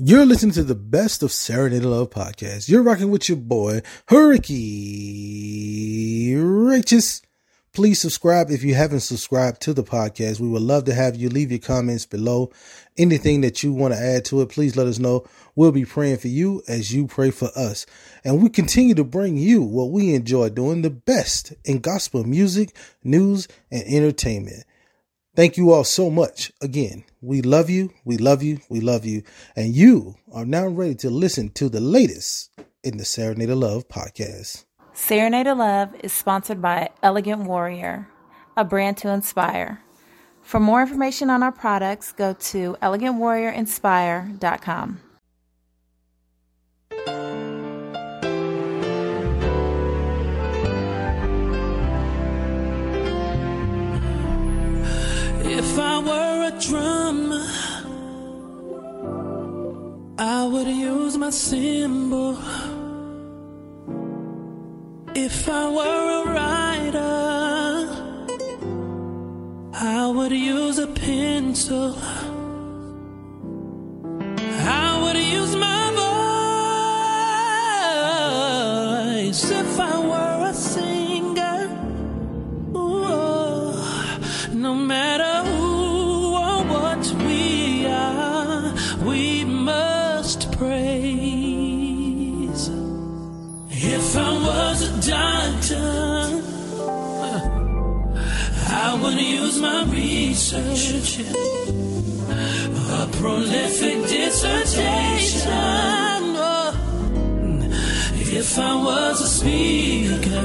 You're listening to the best of Serenade Love podcast. You're rocking with your boy, Hurricane Righteous. Please subscribe if you haven't subscribed to the podcast. We would love to have you leave your comments below. Anything that you want to add to it, please let us know. We'll be praying for you as you pray for us. And we continue to bring you what we enjoy doing the best in gospel music, news, and entertainment. Thank you all so much. Again, we love you, we love you, we love you. And you are now ready to listen to the latest in the Serenade of Love podcast. Serenade of Love is sponsored by Elegant Warrior, a brand to inspire. For more information on our products, go to elegantwarriorinspire.com. If I were a drum, I would use my cymbal. If I were a writer, I would use a pencil. I would use my doctor, I would use my research, a prolific dissertation. Oh, If I was a speaker,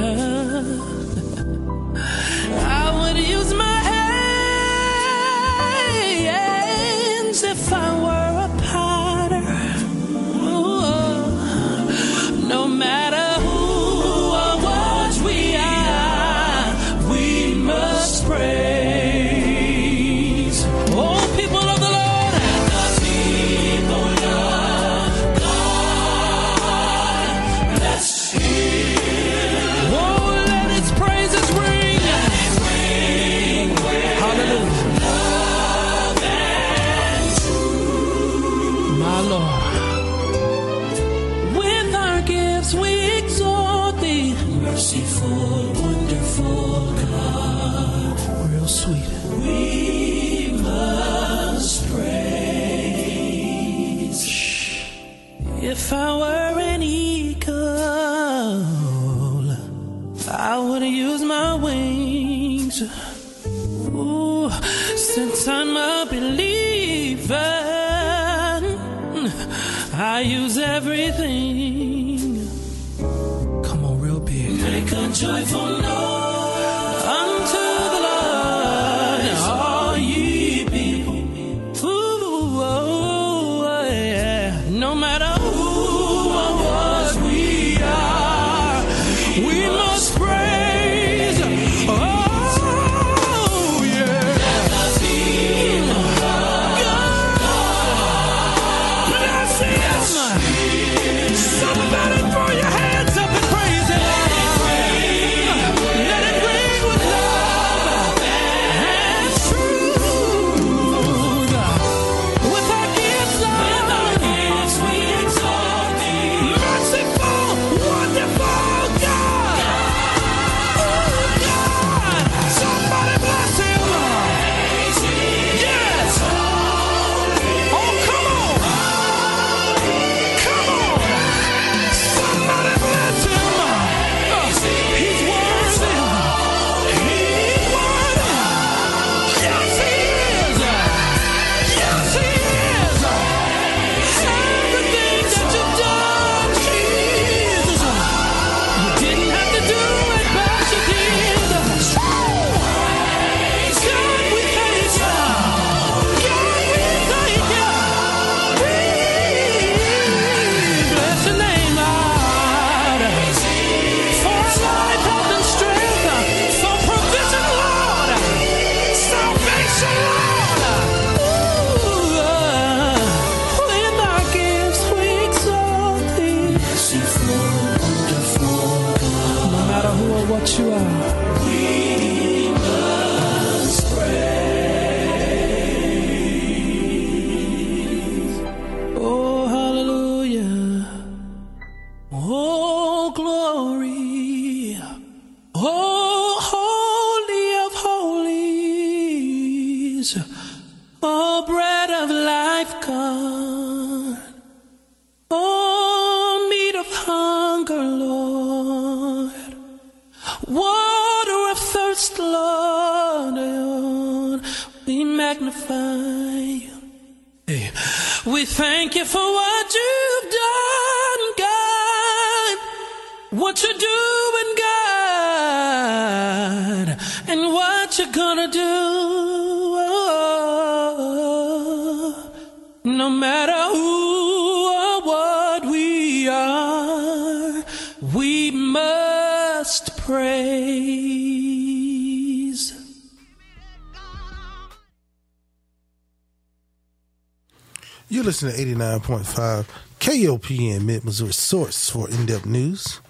You're listening to 89.5 KOPN Mid Missouri Source for in depth news,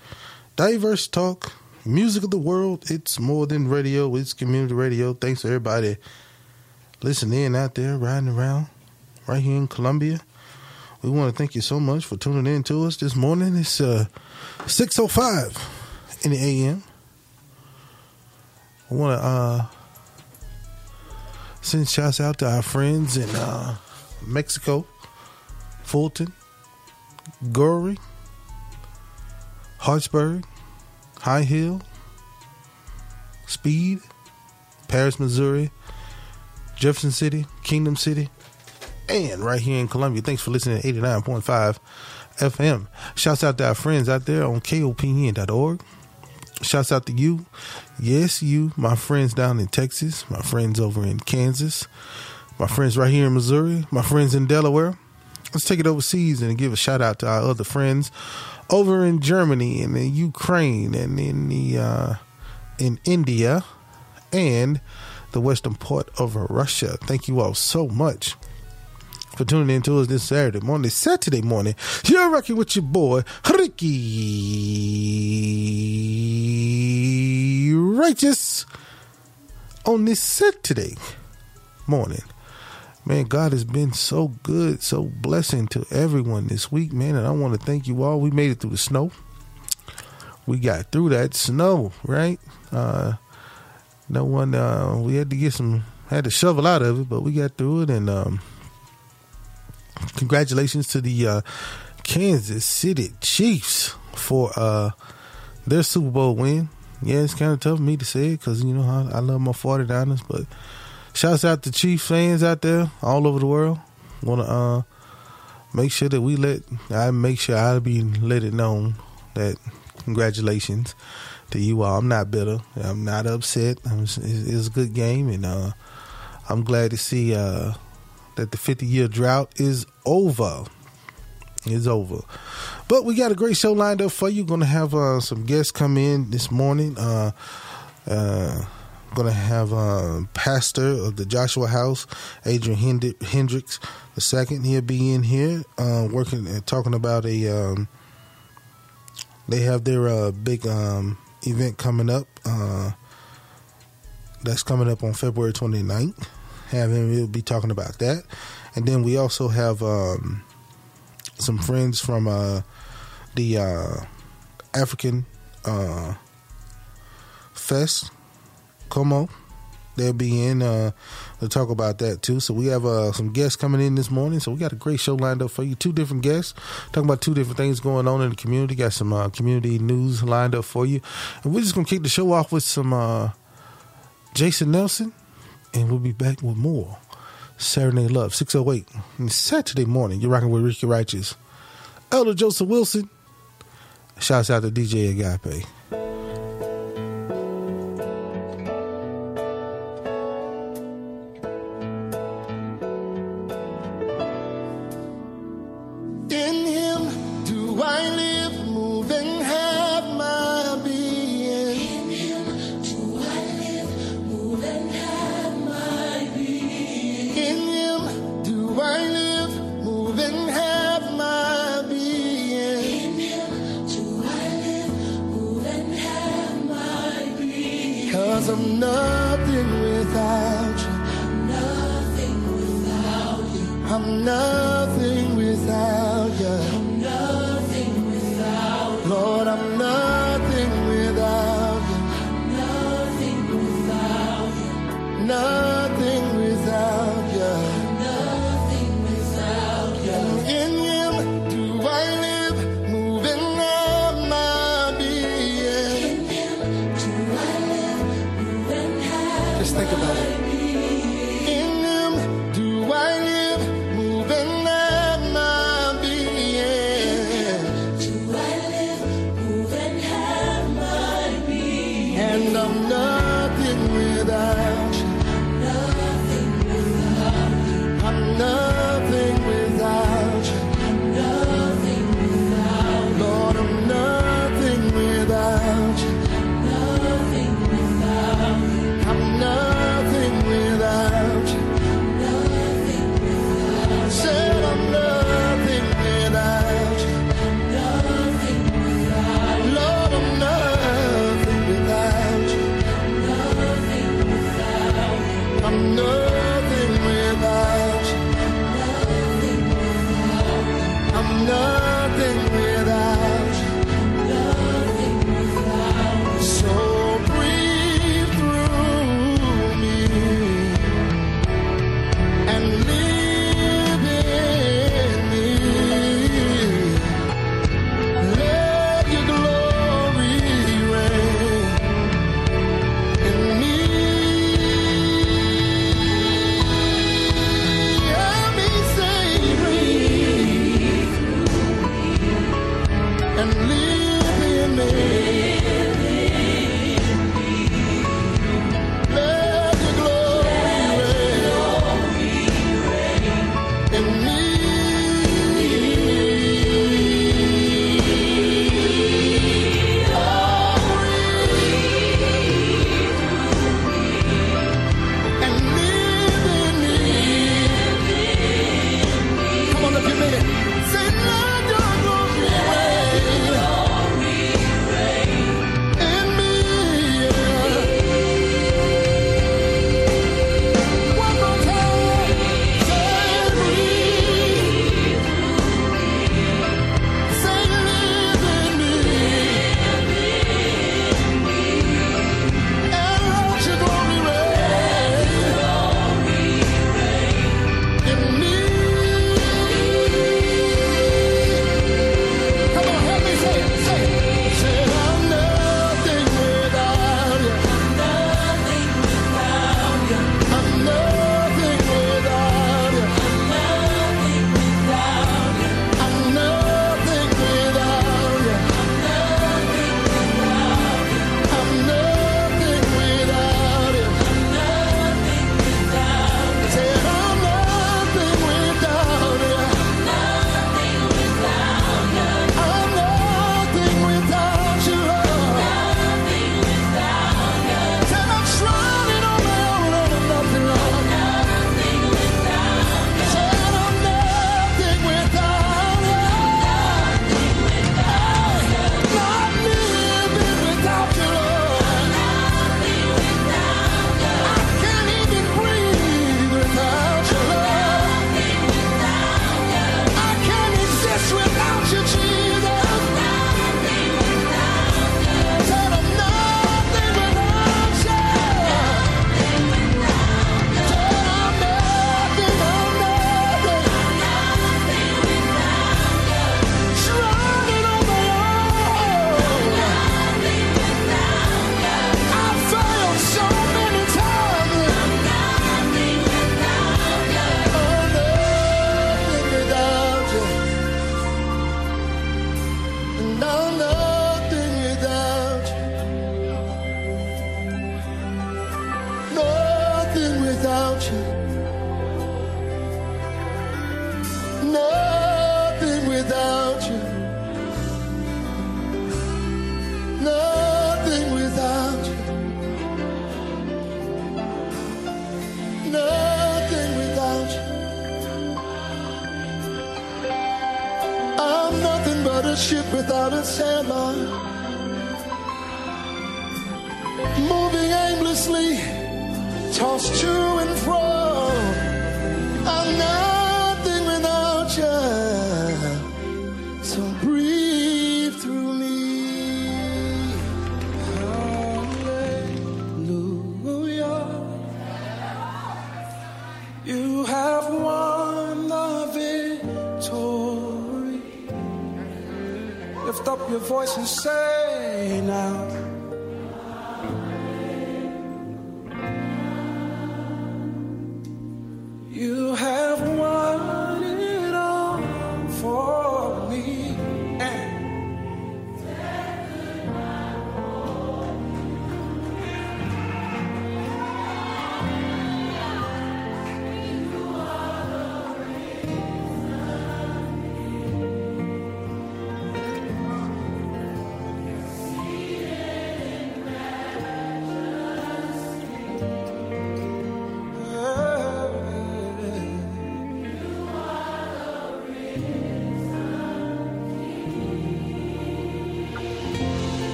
diverse talk, music of the world. It's more than radio, it's community radio. Thanks to everybody listening in out there, riding around right here in Columbia. We want to thank you so much for tuning in to us this morning. It's uh, 6.05 in the AM. I want to uh, send shouts out to our friends in uh, Mexico, Fulton, Gory, Hartsburg, High Hill, Speed, Paris, Missouri, Jefferson City, Kingdom City, and right here in Columbia. Thanks for listening to 89.5 FM. Shouts out to our friends out there on KOPN.org. Shouts out to you. Yes, you, my friends down in Texas, my friends over in Kansas, my friends right here in Missouri, my friends in Delaware. Let's take it overseas and give a shout out to our other friends over in Germany and in Ukraine and in the uh, in India and the western part of Russia. Thank you all so much for tuning in to us this Saturday morning, Saturday morning. You're rocking with your boy, Ricky Righteous, on this Saturday morning. Man, God has been so good, so blessing to everyone this week, man. And I want to thank you all. We made it through the snow. We got through that snow, right? Uh, no one, uh, we had to get some, had to shovel out of it, but we got through it. And, um, congratulations to the uh, Kansas City Chiefs for uh, their Super Bowl win. Yeah, it's kind of tough for me to say it because, you know, I, I love my 49ers, but shouts out to Chiefs fans out there all over the world. Want to uh, make sure that we let, I make sure I be let it known that congratulations to you all. I'm not bitter. I'm not upset. I'm, it's, it's a good game, and uh, I'm glad to see uh, that the 50 year drought is over. Is over. But we got a great show lined up for you. Going to have uh, some guests come in this morning. Uh, uh, going to have uh, pastor of the Joshua House, Adrian Hend- Hendricks the second. He'll be in here uh, working and talking about a. Um, they have their uh, big um, event coming up. Uh, that's coming up on February 29th. Have him. We'll be talking about that, and then we also have um, some friends from uh, the uh, African Fest, Como. They'll be in uh, to talk about that too. So we have uh, some guests coming in this morning. So we got a great show lined up for you. Two different guests talking about two different things going on in the community. Got some uh, community news lined up for you, and we're just gonna kick the show off with some uh, Jason Nelson, and we'll be back with more Saturday Love six oh eight. Saturday morning, you're rocking with Ricky Righteous, Elder Joseph Wilson. Shouts out to DJ Agape.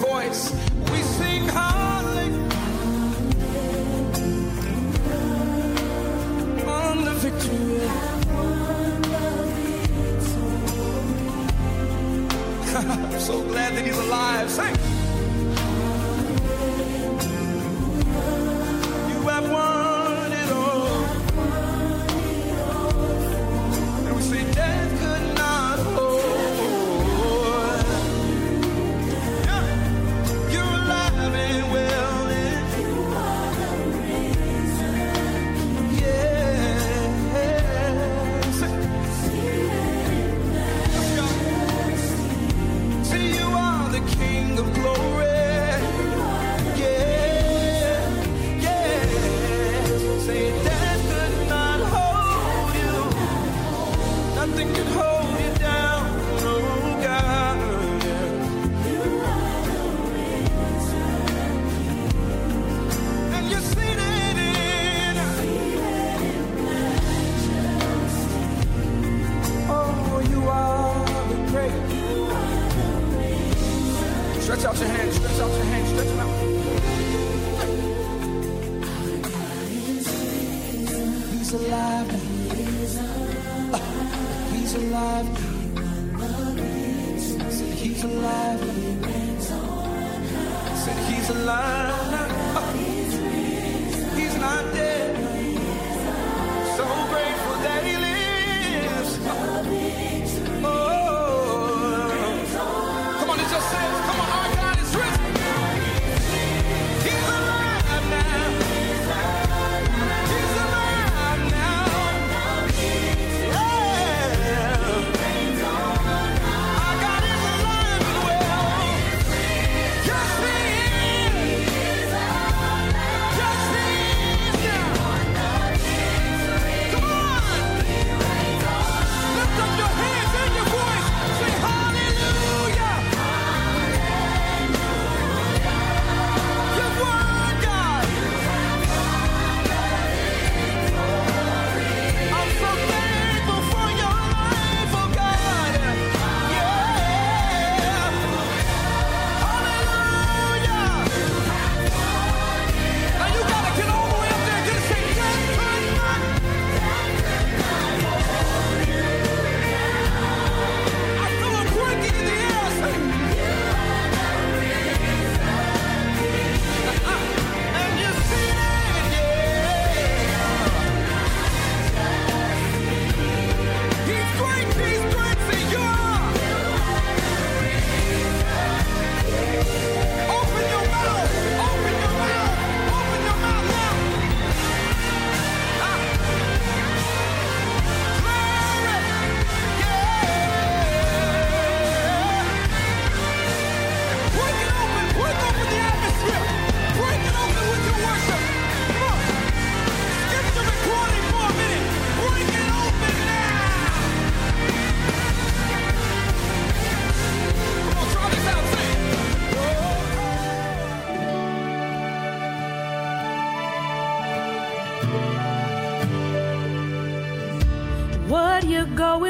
voice. We sing hallelujah. On the victory. I'm so glad that he's alive. Sing.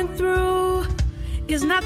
through is not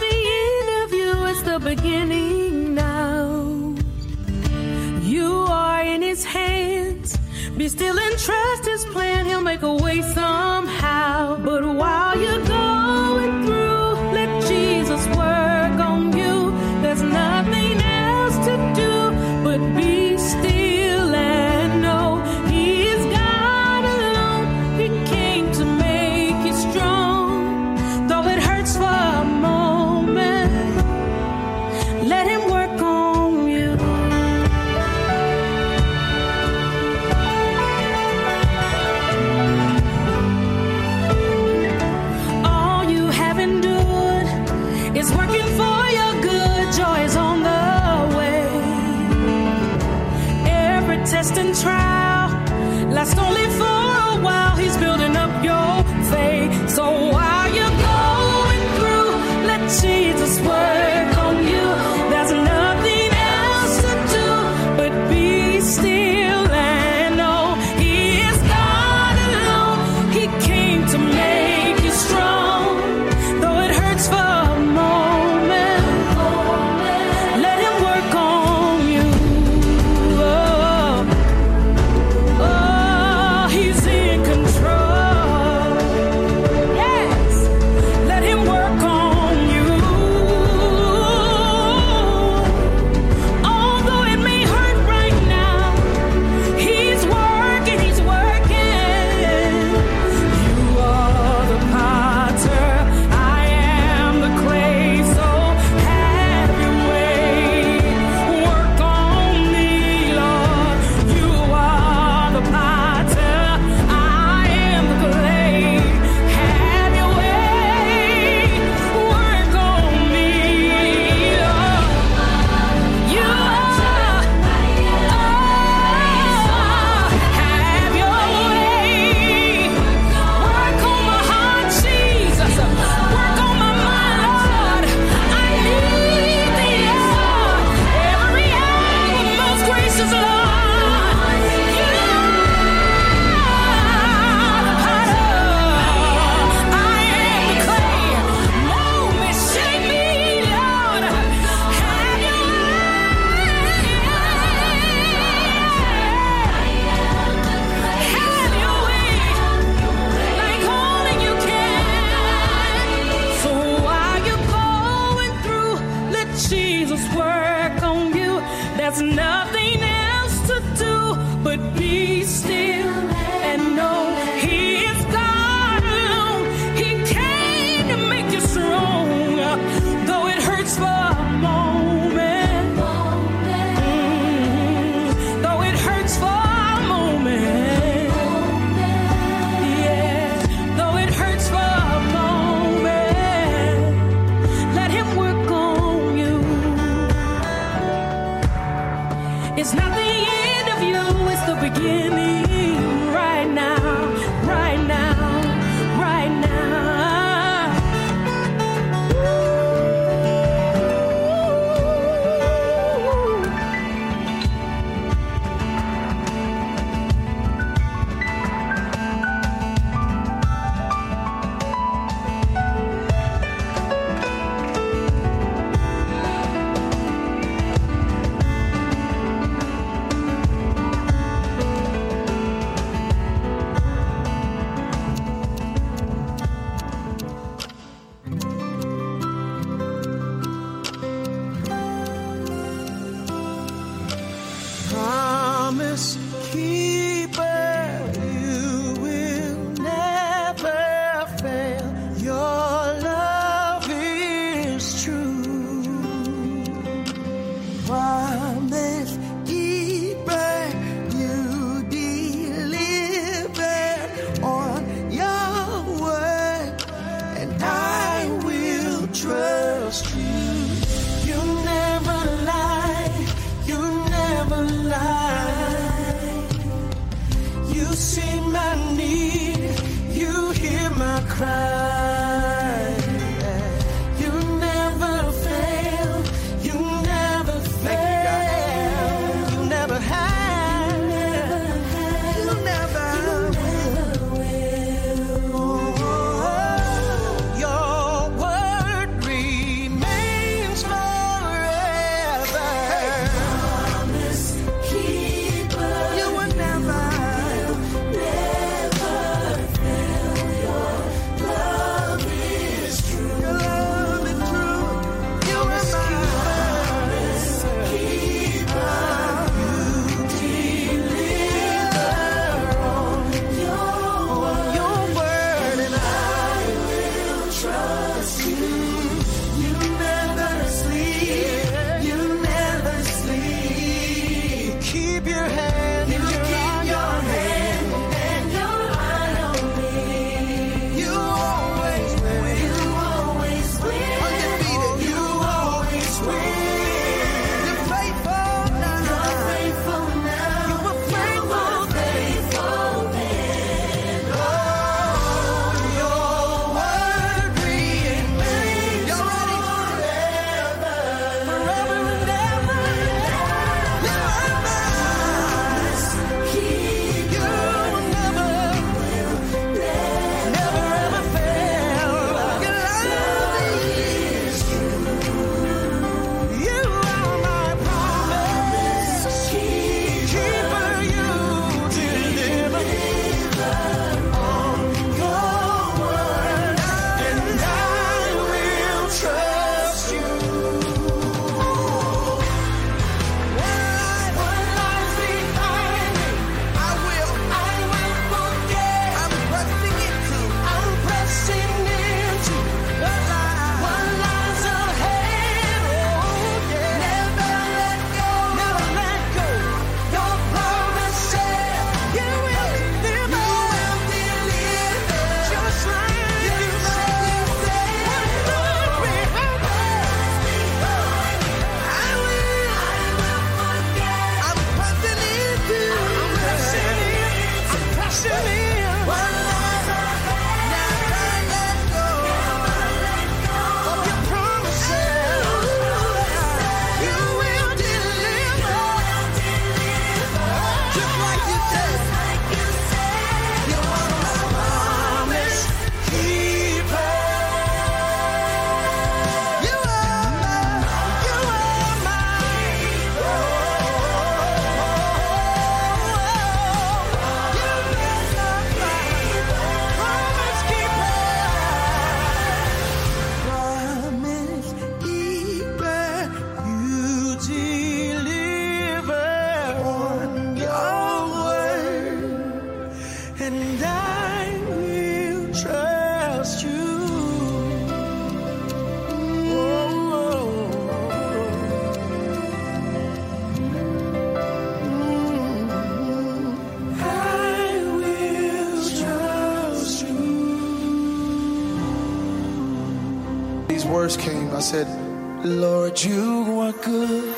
You are good.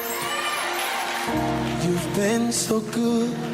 You've been so good.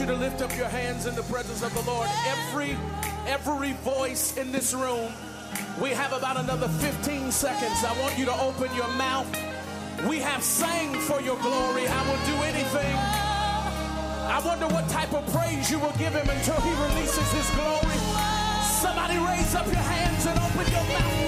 you to lift up your hands in the presence of the Lord. Every every voice in this room, we have about another 15 seconds. I want you to open your mouth. We have sang for your glory. I will do anything. I wonder what type of praise you will give him until he releases his glory. Somebody raise up your hands and open your mouth.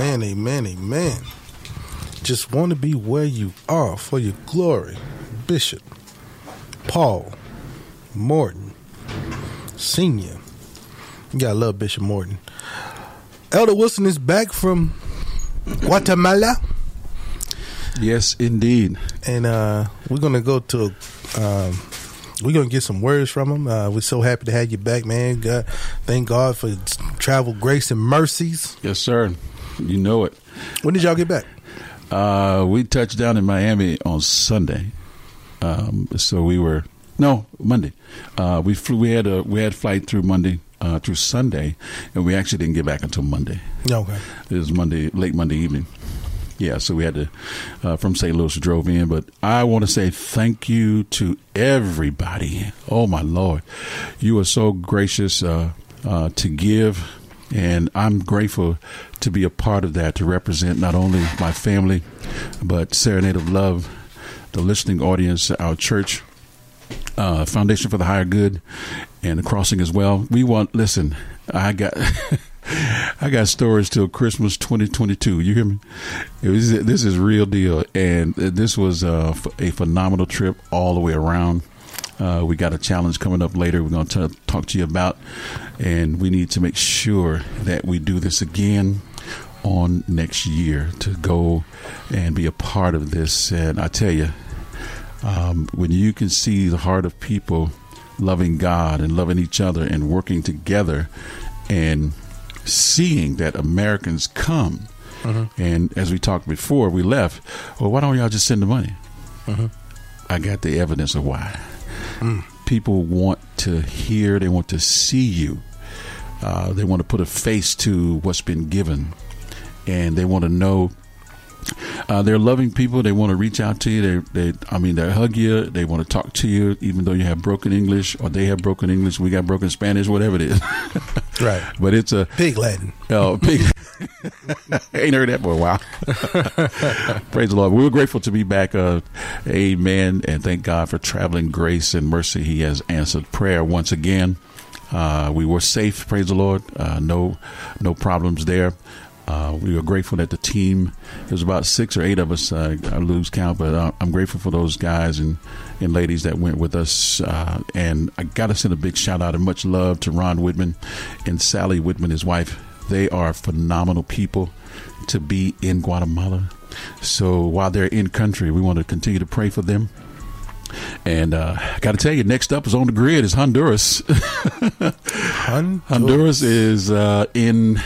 Amen, amen, amen. Just want to be where you are for your glory. Bishop Paul Morton, Senior. You gotta love Bishop Morton. Elder Wilson is back from Guatemala, Yes, indeed. and uh, we're gonna go to. Um, we're gonna get some words from him. Uh, we're so happy to have you back, man. God, thank God for travel grace and mercies. Yes, sir. You know it. When did y'all get back? Uh, we touched down in Miami on Sunday. Um, so we were no Monday. Uh, we flew. We had a we had flight through Monday uh, through Sunday, and we actually didn't get back until Monday. Okay. It was Monday, late Monday evening. Yeah, so we had to uh, from St. Louis drove in. But I want to say thank you to everybody. Oh my Lord, you are so gracious uh, uh, to give, and I'm grateful to be a part of that to represent not only my family, but Serenade of Love, the listening audience, our church, uh, Foundation for the Higher Good, and the Crossing as well. We want. Listen, I got. I got stories till Christmas 2022. You hear me? Was, this is real deal, and this was uh, a phenomenal trip all the way around. Uh, we got a challenge coming up later. We're going to talk to you about, and we need to make sure that we do this again on next year to go and be a part of this. And I tell you, um, when you can see the heart of people loving God and loving each other and working together and seeing that Americans come. And as we talked before, we left. Well, why don't y'all just send the money? I got the evidence of why. People want to hear, they want to see you, uh, they want to put a face to what's been given, and they want to know uh, they're loving people. They want to reach out to you. They, they, I mean, they hug you. They want to talk to you, even though you have broken English or they have broken English. We got broken Spanish, whatever it is. Right. but it's a Pig Latin. oh, big. Ain't heard that for a while. Praise the Lord. We were grateful to be back. Uh, amen. And thank God for traveling grace and mercy. He has answered prayer once again. Uh, we were safe. Praise the Lord. Uh, no, no problems there. Uh, we were grateful that the team, there's about six or eight of us, uh, I lose count, but uh, I'm grateful for those guys and, and ladies that went with us. Uh, and I got to send a big shout out and much love to Ron Whitman and Sally Whitman, his wife. They are phenomenal people to be in Guatemala. So while they're in country, we want to continue to pray for them. And uh, I got to tell you, next up is on the grid is Honduras. Honduras. Honduras is uh, in,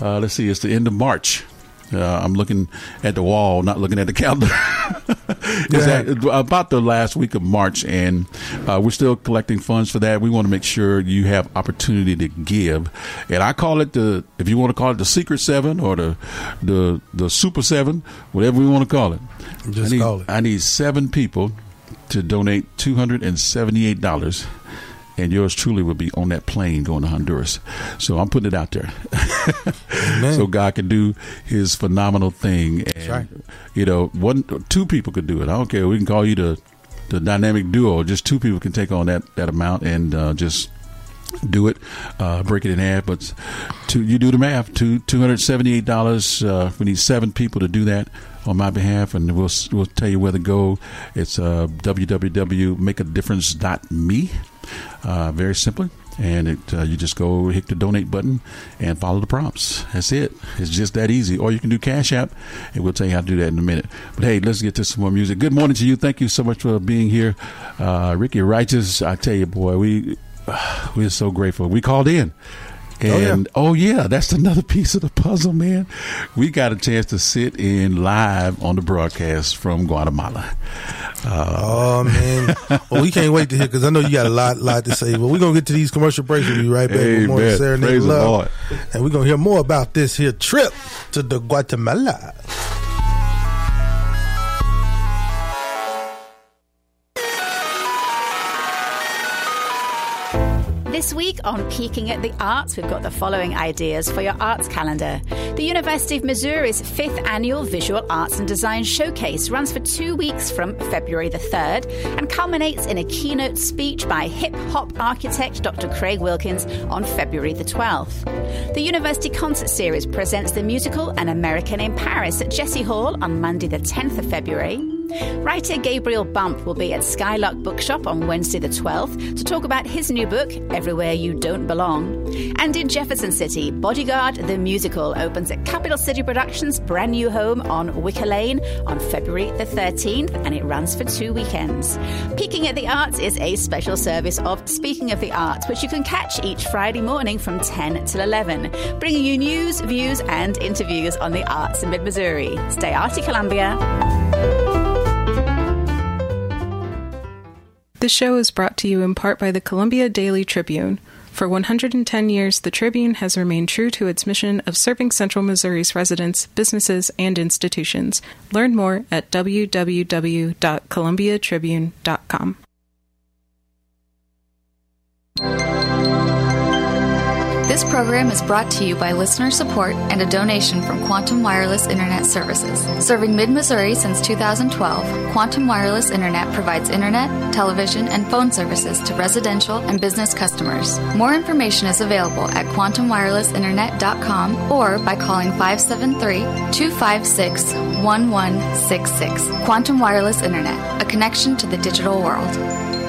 uh, let's see, it's the end of March. Uh, I'm looking at the wall, not looking at the calendar. Yeah. about the last week of March, and uh, we're still collecting funds for that. We want to make sure you have opportunity to give, and I call it the, if you want to call it the Secret Seven or the the the Super Seven, whatever we want to call it. Just I need, call it. I need seven people to donate two hundred and seventy-eight dollars. And yours truly will be on that plane going to Honduras. So I'm putting it out there. so God can do his phenomenal thing. And, right. you know, one, two people could do it. I don't care. We can call you the, the dynamic duo. Just two people can take on that, that amount and uh, just do it, uh, break it in half. But two, you do the math. Two two hundred seventy eight dollars. Uh, we need seven people to do that on my behalf, and we'll we'll tell you where to go. It's uh, www.makeadifference.me. Uh, very simply. And it, uh, you just go hit the donate button and follow the prompts. That's it. It's just that easy. Or you can do Cash App, and we'll tell you how to do that in a minute. But hey, let's get to some more music. Good morning to you. Thank you so much for being here, uh, Ricky Righteous. I tell you, boy, we we're so grateful. We called in. Oh, and oh yeah. that's another piece of the puzzle, man. We got a chance to sit in live on the broadcast from Guatemala. Uh, oh man! well, we can't wait to hear because I know you got a lot, lot to say. But we're gonna get to these commercial breaks. We'll be right back with more Amen. Serenade Love, and we're gonna hear more about this here trip to the Guatemala. This week on Peeking at the Arts, we've got the following ideas for your arts calendar. The University of Missouri's fifth annual Visual Arts and Design Showcase runs for two weeks from February the 3rd and culminates in a keynote speech by hip hop architect Dr. Craig Wilkins on February the 12th. The University Concert Series presents the musical An American in Paris at Jesse Hall on Monday the 10th of February. Writer Gabriel Bump will be at Skylark Bookshop on Wednesday the 12th to talk about his new book, Everywhere You Don't Belong. And in Jefferson City, Bodyguard the Musical opens at Capital City Productions' brand new home on Wicker Lane on February the 13th, and it runs for two weekends. Peeking at the Arts is a special service of Speaking of the Arts, which you can catch each Friday morning from 10 till 11, bringing you news, views, and interviews on the arts in mid Missouri. Stay arty, Columbia. This show is brought to you in part by the Columbia Daily Tribune. For 110 years, the Tribune has remained true to its mission of serving Central Missouri's residents, businesses, and institutions. Learn more at www.columbiatribune.com. This program is brought to you by listener support and a donation from Quantum Wireless Internet Services. Serving mid Missouri since 2012, Quantum Wireless Internet provides internet, television, and phone services to residential and business customers. More information is available at quantumwirelessinternet.com or by calling 573 256 1166. Quantum Wireless Internet, a connection to the digital world.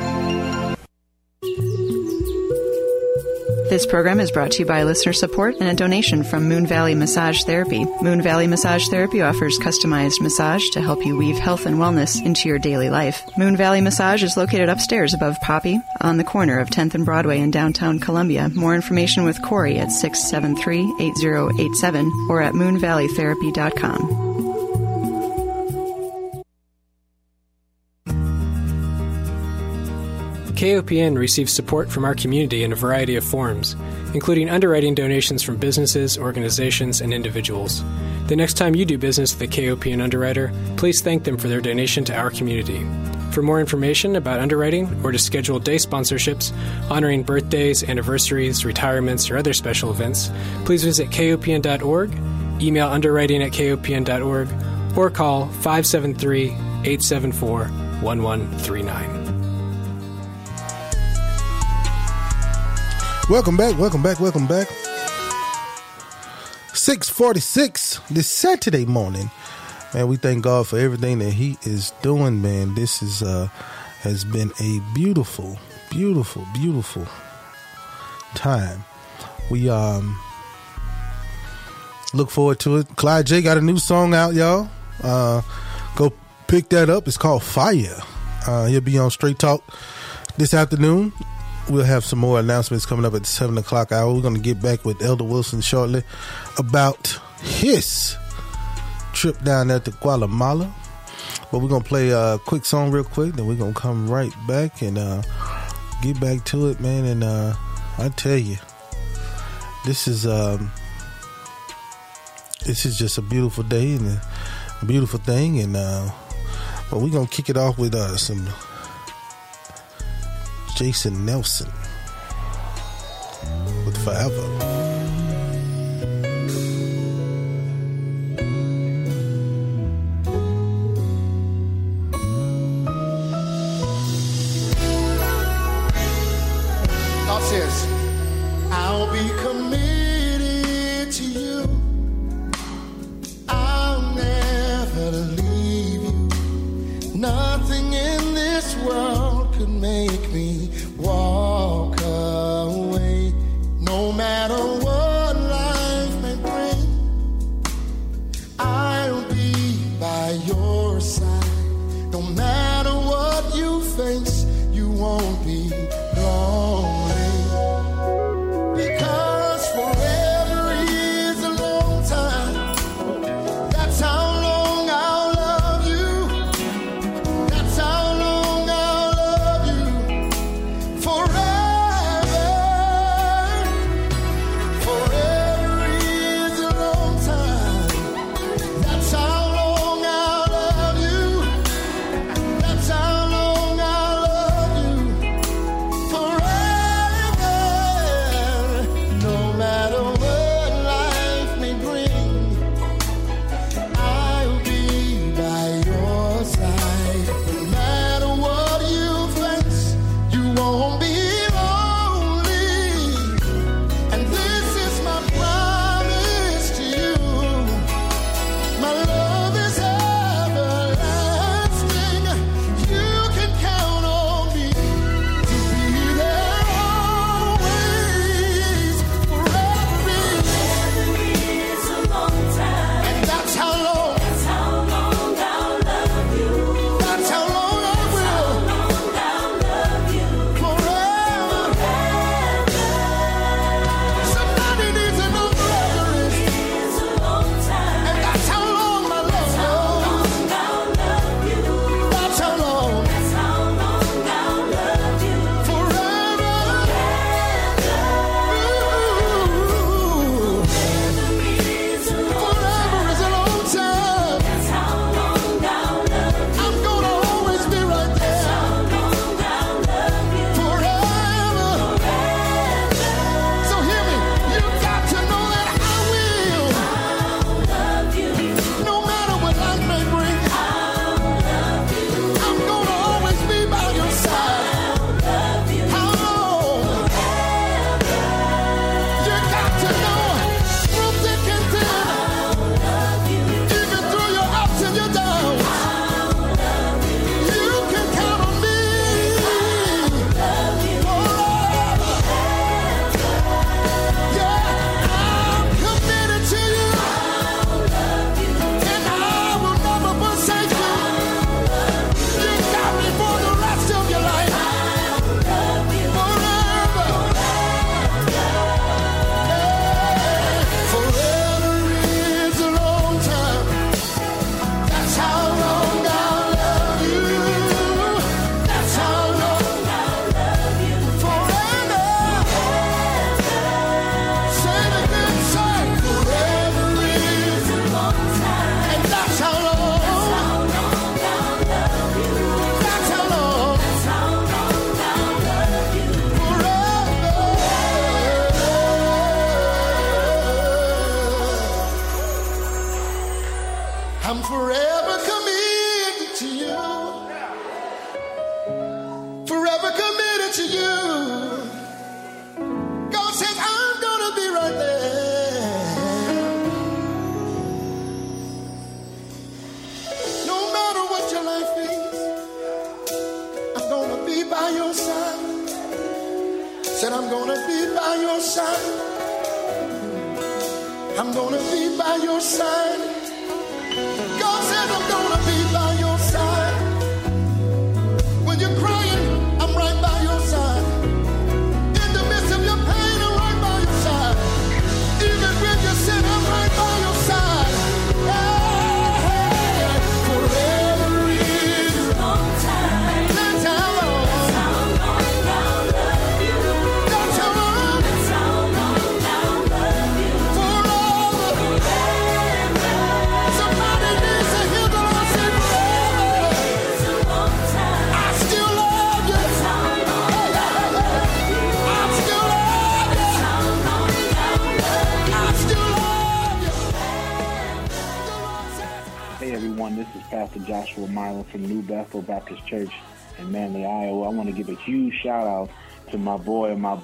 This program is brought to you by listener support and a donation from Moon Valley Massage Therapy. Moon Valley Massage Therapy offers customized massage to help you weave health and wellness into your daily life. Moon Valley Massage is located upstairs above Poppy on the corner of 10th and Broadway in downtown Columbia. More information with Corey at 673-8087 or at moonvalleytherapy.com. KOPN receives support from our community in a variety of forms, including underwriting donations from businesses, organizations, and individuals. The next time you do business with a KOPN underwriter, please thank them for their donation to our community. For more information about underwriting or to schedule day sponsorships honoring birthdays, anniversaries, retirements, or other special events, please visit kopn.org, email underwriting at kopn.org, or call 573 874 1139. Welcome back, welcome back, welcome back. 646 this Saturday morning. Man, we thank God for everything that He is doing, man. This is uh has been a beautiful, beautiful, beautiful time. We um look forward to it. Clyde J got a new song out, y'all. Uh go pick that up. It's called Fire. Uh he'll be on Straight Talk this afternoon we'll have some more announcements coming up at the seven o'clock hour. We're going to get back with Elder Wilson shortly about his trip down there to Guatemala. But we're going to play a quick song real quick, then we're going to come right back and uh, get back to it, man. And uh, I tell you, this is um, this is just a beautiful day and a beautiful thing. And uh, but we're going to kick it off with uh, some. Jason Nelson with Forever. God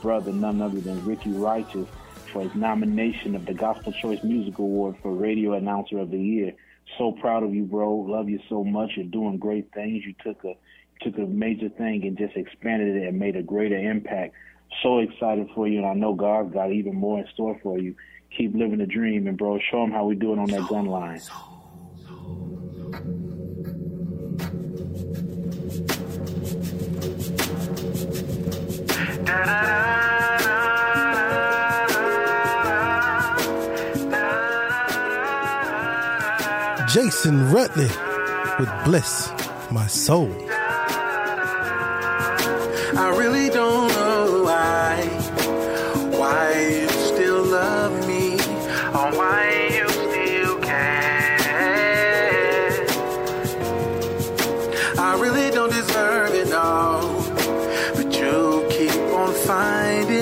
brother, none other than Ricky Righteous, for his nomination of the Gospel Choice Music Award for Radio Announcer of the Year. So proud of you, bro. Love you so much. You're doing great things. You took a took a major thing and just expanded it and made a greater impact. So excited for you, and I know God's got even more in store for you. Keep living the dream, and bro, show them how we do it on that gun line. Jason Rutley with Bliss, my soul. I really don't know why, why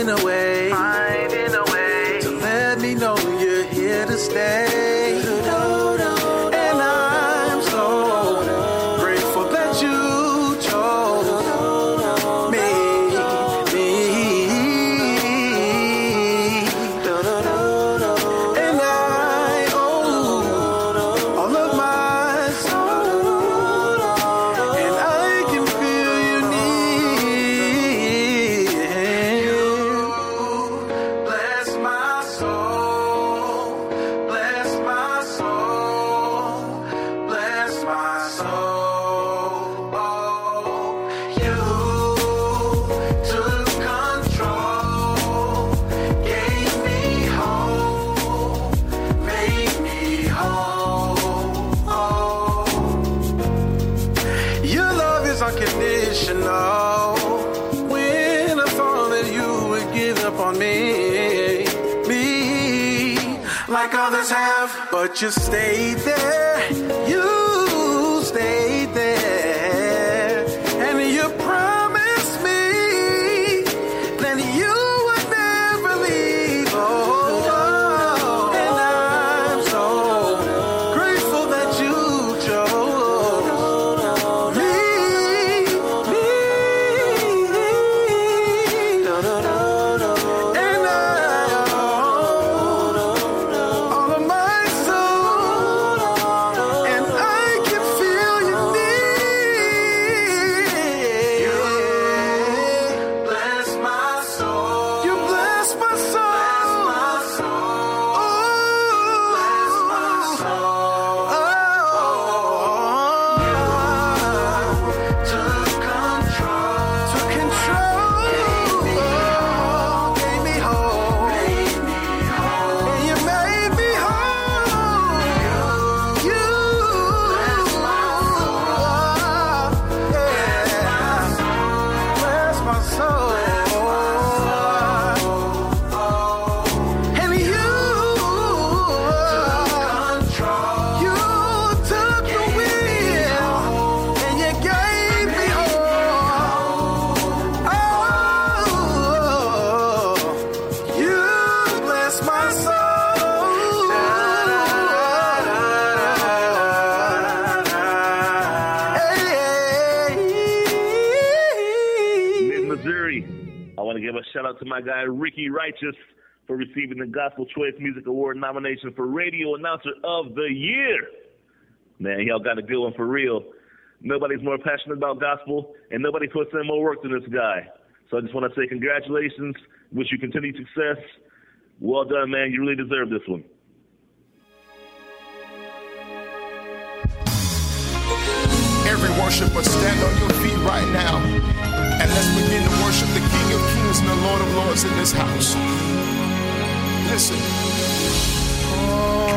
in a way. just stay shout out to my guy Ricky Righteous for receiving the Gospel Choice Music Award nomination for Radio Announcer of the Year. Man, y'all got a good one for real. Nobody's more passionate about gospel, and nobody puts in more work than this guy. So I just want to say congratulations. Wish you continued success. Well done, man. You really deserve this one. Every worshiper, stand on your feet right now. And let's begin to worship the King and the Lord of Lords in this house. Listen. Only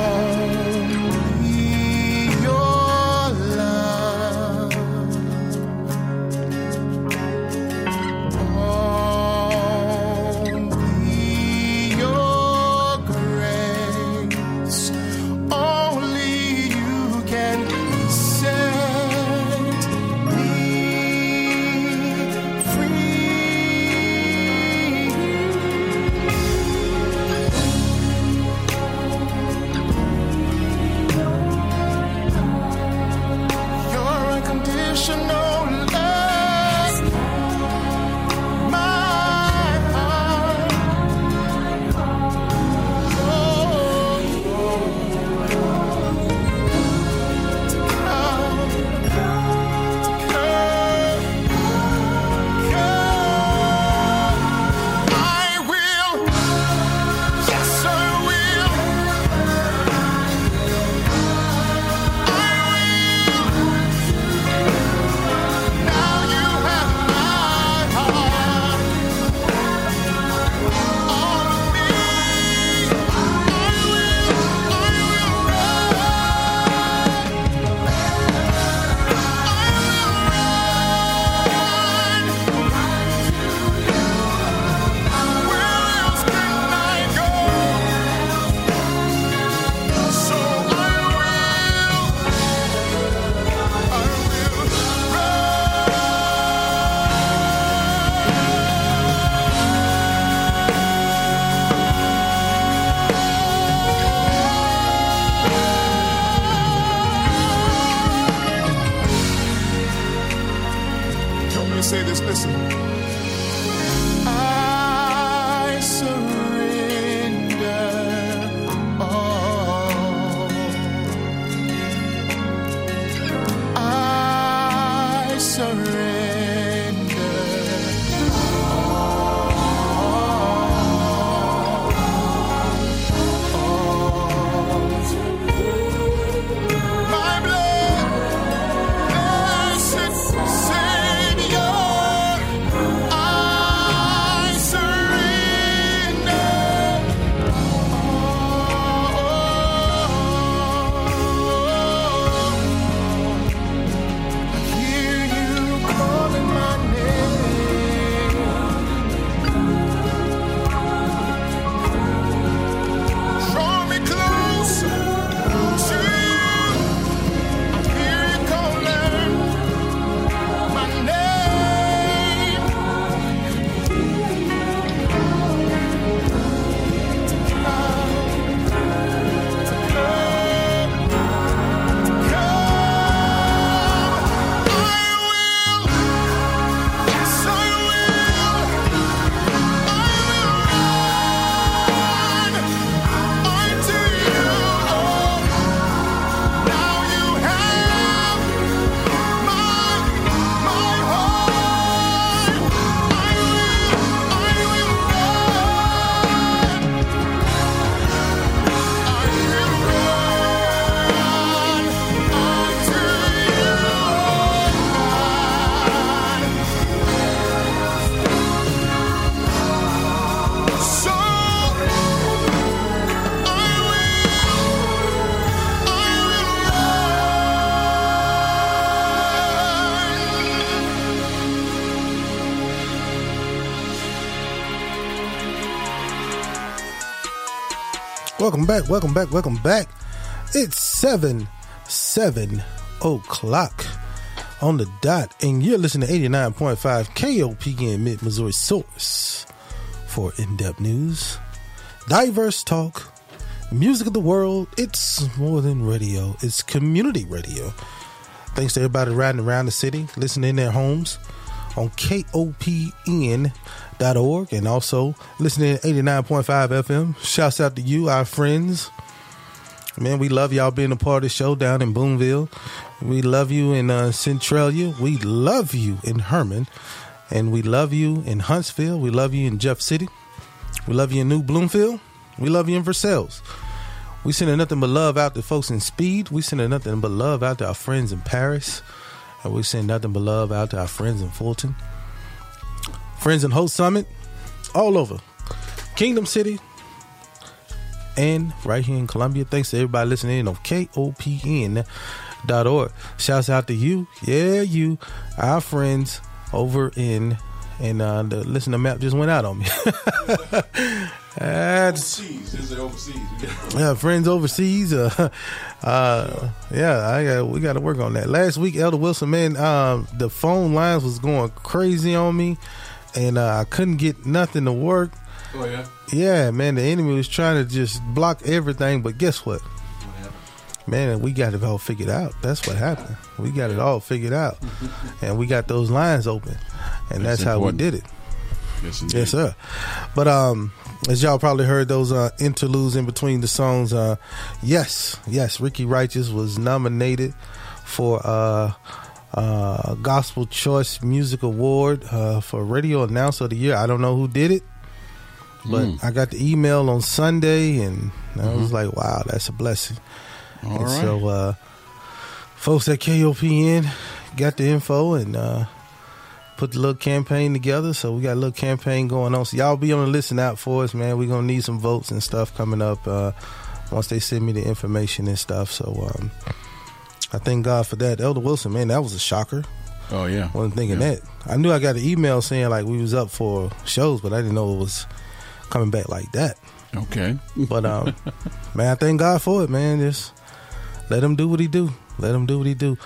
Welcome back, welcome back, welcome back. It's 7 7 o'clock on the dot, and you're listening to 89.5 KOPN Mid Missouri Source for in depth news, diverse talk, music of the world. It's more than radio, it's community radio. Thanks to everybody riding around the city, listening in their homes on KOPN.org and also listening at 89.5 FM. Shouts out to you, our friends. Man, we love y'all being a part of the show down in Boonville. We love you in uh, Centralia. We love you in Hermann. And we love you in Huntsville. We love you in Jeff City. We love you in New Bloomfield. We love you in Versailles. We sending nothing but love out to folks in Speed. We sending nothing but love out to our friends in Paris. And we send nothing but love out to our friends in Fulton. Friends and Holts Summit. All over. Kingdom City. And right here in Columbia. Thanks to everybody listening in on KOPN.org. Shouts out to you. Yeah, you. Our friends over in and uh the listener map just went out on me. That's yeah, friends overseas. Uh, uh, yeah, I got we got to work on that. Last week, Elder Wilson, man, um, the phone lines was going crazy on me, and uh, I couldn't get nothing to work. Oh yeah. Yeah, man, the enemy was trying to just block everything, but guess what? Man, we got it all figured out. That's what happened. We got it all figured out, and we got those lines open, and That's that's, how we did it. Yes, indeed. Yes, sir. But um, as y'all probably heard those uh, interludes in between the songs, uh, yes, yes, Ricky Righteous was nominated for uh, uh, Gospel Choice Music Award uh, for Radio Announcer of the Year. I don't know who did it, but Mm. I got the email on Sunday, and I was like, "Wow, that's a blessing." All and right. So, uh, folks at KOPN got the info and uh, put the little campaign together. So we got a little campaign going on. So y'all be on the listen out for us, man. We're gonna need some votes and stuff coming up uh, once they send me the information and stuff. So um, I thank God for that. Elder Wilson, man, that was a shocker. Oh yeah. Wasn't thinking Yeah. that. I knew I got an email saying like we was up for shows, but I didn't know it was coming back like that. Okay. But um, man, I thank God for it, man. Just let him do what he do. Let him do what he do.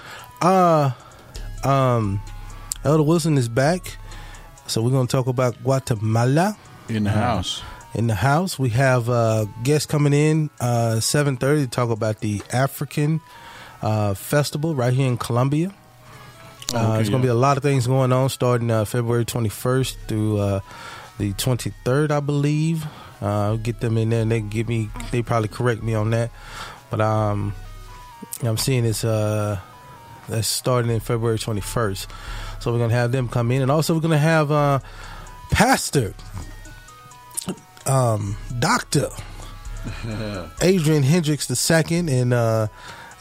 Uh um, Elder Wilson is back, so we're gonna talk about Guatemala In the Uh, house. In the house, we have uh, guests coming in uh, seven thirty to talk about the African uh, festival right here in Columbia. Oh, uh, okay, there's going to yeah. be a lot of things going on starting uh, February 21st through uh, the 23rd, I believe. Uh, I'll get them in there and they give me, they probably correct me on that. But um, I'm seeing it's uh, that's starting in February 21st. So we're going to have them come in. And also, we're going to have uh, Pastor, um, Doctor Adrian Hendricks II and uh,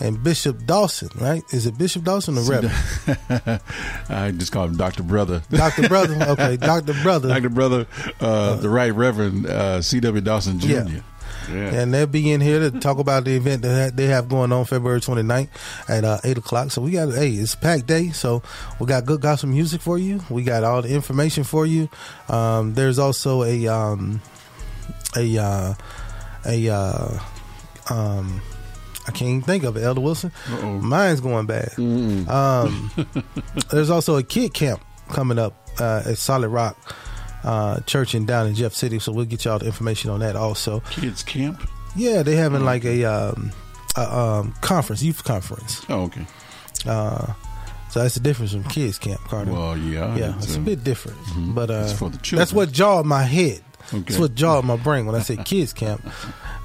and Bishop Dawson, right? Is it Bishop Dawson or Reverend? I just call him Doctor Brother. Dr. Brother. Okay, Dr. Brother. Doctor Brother, uh, the Right Reverend uh, C.W. Dawson Jr. Yeah. Yeah. And they'll be in here to talk about the event that they have going on February 29th at uh, 8 o'clock. So we got, hey, it's packed day. So we got good gospel music for you. We got all the information for you. Um, there's also a, um, a, uh, a, uh, um, I can't even think of it, Elder Wilson. Uh-oh. Mine's going bad. Um, there's also a kid camp coming up uh, at Solid Rock uh, Church in down in Jeff City, so we'll get y'all the information on that also. Kids camp. Yeah, they having like a, um, a um, conference, youth conference. Oh, okay. Uh, so that's the difference from kids camp, Carter. Well, yeah, yeah, it's, it's a bit different, mhm. but uh, It's for the children. that's what jarred my head. Okay. That's what jarred my brain when I said kids camp,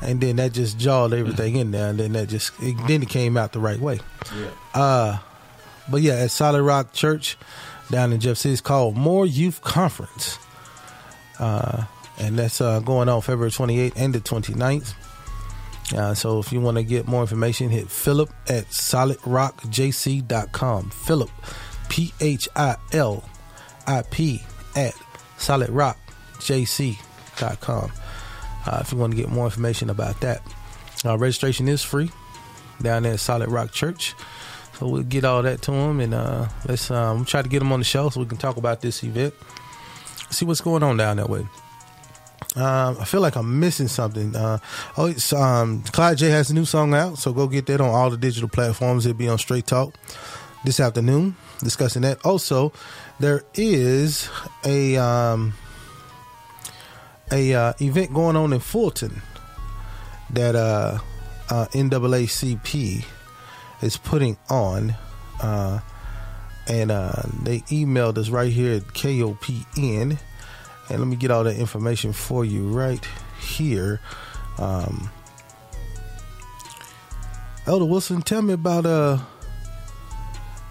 and then that just jarred everything in there, and then that just it, then it came out the right way. Yeah. Uh, but yeah, at Solid Rock Church down in Jeff City, it's called More Youth Conference. Uh, and that's uh, going on February 28th and the 29th. Uh, so if you want to get more information, hit Philip at solidrockjc.com. Philip, P H I L I P, at solidrockjc.com. Uh, if you want to get more information about that, uh, registration is free down there at Solid Rock Church. So we'll get all that to them and uh, let's um, try to get them on the show so we can talk about this event. See what's going on down that way. Um, I feel like I'm missing something. Uh, oh, it's, um, Clyde J has a new song out, so go get that on all the digital platforms. It'll be on Straight Talk this afternoon, discussing that. Also, there is a um, a uh, event going on in Fulton that uh, uh, NAACP is putting on. Uh, and uh, they emailed us right here at KOPN. And let me get all that information for you right here. Um, Elder Wilson, tell me about uh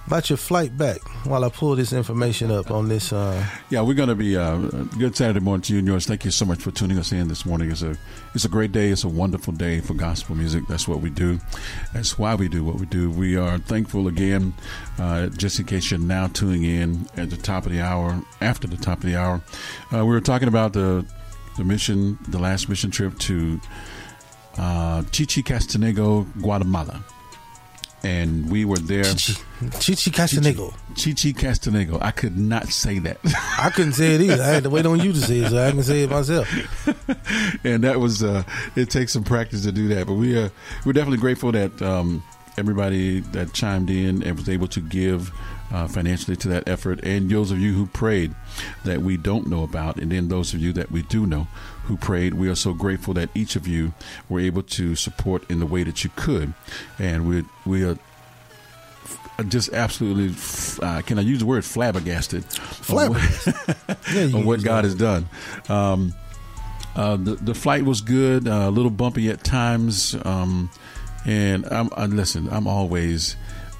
about your flight back while I pull this information up on this. Uh, Yeah, we're going to be uh, good Saturday morning to you and yours. Thank you so much for tuning us in this morning. It's a it's a great day. It's a wonderful day for gospel music. That's what we do. That's why we do what we do. We are thankful again. Uh, just in case you're now tuning in at the top of the hour, after the top of the hour, uh, we were talking about the the mission, the last mission trip to uh, Chichi Castanego, Guatemala. And we were there. Chichi Castanego. Chichi Castanego. I could not say that. I couldn't say it either. I had to wait on you to say it so I can say it myself. and that was uh, it takes some practice to do that. But we uh, we're definitely grateful that um, everybody that chimed in and was able to give uh, financially to that effort, and those of you who prayed that we don't know about, and then those of you that we do know who prayed. We are so grateful that each of you were able to support in the way that you could, and we we are just absolutely uh, can I use the word flabbergasted Flabbergasted. Yeah, on what God that. has done. Um, uh, the the flight was good, uh, a little bumpy at times, um, and I'm I, listen. I'm always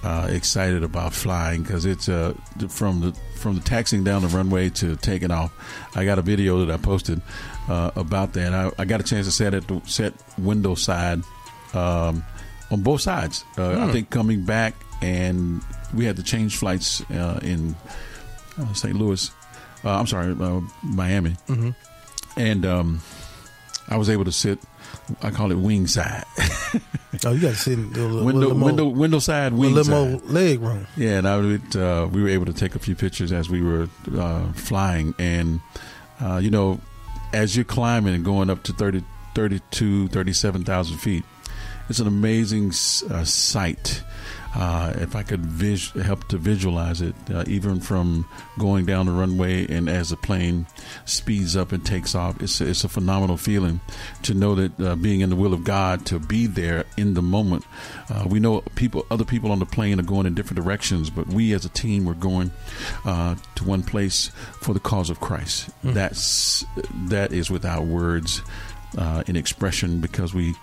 uh, excited about flying because it's uh, from the from the taxiing down the runway to taking off. I got a video that I posted uh, about that. I, I got a chance to sit at the set window side um, on both sides. Uh, I Hmm. think coming back and we had to change flights uh, in uh, St. Louis. Uh, I'm sorry, uh, Miami, Mhm. and um, I was able to sit. I call it wing side. Oh, you got to sit little- window more- window window side wing a little side. more leg room. Yeah, and I would, uh, we were able to take a few pictures as we were uh, flying, and uh, you know, as you're climbing and going up to 30, 32, 37,000 feet, it's an amazing uh, sight. Uh, if I could vis- help to visualize it, uh, even from going down the runway and as the plane speeds up and takes off, it's a, it's a phenomenal feeling to know that uh, being in the will of God, to be there in the moment. Uh, we know people, other people on the plane are going in different directions, but we as a team were going uh, to one place for the cause of Christ. Mm. That's that is without words uh, in expression because we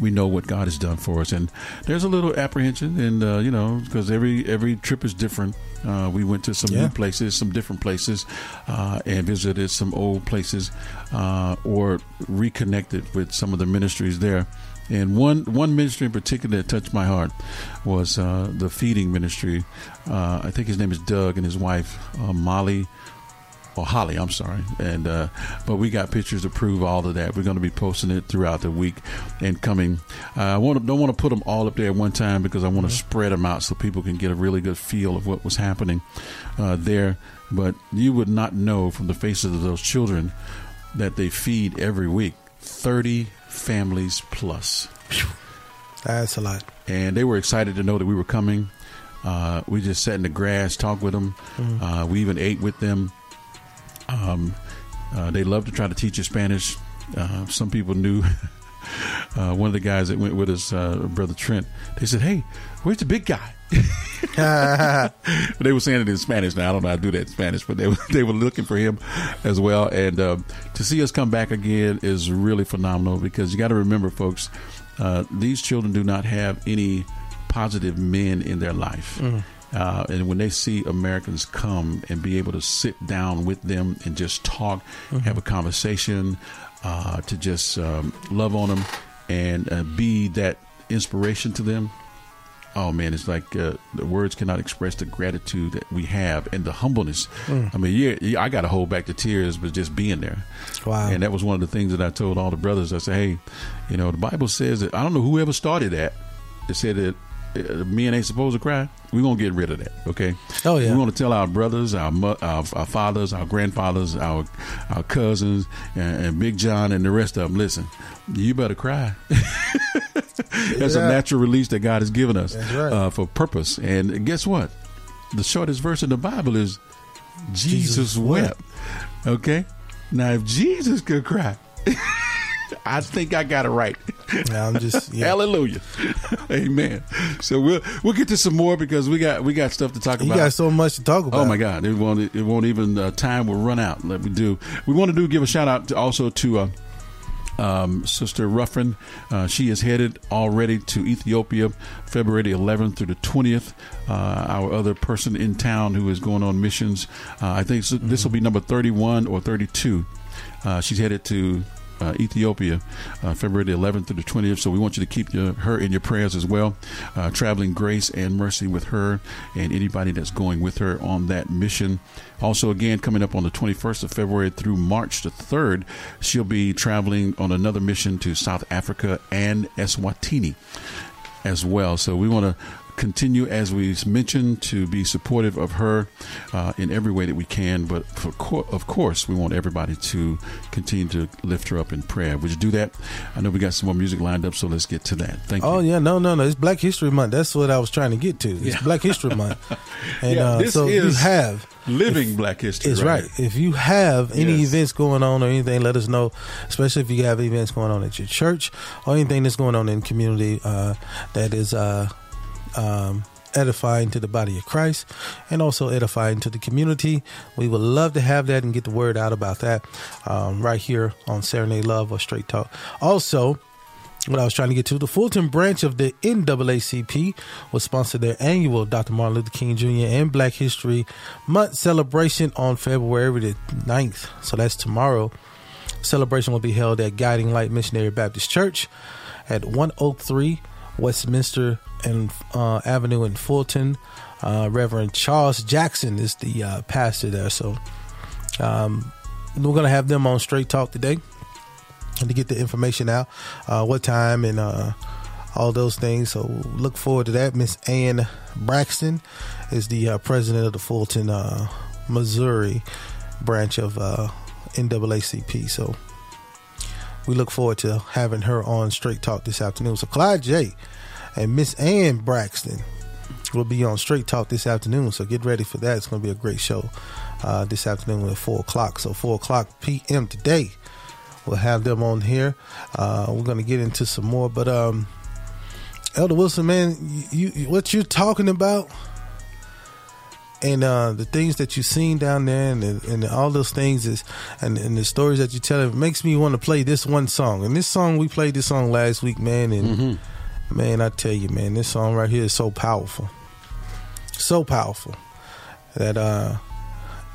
we know what God has done for us, and there's a little apprehension, and uh, you know, because every every trip is different. Uh, we went to some Yeah. new places, some different places, uh, and visited some old places, uh, or reconnected with some of the ministries there. And one one ministry in particular that touched my heart was uh, the feeding ministry. Uh, I think his name is Doug, and his wife uh, Molly or Holly, I'm sorry. And uh, but we got pictures to prove all of that. We're going to be posting it throughout the week and coming. Uh, I want to, don't want to put them all up there at one time because I want to spread them out so people can get a really good feel of what was happening uh, there. But you would not know from the faces of those children that they feed every week thirty families plus. That's a lot. And they were excited to know that we were coming. Uh, we just sat in the grass, talked with them. Mhm. Uh, we even ate with them. Um, uh, they love to try to teach you Spanish. Uh, some people knew. Uh, one of the guys that went with us, uh, brother Trent, they said, "Hey, where's the big guy?" they were saying it in Spanish. Now I don't know how to do that in Spanish, but they were they were looking for him as well. And um, to see us come back again is really phenomenal because you got to remember, folks, uh, these children do not have any positive men in their life. Mm. Uh, and when they see Americans come and be able to sit down with them and just talk, Mhm. have a conversation, uh, to just um, love on them and uh, be that inspiration to them. Oh man, it's like uh, the words cannot express the gratitude that we have and the humbleness. Mm. I mean, yeah, yeah, I got to hold back the tears, but just being there. Wow. And that was one of the things that I told all the brothers. I said, hey, you know, the Bible says that I don't know whoever started that. It said that men ain't supposed to cry. We're gonna get rid of that. Okay. Oh, yeah. We're gonna tell our brothers, our our, our fathers, our grandfathers, our our cousins, and, and Big John, and the rest of them. Listen, you better cry. That's a natural release that God has given us right. uh, for purpose. And guess what? The shortest verse in the Bible is Jesus, Jesus wept. Okay. Now, if Jesus could cry, I think I got it right. I'm just yeah. Hallelujah. Amen. So we'll we'll get to some more because we got we got stuff to talk You about. got so much to talk about. Oh my God! It won't. It won't even. Uh, time will run out. Let me do. We want to do give a shout out to, also to. Uh, um, Sister Ruffin, uh, she is headed already to Ethiopia, February the 11th through the 20th. Uh, our other person in town who is going on missions, uh, I think this- this will be number 31 or 32. Uh, she's headed to uh, Ethiopia, uh, February the 11th through the 20th. So we want you to keep your, her in your prayers as well. Uh, traveling grace and mercy with her and anybody that's going with her on that mission. Also, again, coming up on the 21st of February through March the 3rd, she'll be traveling on another mission to South Africa and Eswatini as well. So we want to continue, as we've mentioned, to be supportive of her uh, in every way that we can. But for co- of course, we want everybody to continue to lift her up in prayer. Would you do that? I know we got some more music lined up, so let's get to that. Thank you. Oh yeah, no, no, no. It's Black History Month. That's what I was trying to get to. It's Yeah. Black History Month, and Yeah, uh, this so if you have living Black History. It's right. If you have any Yes. events going on or anything, let us know. Especially if you have events going on at your church or anything that's going on in the community uh, that is uh, um, edifying to the body of Christ and also edifying to the community. We would love to have that and get the word out about that um, right here on Serenade Love or Straight Talk. Also, what I was trying to get to, the Fulton branch of the NAACP will sponsor their annual Dr. Martin Luther King Jr. and Black History Month celebration on February the 9th. So that's tomorrow. Celebration will be held at Guiding Light Missionary Baptist Church at 103 Westminster and uh, Avenue in Fulton. Uh, Reverend Charles Jackson is the uh, pastor there. So um, we're going to have them on Straight Talk today to get the information out, uh, what time and uh, all those things. So look forward to that. Miss Ann Braxton is the uh, president of the Fulton, uh, Missouri branch of uh, NAACP. So we look forward to having her on Straight Talk this afternoon. So Clyde J and Miss Ann Braxton will be on Straight Talk this afternoon. So get ready for that. It's going to be a great show uh, this afternoon at four o'clock. So four o'clock p.m. today. We'll have them on here. Uh, we're going to get into some more, but um, Elder Wilson, man, you, you what you're talking about, and uh, the things that you've seen down there, and, and all those things is, and, and the stories that you tell, it makes me want to play this one song. And this song, we played this song last week, man, and man, I tell you, man, this song right here is so powerful, so powerful that uh,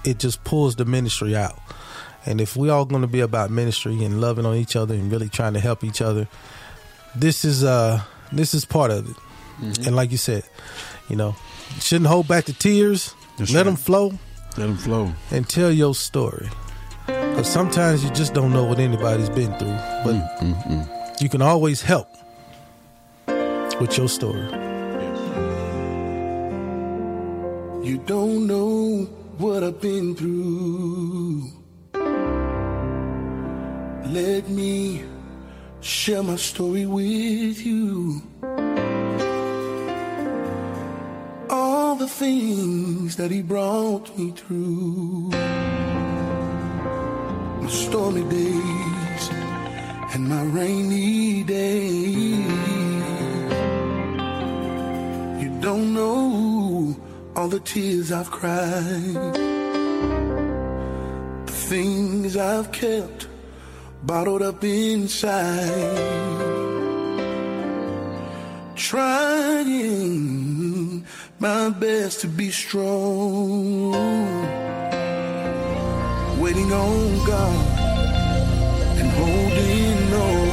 it just pulls the ministry out. And if we all going to be about ministry and loving on each other and really trying to help each other, this is uh this is part of it. And like you said, you know, you shouldn't hold back the tears. That's let right. them flow Let them flow. and tell your story. Because sometimes you just don't know what anybody's been through, but Mm, you can always help with your story. You don't know what I've been through. Let me share my story with you. All the things that he brought me through. My stormy days and my rainy days. Don't know all the tears I've cried, the things I've kept bottled up inside, trying my best to be strong, waiting on God and holding on.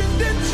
Over, but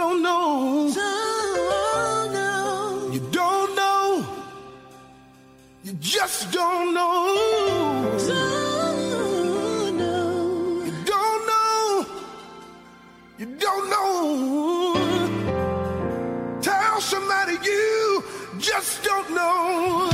don't know. You don't know. You just don't know. You don't know. You don't know. Tell somebody you just don't know.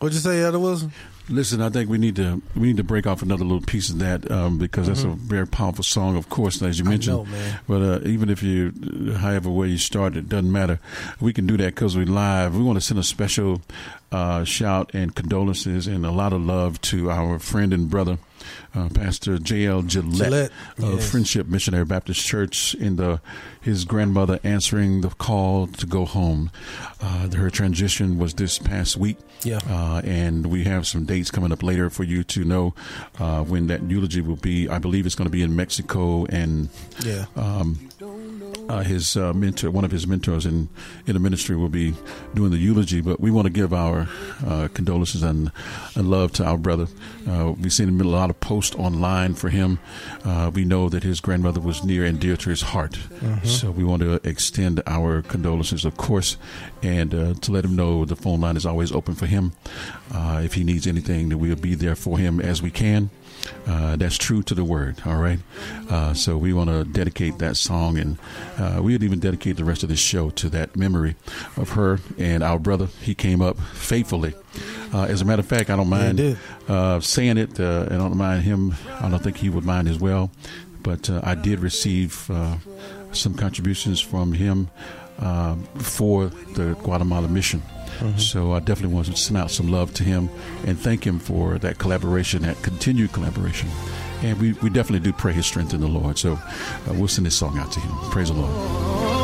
What'd you say, Elder Wilson? Listen, I think we need to we need to break off another little piece of that um, because that's a Mhm. very powerful song, of course, as you mentioned. know, man. But uh, even if you, however way you start, it doesn't matter. We can do that because we're live. We want to send a special uh, shout and condolences and a lot of love to our friend and brother, uh, Pastor J.L. Gillette, Gillette, of yes. Friendship Missionary Baptist Church. In the his grandmother answering the call to go home. Uh, her transition was this past week. Yeah. Uh, and we have some dates coming up later for you to know uh, when that eulogy will be. I believe it's going to be in Mexico, and Yeah. um, uh, his uh, mentor, one of his mentors in in the ministry, will be doing the eulogy. But we want to give our uh, condolences and, and love to our brother. Uh, we've seen a lot of posts online for him. Uh, we know that his grandmother was near and dear to his heart, Mhm. so we want to extend our condolences, of course, and uh, to let him know the phone line is always open for him. Uh, if he needs anything, that we'll be there for him as we can. Uh, that's true to the word, all right? Uh, so we want to dedicate that song, and uh, we'd even dedicate the rest of this show to that memory of her and our brother. He came up faithfully. Uh, as a matter of fact, I don't mind uh, saying it. Uh, I don't mind him. I don't think he would mind as well. But uh, I did receive uh, some contributions from him uh, for the Guatemala mission. So I definitely want to send out some love to him and thank him for that collaboration, that continued collaboration. And we, we definitely do pray his strength in the Lord. So uh, we'll send this song out to him. Praise the Lord.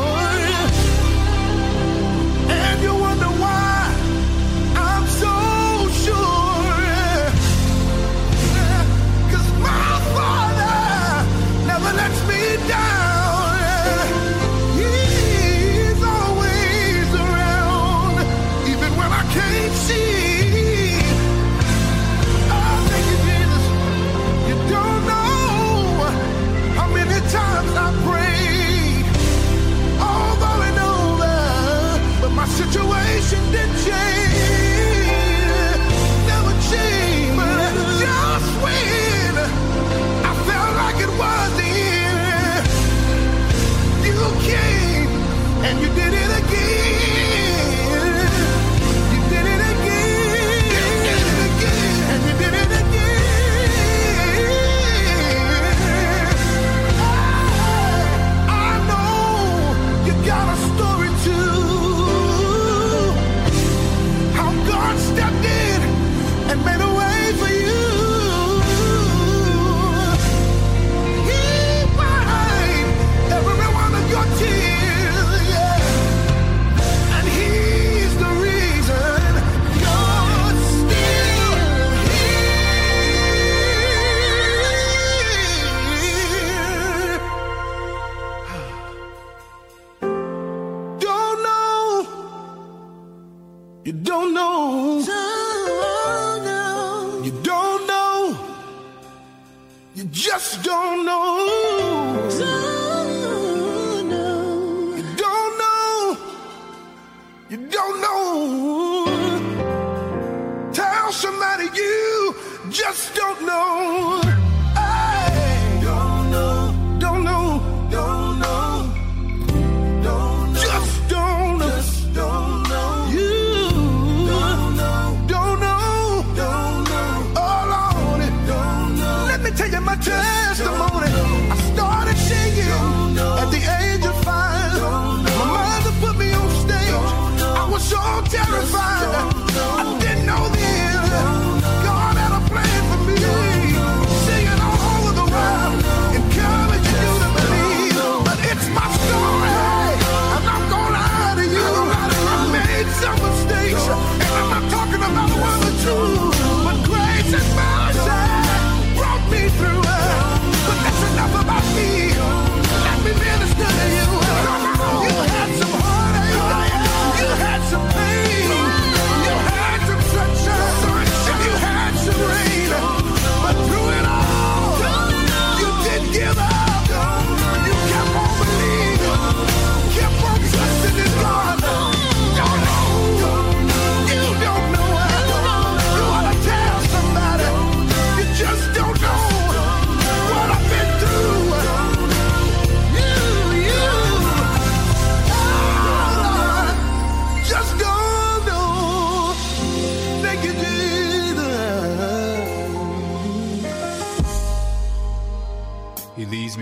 You don't know. You don't know. You just don't know. You don't know. You don't know. Tell somebody you just don't know.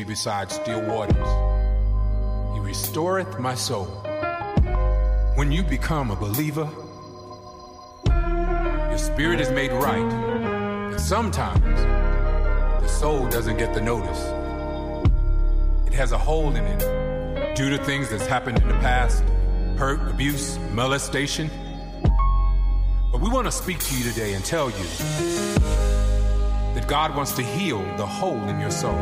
Beside still waters. He restoreth my soul. When you become a believer, your spirit is made right. But sometimes the soul doesn't get the notice. It has a hole in it due to things that's happened in the past hurt, abuse, molestation. But we want to speak to you today and tell you that God wants to heal the hole in your soul.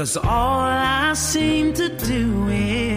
Cause all I seem to do is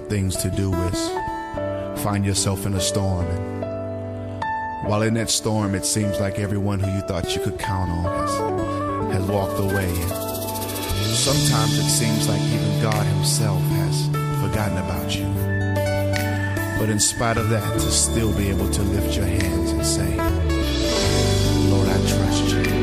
things to do is find yourself in a storm. And while in that storm, it seems like everyone who you thought you could count on has, has walked away. Sometimes it seems like even God Himself has forgotten about you. But in spite of that, to still be able to lift your hands and say, Lord, I trust you.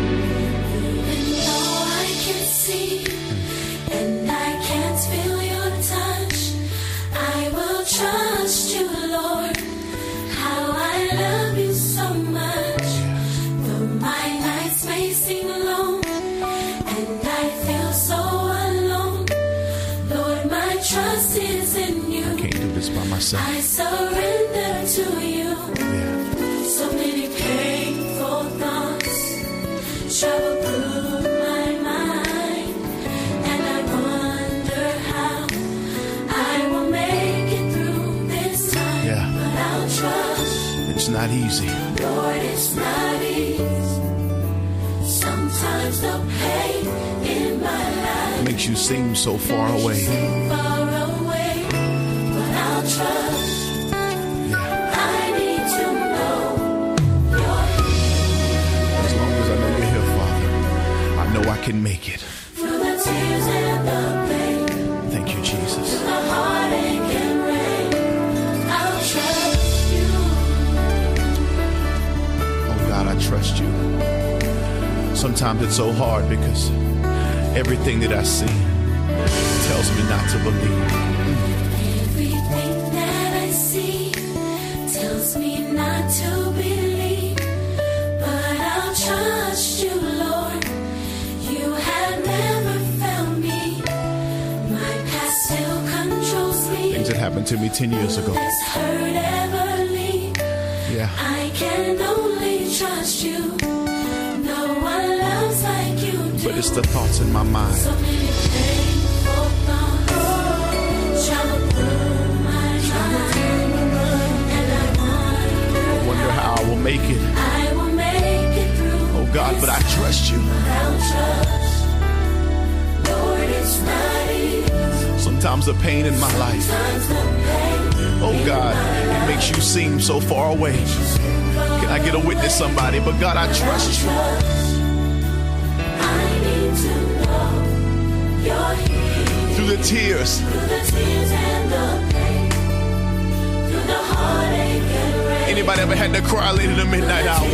I surrender to you. So many painful thoughts travel through my mind, and I wonder how I will make it through this time. Yeah. But I'll trust, It's not easy. Lord, it's not easy. Sometimes the pain in my life makes you seem so far away, can make it. pain, Thank you, Jesus. rain. You. Oh God, I trust you. Sometimes it's so hard because everything that I see tells me not to believe. Happened to me 10 years ago. This hurt ever leave. Yeah. I can only trust you. No one loves like you do. But it's the thoughts in my mind. So many painful thoughts travel through my mind, and I wonder wonder how I will make it. I will make it through. Oh God, but I trust you. Sometimes the pain in my life, Sometimes the pain. oh God, it makes you seem so far away. Can I get a witness, somebody? But God, I trust you. I need to know you're here. Through the tears, Through the tears and the pain. Through the heartache and rain. anybody ever had to cry late in the midnight hour?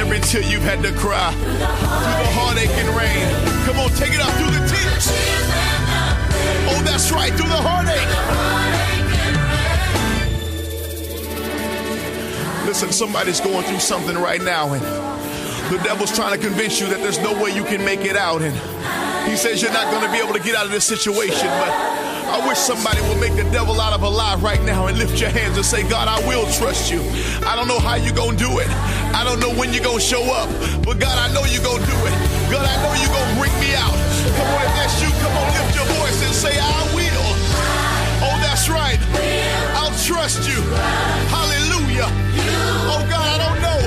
Every tear you've had to cry through the heartache and rain. Come on, take it out through the tears. That's right, through the heartache. Listen, somebody's going through something right now, and the devil's trying to convince you that there's no way you can make it out, and he says you're not going to be able to get out of this situation, but I wish somebody would make the devil out of a lie right now and lift your hands and say, God, I will trust you. I don't know how you're going to do it. I don't know when you're going to show up, but God, I know you're going to do it. God, I know you're going to bring me out. Come on, if that's you, come on, lift your voice and say, I will. Oh, that's right. I'll trust you. Hallelujah. Oh, God, I don't know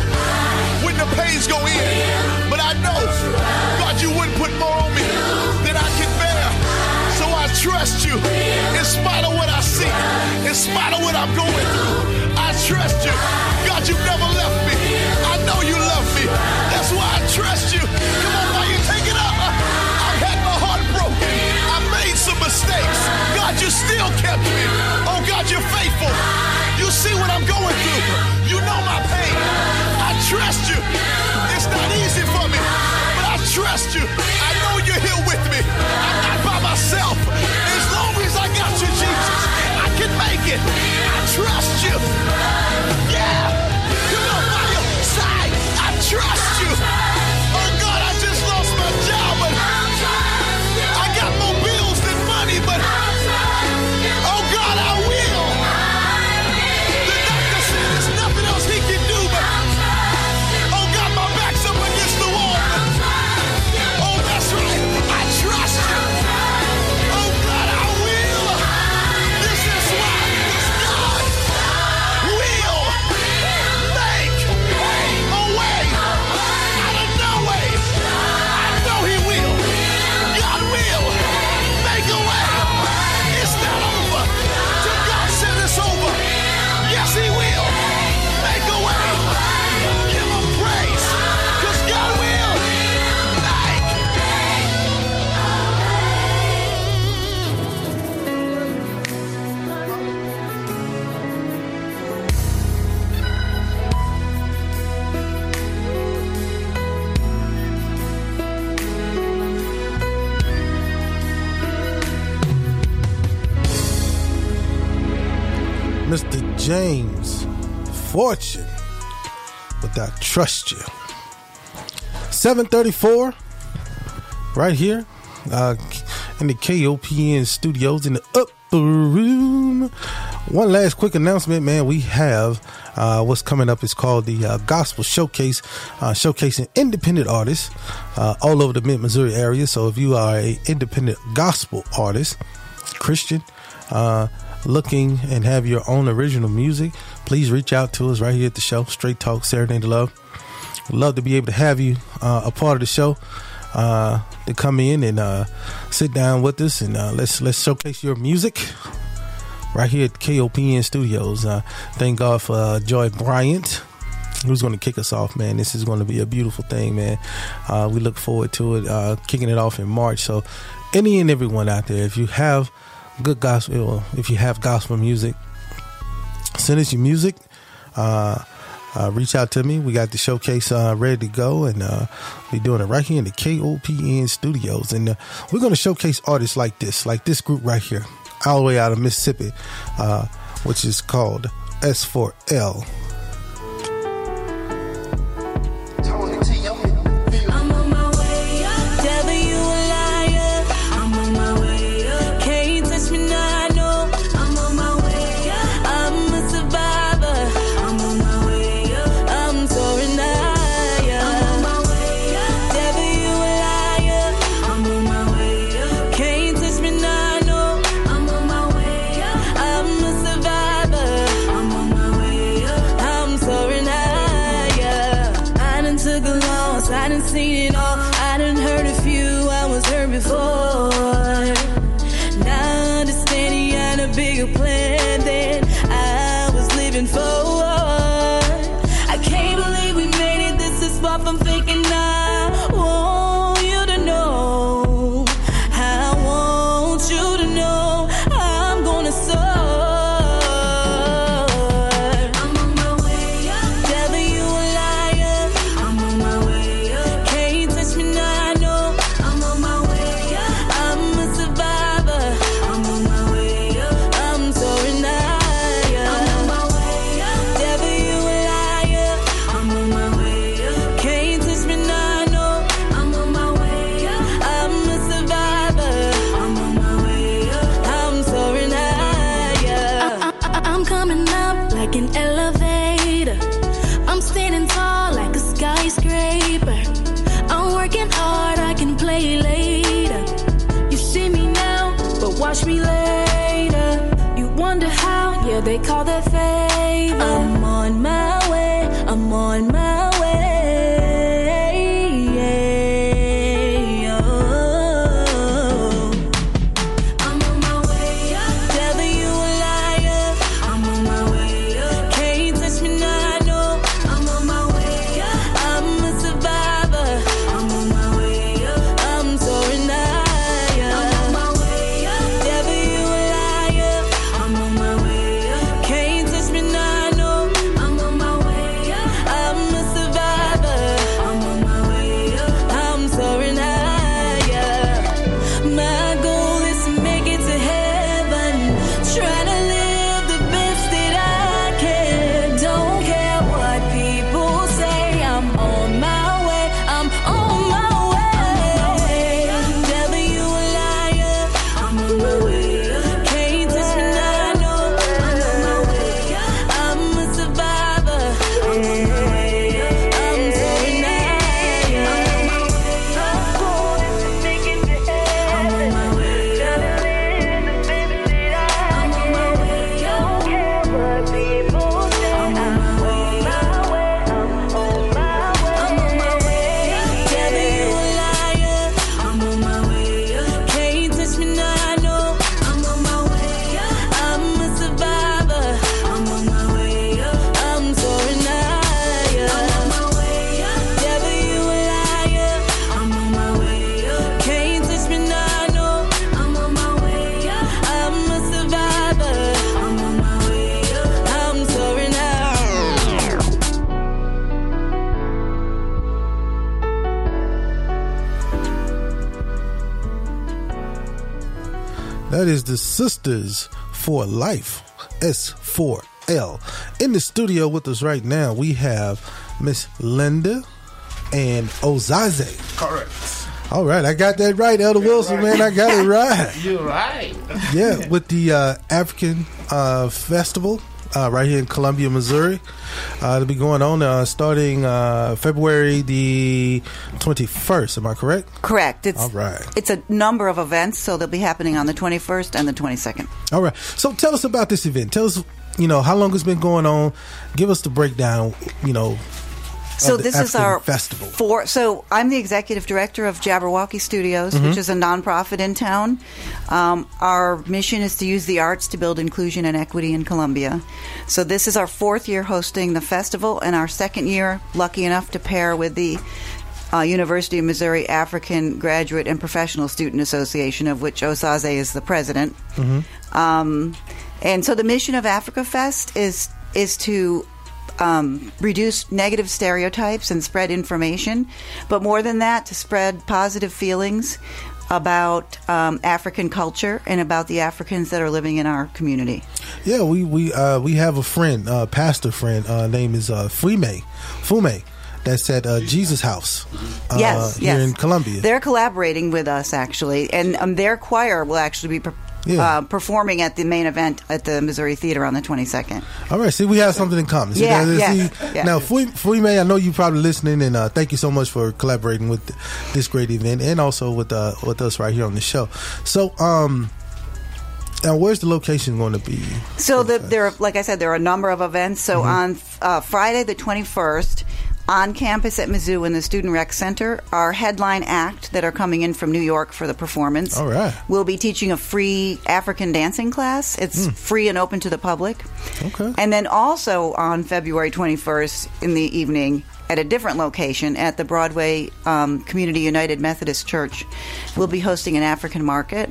when the pains go in, but I know, God, you wouldn't put more on me than I can bear. So I trust you in spite of what I see, in spite of what I'm going through. I trust you. God, you've never left me. I know you love me. God, you still kept me. Oh, God, you're faithful. You see what I'm going through. You know my pain. I trust you. It's not easy for me, but I trust you. I know you're here with me. I'm not by myself. As long as I got you, Jesus, I can make it. I trust you. James Fortune without trust you. 734 right here uh, in the KOPN studios in the upper room. One last quick announcement, man. We have uh, what's coming up is called the uh, Gospel Showcase, uh, showcasing independent artists uh, all over the mid Missouri area. So if you are a independent gospel artist, Christian, uh, looking and have your own original music, please reach out to us right here at the show, Straight Talk Saturday to Love. Love to be able to have you uh, a part of the show. Uh, to come in and uh, sit down with us and uh, let's let's showcase your music right here at KOPN Studios. Uh, thank God for uh, Joy Bryant, who's going to kick us off, man. This is going to be a beautiful thing, man. Uh, we look forward to it, uh, kicking it off in March. So, any and everyone out there, if you have good gospel, if you have gospel music, send us your music. Uh, uh, reach out to me. We got the showcase uh, ready to go, and uh, we're doing it right here in the KOPN studios. And uh, we're going to showcase artists like this, like this group right here, all the way out of Mississippi, uh, which is called S4L. Sisters for Life, S4L. In the studio with us right now, we have Miss Linda and Osaze. Correct. All right, I got that right, Elder Wilson, man. I got it right. You're right. yeah, with the uh, African uh, Festival uh, right here in Columbia, Missouri. Uh, it'll be going on uh, starting uh, February the 21st. Am I correct? Correct. It's All right. It's a number of events, so they'll be happening on the 21st and the 22nd. All right. So tell us about this event. Tell us, you know, how long it's been going on. Give us the breakdown, you know. So this is our festival. For so I'm the executive director of Jabberwocky Studios, Mhm. which is a nonprofit in town. Um, our mission is to use the arts to build inclusion and equity in Columbia. So this is our fourth year hosting the festival, and our second year, lucky enough to pair with the uh, University of Missouri African Graduate and Professional Student Association, of which Osaze is the president. Mm-hmm. Um, and so the mission of Africa Fest is is to um, reduce negative stereotypes and spread information, but more than that, to spread positive feelings about um, African culture and about the Africans that are living in our community. Yeah, we we uh, we have a friend, uh, pastor friend. Uh, name is uh, Fume, Fume. That's at uh, Jesus House. Uh, yes, here yes. in Columbia. They're collaborating with us actually, and um, their choir will actually be. Per- Yeah. Uh, performing at the main event at the Missouri Theater on the 22nd. All right, see, we have something in common. Yeah, now, yeah, see, yeah. Now, Fui- Fuime, I know you're probably listening, and uh, thank you so much for collaborating with this great event, and also with uh, with us right here on the show. So, um, now where's the location going to be? So the, there, are, like I said, there are a number of events. So on uh, Friday the twenty first, on campus at Mizzou in the Student Rec Center, our headline act that are coming in from New York for the performance. All right. We'll be teaching a free African dancing class. It's hmm. free and open to the public. Okay. And then also on February 21st in the evening at a different location at the Broadway um, Community United Methodist Church, we'll be hosting an African market.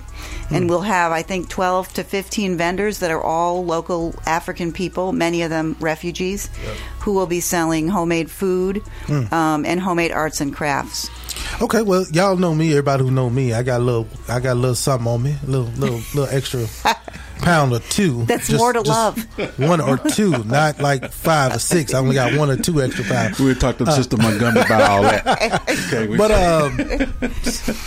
And we'll have, I think, 12 to 15 vendors that are all local African people, many of them refugees, who will be selling homemade food Hmm. um, and homemade arts and crafts. Okay, well, y'all know me. Everybody who know me, I got a little, I got a little something on me, a little, little, little extra pound or two. That's more to love. One or two, not like five or six. I only got one or two extra pounds. We'll talk to Uh, Sister Montgomery about all that. Okay, we- But um,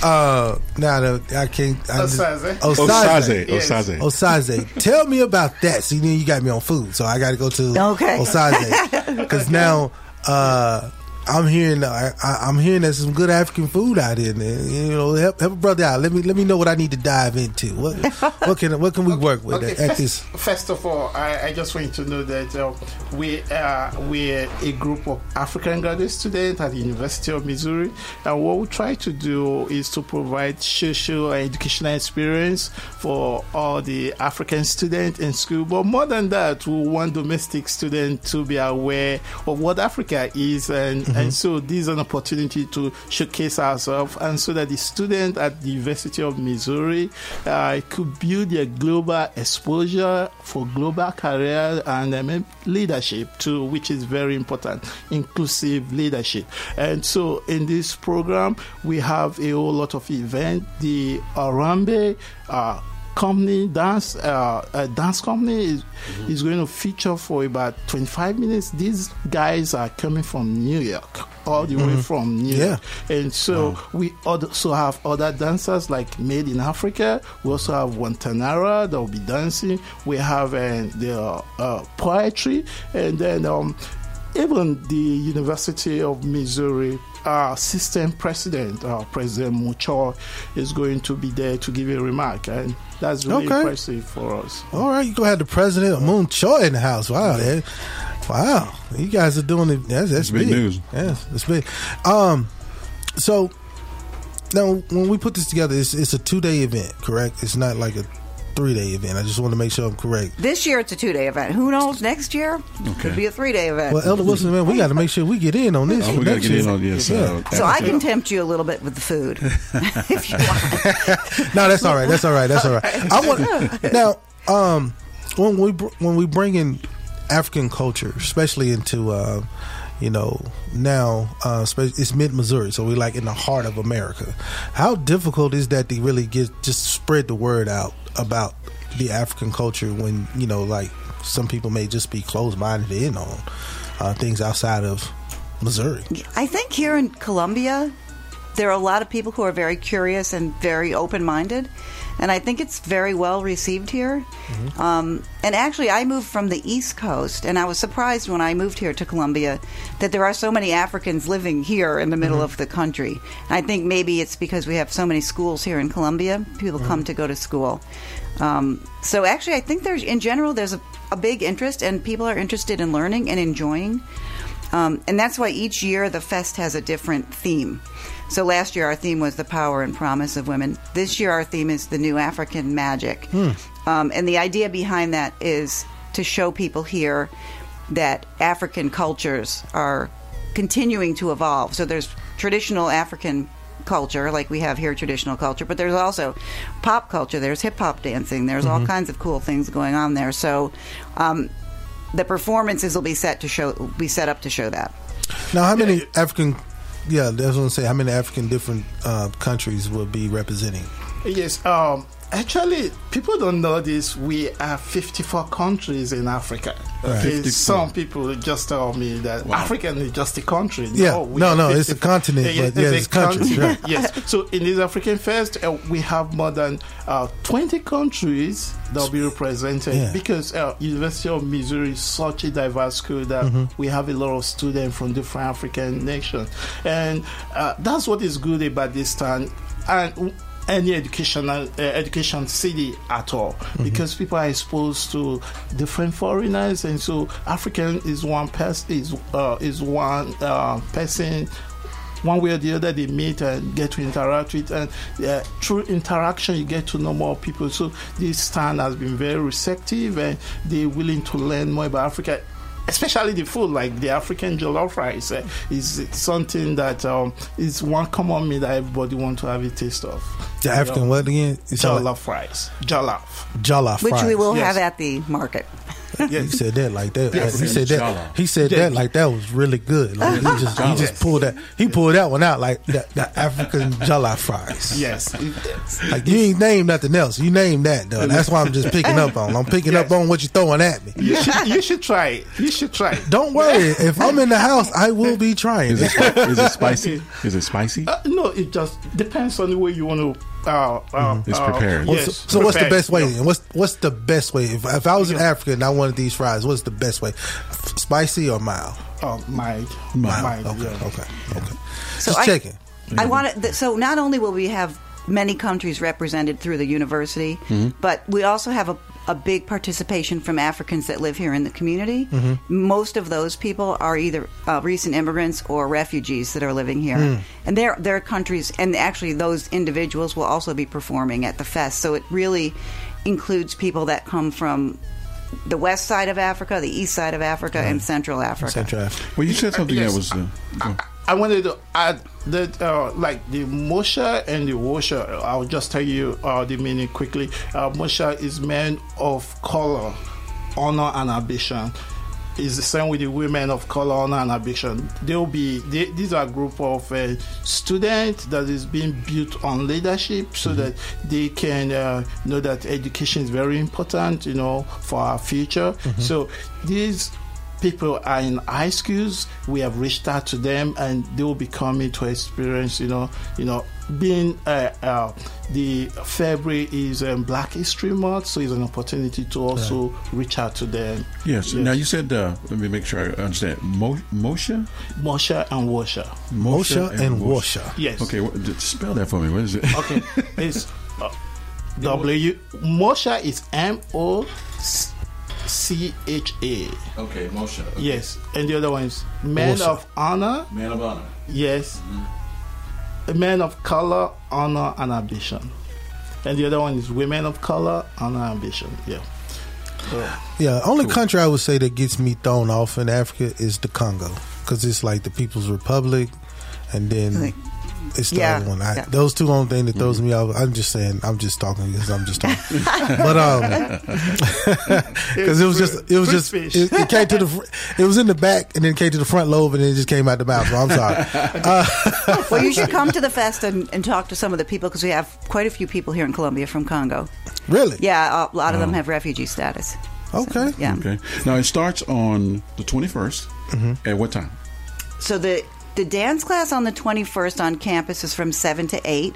uh, now the, I can't. I just- Osaze. Osaze. Osaze. Osaze. Osaze. Tell me about that. See, then you got me on food, so I got to go to Okay. Osaze because now uh, I'm hearing I, I, I'm hearing there's some good African food out here. Man. You know, help, help a brother out. Let me let me know what I need to dive into. What what can what can we work with Okay, at, at first, this? first of all, I, I just want you to know that uh, we are we're a group of African graduate students at the University of Missouri, and what we try to do is to provide social and educational experience for all the African students in school. But more than that, we want domestic students to be aware of what Africa is, and, Mm-hmm. and so this is an opportunity to showcase ourselves, and so that the student at the University of Missouri uh, could build their global exposure for global career and um, leadership too, which is very important, inclusive leadership. And so in this program, we have a whole lot of events. The Arambe uh, company dance uh, uh, dance company is, is going to feature for about 25 minutes. These guys are coming from new york all the way Mhm. from new Yeah. york and so we also have other dancers like made in africa. We also have wantanara that will be dancing. We have uh, the uh, poetry. And then um, even the University of Missouri uh, system president, uh, President Mun Choi, is going to be there to give a remark, and that's really Okay. impressive for us. All right, you go have the president of Mun Choi in the house. Wow, man. wow, you guys are doing it. That's, that's It's big big news. Yes, it's big. Um, so now when we put this together, it's, it's a two day event, correct? It's not like a three day event. I just want to make sure I'm correct. This year it's a two day event. Who knows? Next year could be a three day event. Well, Elder Wilson, man, we got to make sure we get in on this. Oh, we gotta next get in year. on this, uh, Yeah. so I can tempt you a little bit with the food. no, that's all right. That's all right. That's all right. I want now. Um, when we br- when we bring in African culture, especially into uh, you know now uh, it's mid Missouri, so we're like in the heart of America. How difficult is that to really get just spread the word out about the African culture when you know like some people may just be closed minded in on uh, things outside of Missouri. I think here in Columbia, there are a lot of people who are very curious and very open minded. And I think it's very well received here. Um, and actually, I moved from the East Coast, and I was surprised when I moved here to Columbia that there are so many Africans living here in the middle Mhm. of the country. I think maybe it's because we have so many schools here in Columbia. People come to go to school. Um, so actually, I think there's, in general, there's a, a big interest, and people are interested in learning and enjoying. Um, and that's why each year the fest has a different theme. So last year our theme was the power and promise of women. This year our theme is the new African magic. Um, and the idea behind that is to show people here that African cultures are continuing to evolve. So there's traditional African culture, like we have here traditional culture, but there's also pop culture. There's hip hop dancing. There's all Mhm. kinds of cool things going on there. So um, the performances will be set to show, be set up to show that. Now, how many African? Yeah, that's was going to say how many African different uh, countries will be representing. Yes, um, actually, people don't know this. We are 54 countries in Africa. Right. 54. some people just tell me that Africa is just a country. Yeah, we no, no, it's a 54 continent, but yeah, it's a countries, continent. right. yes. So in this African Fest, uh, we have more than uh, 20 countries that will be represented Yeah. because uh, University of Missouri is such a diverse school that Mhm. we have a lot of students from different African nations, and uh, that's what is good about this time. And any educational uh, education city at all. Because people are exposed to different foreigners and so african is one person is uh, is one uh, person one way or the other they meet and get to interact with and uh, through interaction you get to know more people. So this stand has been very receptive and they're willing to learn more about africa especially the food like the african jollof rice uh, is something that um, is one common meal that everybody wants to have a taste of The African what again? You said jollof rice jollof Jollof Which we will Yes. have at the market. Yeah. He said that like that. Yes. He said that. Jollof. He said that like that was really good. Like he just he just pulled that. He pulled that one out like the, the African jollof fries. yes Like you ain't named nothing else. You named that though. That's why I'm just picking up on. I'm picking up on what you're throwing at me. you should, you should try it you should try it Don't worry. If I'm in the house, I will be trying. Is it, it spicy? Is it spicy? Uh, no, it just depends on the way you want to uh, uh, It's uh, prepared. What's- yes, so what's the best way? yeah. then? What's what's the best way? If, if I was in Africa and I wanted these fries, what's the best way? F- Spicy or mild? Oh, mild. Mild. Mild, okay, yeah. okay, okay. So Just I- checking. I want to. So not only will we have many countries represented through the university, Mhm. but we also have a, a big participation from Africans that live here in the community. Mhm. Most of those people are either uh, recent immigrants or refugees that are living here, Mm. and their their countries, and actually those individuals will also be performing at the fest. So it really includes people that come from. The west side of Africa, the east side of Africa, and Central Africa. Central Africa. Well, you said something Yes. that was. Uh, go. I wanted to add that, uh, like the Moshe and the Washer, I'll just tell you uh, the meaning quickly. Uh, Moshe is men of color, honor, and ambition. Is the same with the women of color, honor, and ambition. They'll be they, these are a group of uh, students that is being built on leadership, so that they can uh, know that education is very important, you know, for our future. So these people are in high schools. We have reached out to them, and they will be coming to experience. You know, you know, being uh, uh, the February is um, Black History Month, so it's an opportunity to also reach out to them. Yes. Now you said. Uh, let me make sure I understand. Mo- Moshe. Moshe and Washa. Moshe and Washa. Yes. Okay. What, spell that for me. What is it? Okay, it's uh, W. Moshe is M O C H A. Okay, Moshe. okay. Yes, and the other one is Man Moshe. of Honor. Man of honor. Yes. Mm-hmm. A man of color, honor, and ambition. And the other one is women of color, honor, and ambition. Yeah. So, Yeah, only country I would say that gets me thrown off in Africa is the Congo because it's like the People's Republic, and then it's the Yeah, other one. I, yeah. Those two only thing that throws me off. I'm just saying. I'm just talking because I'm just talking. but um, because it was just it was just fish. it, it came to the it was in the back and then came to the front lobe and then it just came out the mouth. So I'm sorry. Uh, well, you should come to the fest and, and talk to some of the people because we have quite a few people here in Columbia from Congo. Really? Yeah, a lot of them have refugee status. Okay. Yeah. Okay. Now it starts on the 21st. Mm-hmm. At what time? So the the dance class on the 21st on campus is from 7 to 8.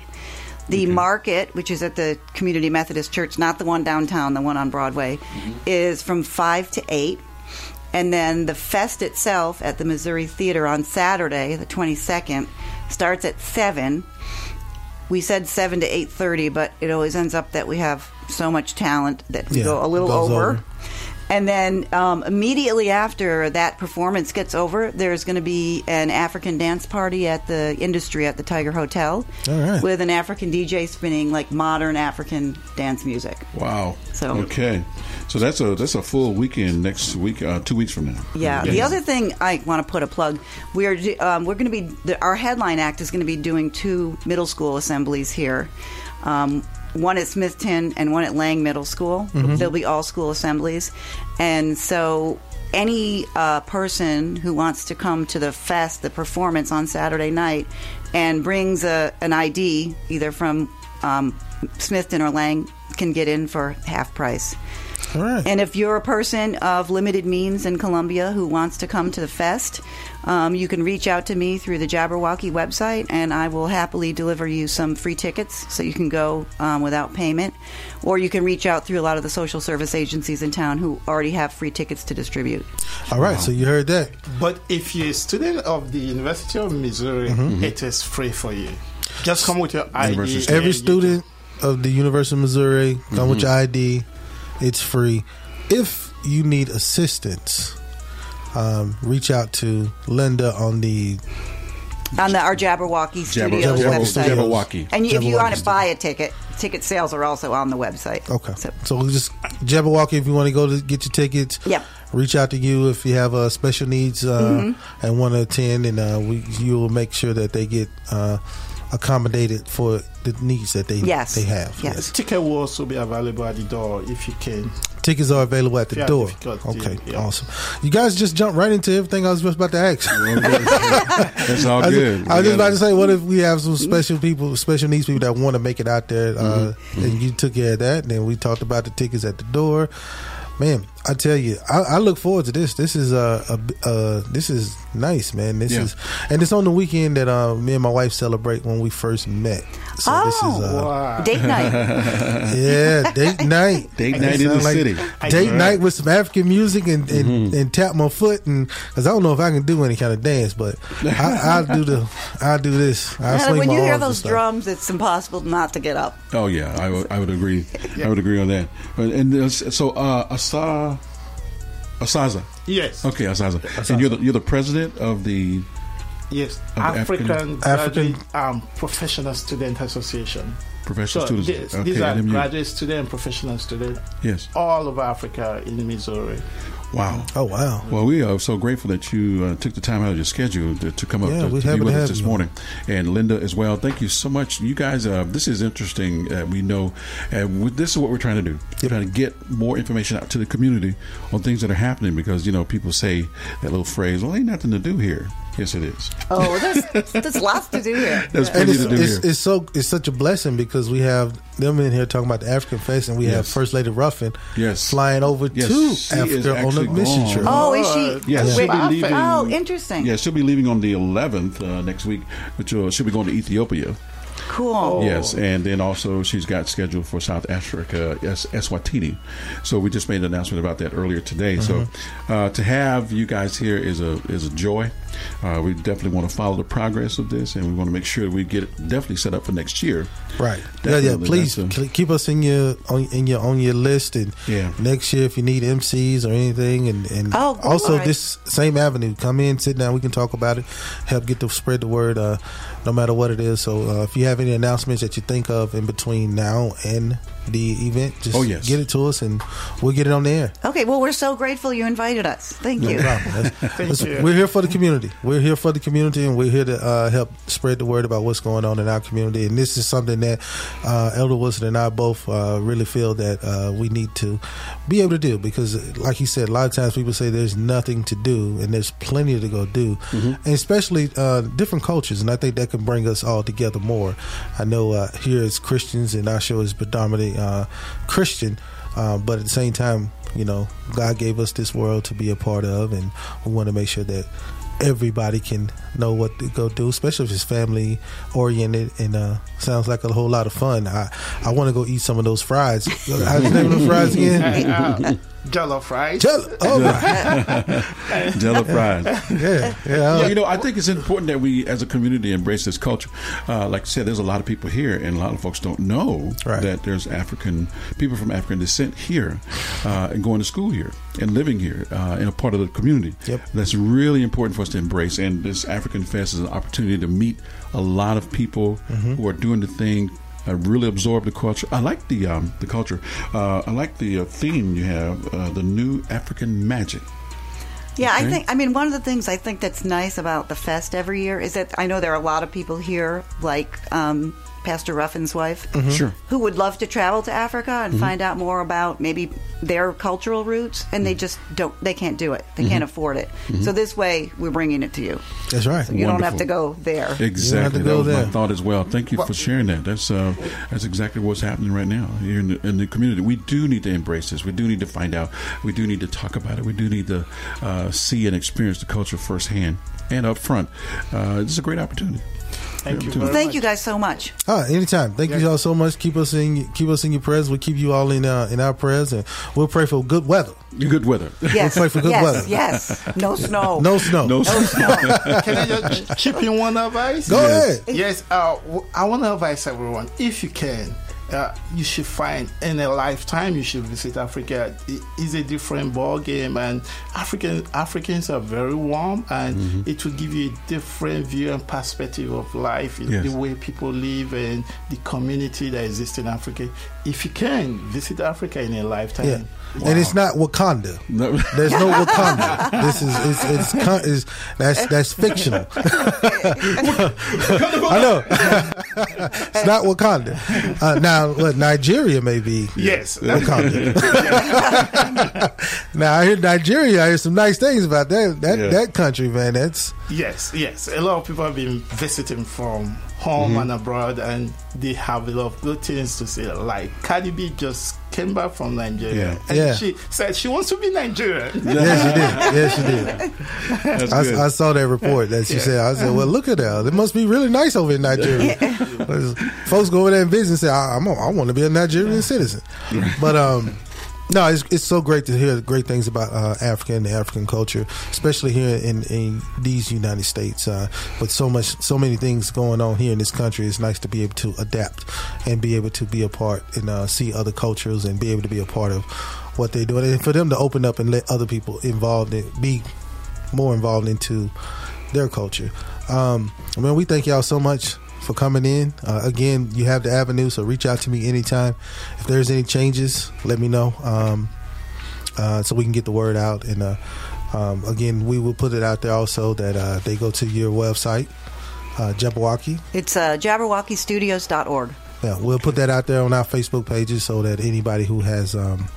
The market, which is at the Community Methodist Church, not the one downtown, the one on Broadway, mm-hmm. is from 5 to 8. And then the fest itself at the Missouri Theater on Saturday, the 22nd, starts at 7. We said 7 to 8:30, but it always ends up that we have so much talent that we Yeah, go a little over. over. And then um, immediately after that performance gets over, there's going to be an African dance party at the industry at the Tiger Hotel All right. with an African DJ spinning like modern African dance music. Wow. So- okay, so that's a that's a full weekend next week, uh, two weeks from now. Yeah. The other thing I want to put a plug: we are um, we're going to be the, our headline act is going to be doing two middle school assemblies here. Um, one at Smithton and one at Lange Middle School. Mhm. There'll be all school assemblies, and so any uh, person who wants to come to the fest, the performance on Saturday night, and brings a, an ID either from um, Smithton or Lange can get in for half price. All right. And if you're a person of limited means in Columbia who wants to come to the fest, um, you can reach out to me through the Jabberwocky website, and I will happily deliver you some free tickets so you can go um, without payment. Or you can reach out through a lot of the social service agencies in town who already have free tickets to distribute. All right, so you heard that. but if you're a student of the University of Missouri, Mhm. it is free for you. Just come with your ID. Every student of the University of Missouri, come with Mhm. your ID. It's free. If you need assistance, um, reach out to Linda on the On the, our Jabberwocky Jabber- Studios Jabberwocky website. Studios. And if you want to buy a ticket, ticket sales are also on the website. Okay. So, we just Jabberwocky if you want to go to get your tickets. Yep. Reach out to you if you have uh, special needs uh, Mhm. and want to attend, and uh, we you will make sure that they get uh, accommodated for the needs that they Yes. they have. The ticket will also be available at the door if you can. Tickets are available at the If you have door. difficulty, Okay, yeah. awesome. You guys just jumped right into everything I was just about to ask. That's all I was- good. I was just about gotta- to say, what if we have some special people, special needs people that want to make it out there, uh, Mm-hmm. and you took care of that. And then we talked about the tickets at the door. Man, I tell you, I, I look forward to this. This is uh, a, uh, this is nice, man. This Yeah. is, and it's on the weekend that uh, me and my wife celebrate when we first met. So this is uh, Wow. Date night. yeah, date night. Date night in Sound the city. Date night with some African music and and, and tap my foot and because I don't know if I can do any kind of dance, but I, I'll do the I'll do this. I'll Yeah, swing when my you hear those drums, it's impossible not to get up. Oh yeah, I would I would agree. I would agree on that. But and so uh, Asa Asaza. Yes. Okay, Asaza. And you're the you're the president of the Yes, Of African- African, African- Graduate um, Professional Student Association. Professional so Students- This, okay, these are NMU. graduate student and professional student. Yes. All over Africa in Missouri. Wow. Oh wow. Well, we are so grateful that you uh, took the time out of your schedule to, to come up Yeah, to, we're to be with to us this you. morning, and Linda as well. Thank you so much. You guys, uh, this is interesting. Uh, we know, uh, we, this is what we're trying to do. We're trying to get more information out to the community on things that are happening because you know people say that little phrase, "Well, ain't nothing to do here." Yes, it is. Oh, there's, there's lots to do here. There's plenty it's, to do it's, here. it's so it's such a blessing because we have them in here talking about the African face, and we have First Lady Ruffin Yes. flying over Yes, to she Africa on a mission gone. trip. Oh, is she? Yeah, she'll be leaving. Oh, interesting. Yeah, she'll be leaving on the 11th uh, next week, which uh, she'll be going to Ethiopia. Cool. Yes, and then also she's got scheduled for South Africa, Es- Eswatini. So we just made an announcement about that earlier today. So uh, to have you guys here is a is a joy. Uh, we definitely want to follow the progress of this, and we want to make sure that we get it definitely set up for next year. Right. Yeah, yeah. Please a- keep us in your on in your on your list, and Yeah. next year if you need MCs or anything, and and Oh, also All right. this same avenue, come in, sit down, we can talk about it, help get the spread the word, uh, no matter what it is. So uh, if you have any announcements that you think of in between now and the event, just Oh, yes. get it to us, and we'll get it on the air. Okay, well, we're so grateful you invited us. Thank No you. problem. That's- Thank that's- you. We're here for the community. We're here for the community, and we're here to uh, help spread the word about what's going on in our community. And this is something that uh, Elder Wilson and I both uh, really feel that uh, we need to be able to do because, like he said, a lot of times people say there's nothing to do, and there's plenty to go do, and especially uh, different cultures. And I think that can bring us all together more. I know uh, here as Christians, and our show is predominantly uh, Christian. Uh, but at the same time, you know, God gave us this world to be a part of, and we want to make sure that everybody can know what to go do, especially if it's family oriented and uh, sounds like a whole lot of fun. I I want to go eat some of those fries. The name of the fries again? uh, fries. rice. Jello. Oh, right. Jello fries. yeah, yeah. Yeah, you know, I think it's important that we, as a community, embrace this culture. Uh, like I said, there's a lot of people here, and a lot of folks don't know Right. that there's African people from African descent here, uh, and going to school here and living here uh, in a part of the community. Yep. That's really important for us to embrace. And this African Fest is an opportunity to meet a lot of people Mm-hmm. who are doing the thing. Uh, really absorb the culture. I like the um, the culture. Uh, I like the uh, theme you have, uh, the new African magic. Yeah, I think. I mean, one of the things I think that's nice about the fest every year is that I know there are a lot of people here, like um, Pastor Ruffin's wife, Mm-hmm. Sure. who would love to travel to Africa and Mhm. find out more about maybe their cultural roots, and they just don't. They can't do it. They Mhm. can't afford it. Mhm. So this way, we're bringing it to you. That's right. So you don't have to go there. Exactly. to That go was my thought as well. Thank you for sharing that. That's uh, that's exactly what's happening right now here in the, in the community. We do need to embrace this. We do need to find out. We do need to talk about it. We do need to uh, see and experience the culture firsthand and up front. Uh, this is a great opportunity. Thank you Great Well, thank you guys so much. Ah, anytime. Thank you all so much. Keep us in keep us in your prayers. We'll keep you all in uh, in our prayers, and we'll pray for good weather. Good weather. Yes, we'll pray for good yes, weather. yes. No snow. No snow. No snow. Can I just ch- chip in one advice? Go Yes. ahead. Yes, uh, w- I want to advise everyone if you can. Uh, you should find in a lifetime you should visit Africa. It is a different ball game, and African Africans are very warm, and Mm-hmm. it will give you a different view and perspective of life, Yes. the way people live, and the community that exists in Africa. If you can visit Africa in a lifetime, Yeah. And it's not Wakanda. No. There's no Wakanda. this is it's it's, con- is that's that's fictional. I know. it's not Wakanda. Uh, now, look, Nigeria may be Yes. Wakanda. now I hear Nigeria. I hear some nice things about that that Yeah. that country, man. That's Yes, yes. A lot of people have been visiting from home Mhm. and abroad, and they have a lot of good things to say. Like Cardi B just came back from Nigeria, Yeah. and Yeah. she said she wants to be Nigerian. Yes, she did. Yes, she did. I, I saw that report that she Yeah. said. I said, "Well, look at that. It must be really nice over in Nigeria." Folks go over there and visit and say, "I, I'm a, I want to be a Nigerian citizen." But um, no, it's it's so great to hear great things about uh, Africa and the African culture, especially here in, in these United States. Uh, with so much, so many things going on here in this country, it's nice to be able to adapt and be able to be a part and uh, see other cultures and be able to be a part of what they're doing, and for them to open up and let other people involved in, be more involved into their culture. Um, I mean, we thank y'all so much for coming in. Uh, again, you have the avenue, so reach out to me anytime. If there's any changes, let me know um, uh, so we can get the word out. And uh, um, again, we will put it out there also that uh, they go to your website, uh, Jabberwocky. It's uh, jabberwockystudios.org. Yeah, we'll put that out there on our Facebook pages so that anybody who has um,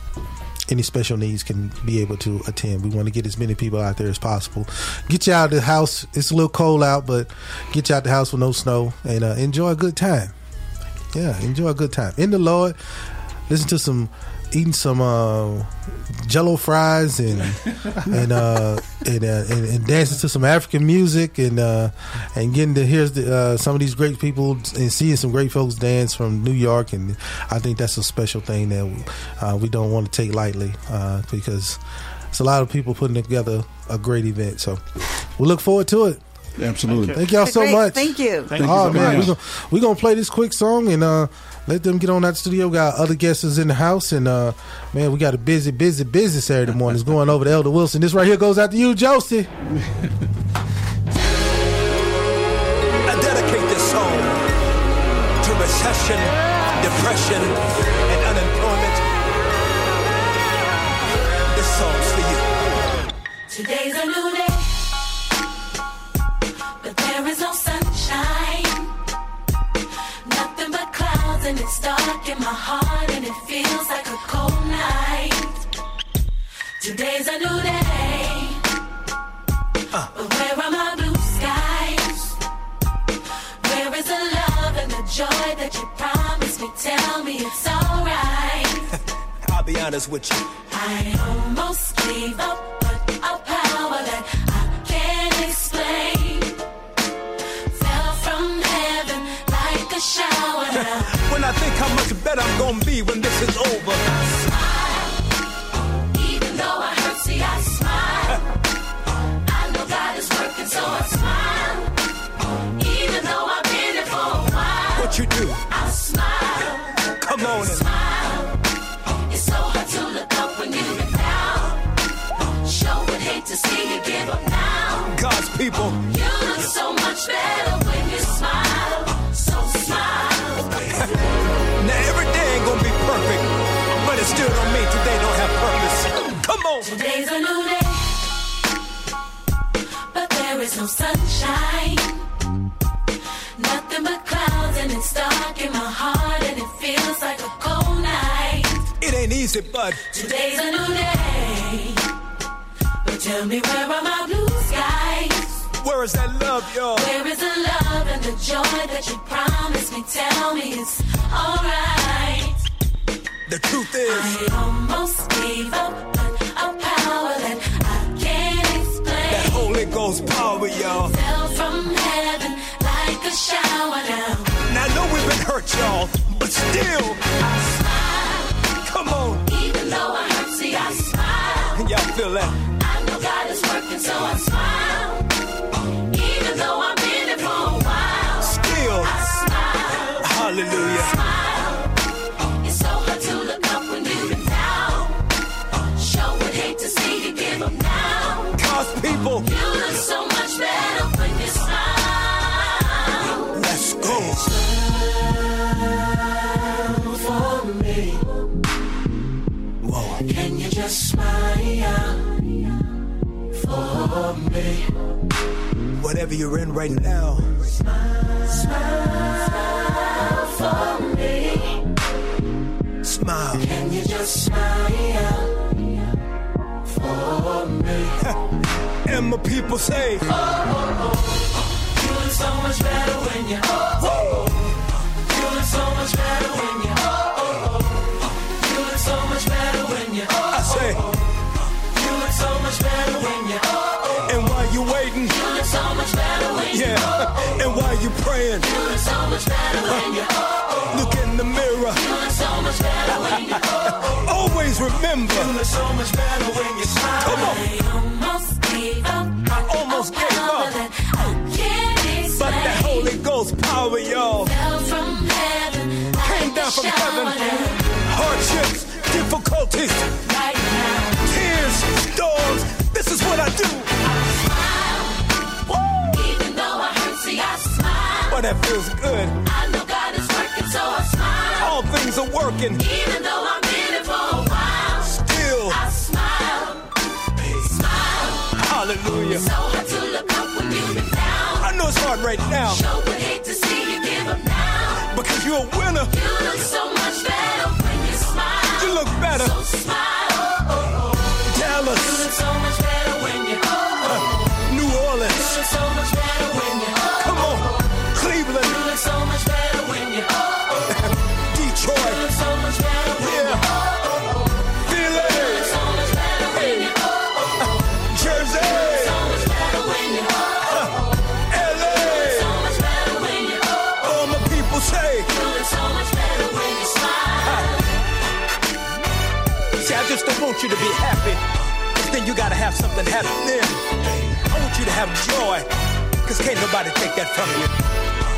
any special needs can be able to attend. We want to get as many people out there as possible. Get you out of the house. It's a little cold out, but get you out the house with no snow and uh, enjoy a good time. Yeah, enjoy a good time in the Lord. Listen to some, eating some uh, Jello fries and and, uh, and, uh, and and dancing to some African music and uh, and getting to hear the, uh, some of these great people and seeing some great folks dance from New York. And I think that's a special thing that uh, we don't want to take lightly uh, because it's a lot of people putting together a great event. So we look forward to it. Absolutely. Thank y'all so Great. much. Thank you. Thank you oh man, coming we're gonna, gonna play this quick song and uh, let them get on that studio. We got other guests in the house and uh, man, we got a busy, busy, busy Saturday morning. It's going over to Elder Wilson. This right here goes out to you, Josie. I dedicate this song to recession, depression, and it's dark in my heart, and it feels like a cold night. Today's a new day, uh. but where are my blue skies? Where is the love and the joy that you promised me? Tell me it's alright. I'll be honest with you. I almost gave up, but a I think how much better I'm gonna be when this is over. even though I hurt, see I smile. I know God is working, so I smile. Even though I've been here for a while, What you do? I smile. Come on and Smile. It's so hard to look up when you've been down. Sure would hate to see you give up now. God's people. You look so much better still don't mean today don't have purpose. Come on. Today's a new day, but there is no sunshine. Nothing but clouds, and it's dark in my heart, and it feels like a cold night. It ain't easy, but Today's a new day, but tell me where are my blue skies? where is that love, y'all? Where is the love and the joy that you promised me? Tell me it's alright. The truth is, I almost gave up, but a power that I can't explain that Holy Ghost power, y'all. fell from heaven like a shower now. Now I know we've been hurt, y'all, but still, I smile, come on. even though I hurt, see I smile. Y'all feel that? Whatever you're in right now, Smile smile for me. smile. Can you just smile for me? And my people say, oh, oh, oh. You look so much better when you oh, oh, oh. You look so much better when you oh, oh, oh. You look so much better when you oh, I say, oh, oh. You look so much better when you oh, yeah, oh, and while you praying, look so much better when you oh, look in the mirror. Look so much better when you oh. Always remember, look so much better when you smile. Come on. I almost gave up. I almost gave up, That I but that Holy Ghost power, y'all, fell from heaven. came down from heaven. Hardships, difficulties, Right now, tears, storms. This is what I do. Smile. That feels good. I know God is working, so I smile. All things are working. Even though I'm been it for a while, Still, I smile. Smile. hallelujah. So hard to look up when you've been down. I know it's hard right now Sure would hate to see you give up now. because you're a winner. You look so much want you to be happy. then you gotta have something happen then. I want you to have joy. Cause can't nobody take that from you.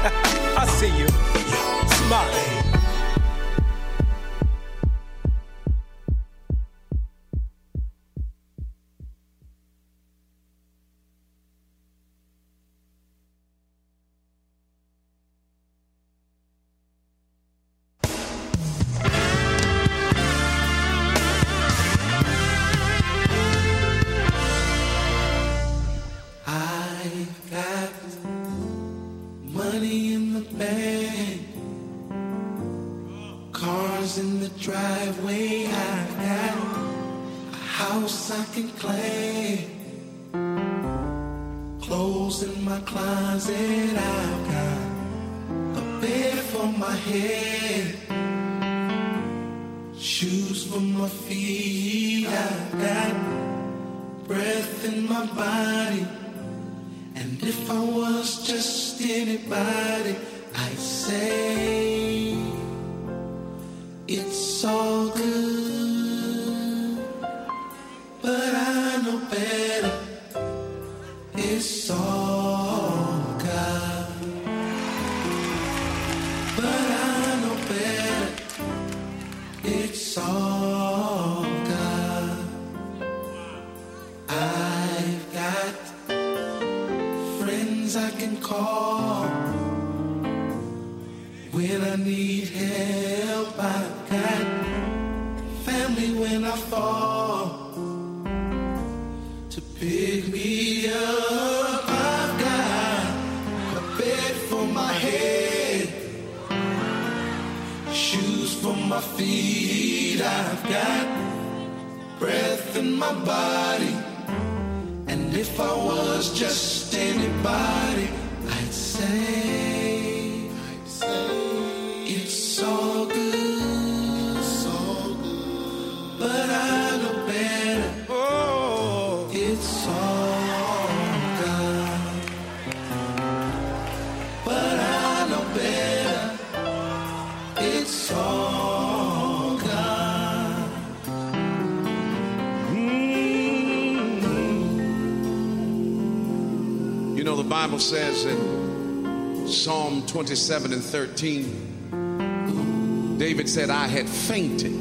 Bible says in Psalm 27 and 13, David said, I had fainted,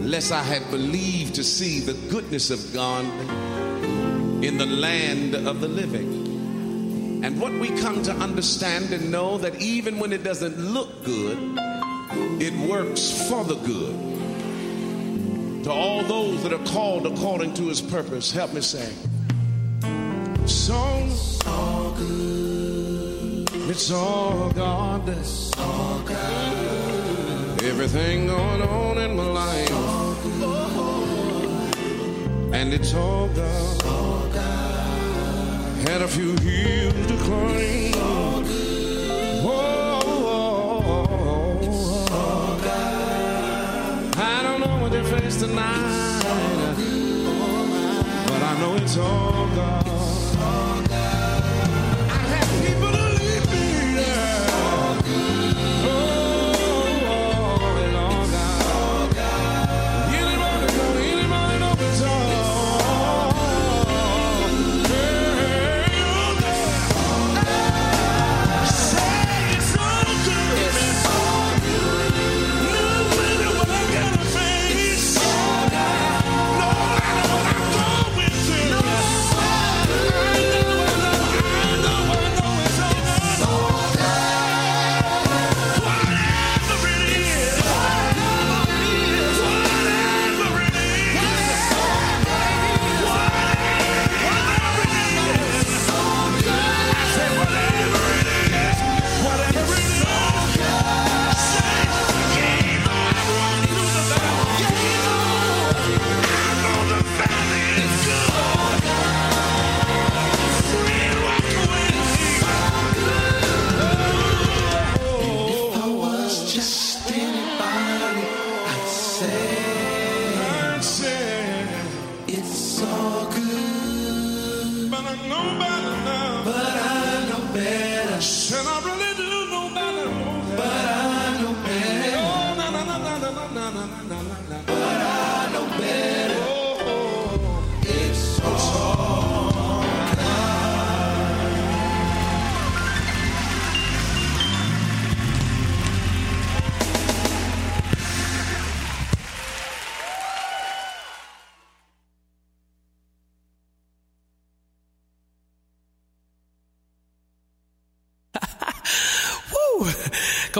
lest I had believed to see the goodness of God in the land of the living. And what we come to understand and know that even when it doesn't look good, it works for the good. To all those that are called according to his purpose, help me sing. It's all God. It's all God. Everything going on in my life, and it's all God. All. Had a few hills to climb. Oh, I don't know what they face tonight, but I know it's all God.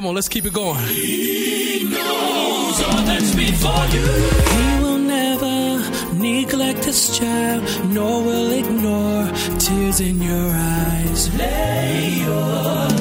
Come on, let's keep it going. He knows all that's before you. He will never neglect his child, nor will ignore tears in your eyes. Lay your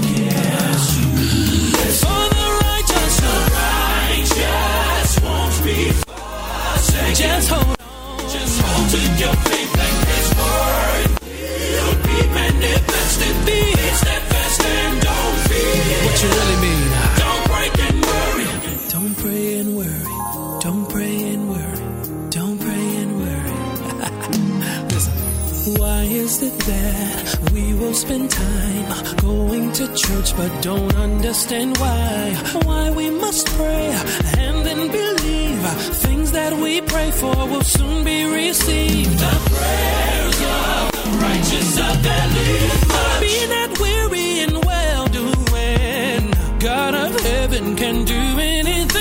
spend time going to church but don't understand why? Why we must pray and then believe things that we pray for will soon be received. The prayers of the righteous availeth much. Be not weary in well doing. God of heaven can do anything.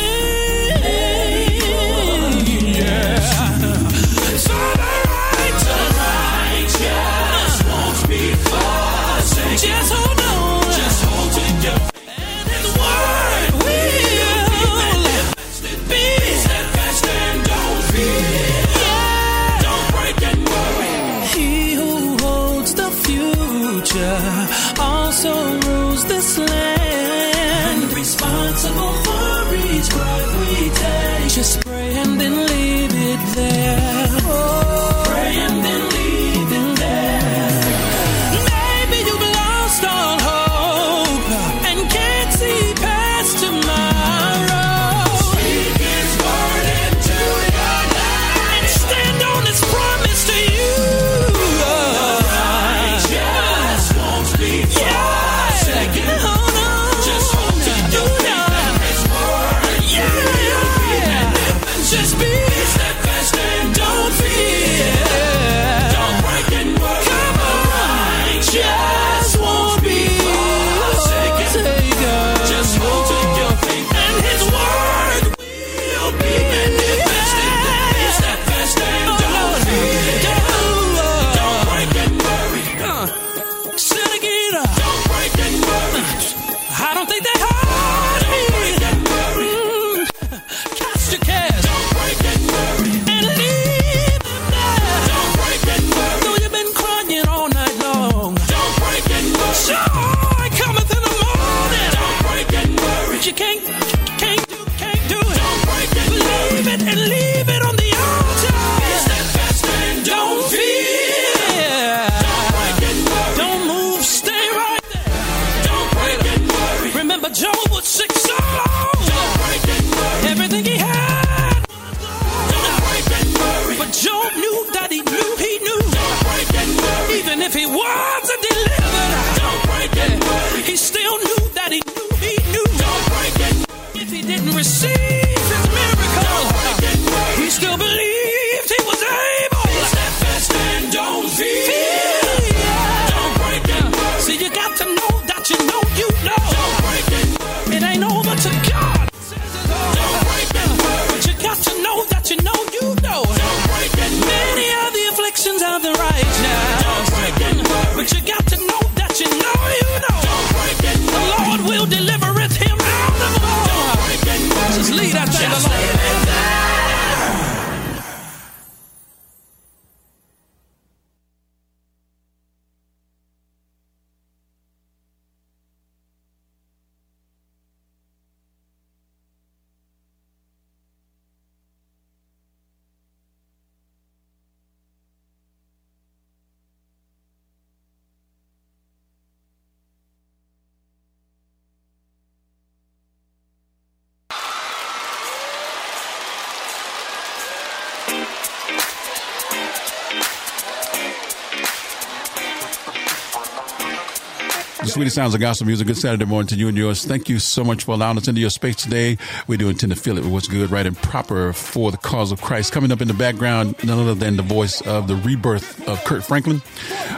Sweetest sounds of gospel music. Good Saturday morning to you and yours. Thank you so much for allowing us into your space today. We do intend to fill it with what's good, right, and proper for the cause of Christ. Coming up in the background, none other than the voice of the rebirth of Kirk Franklin.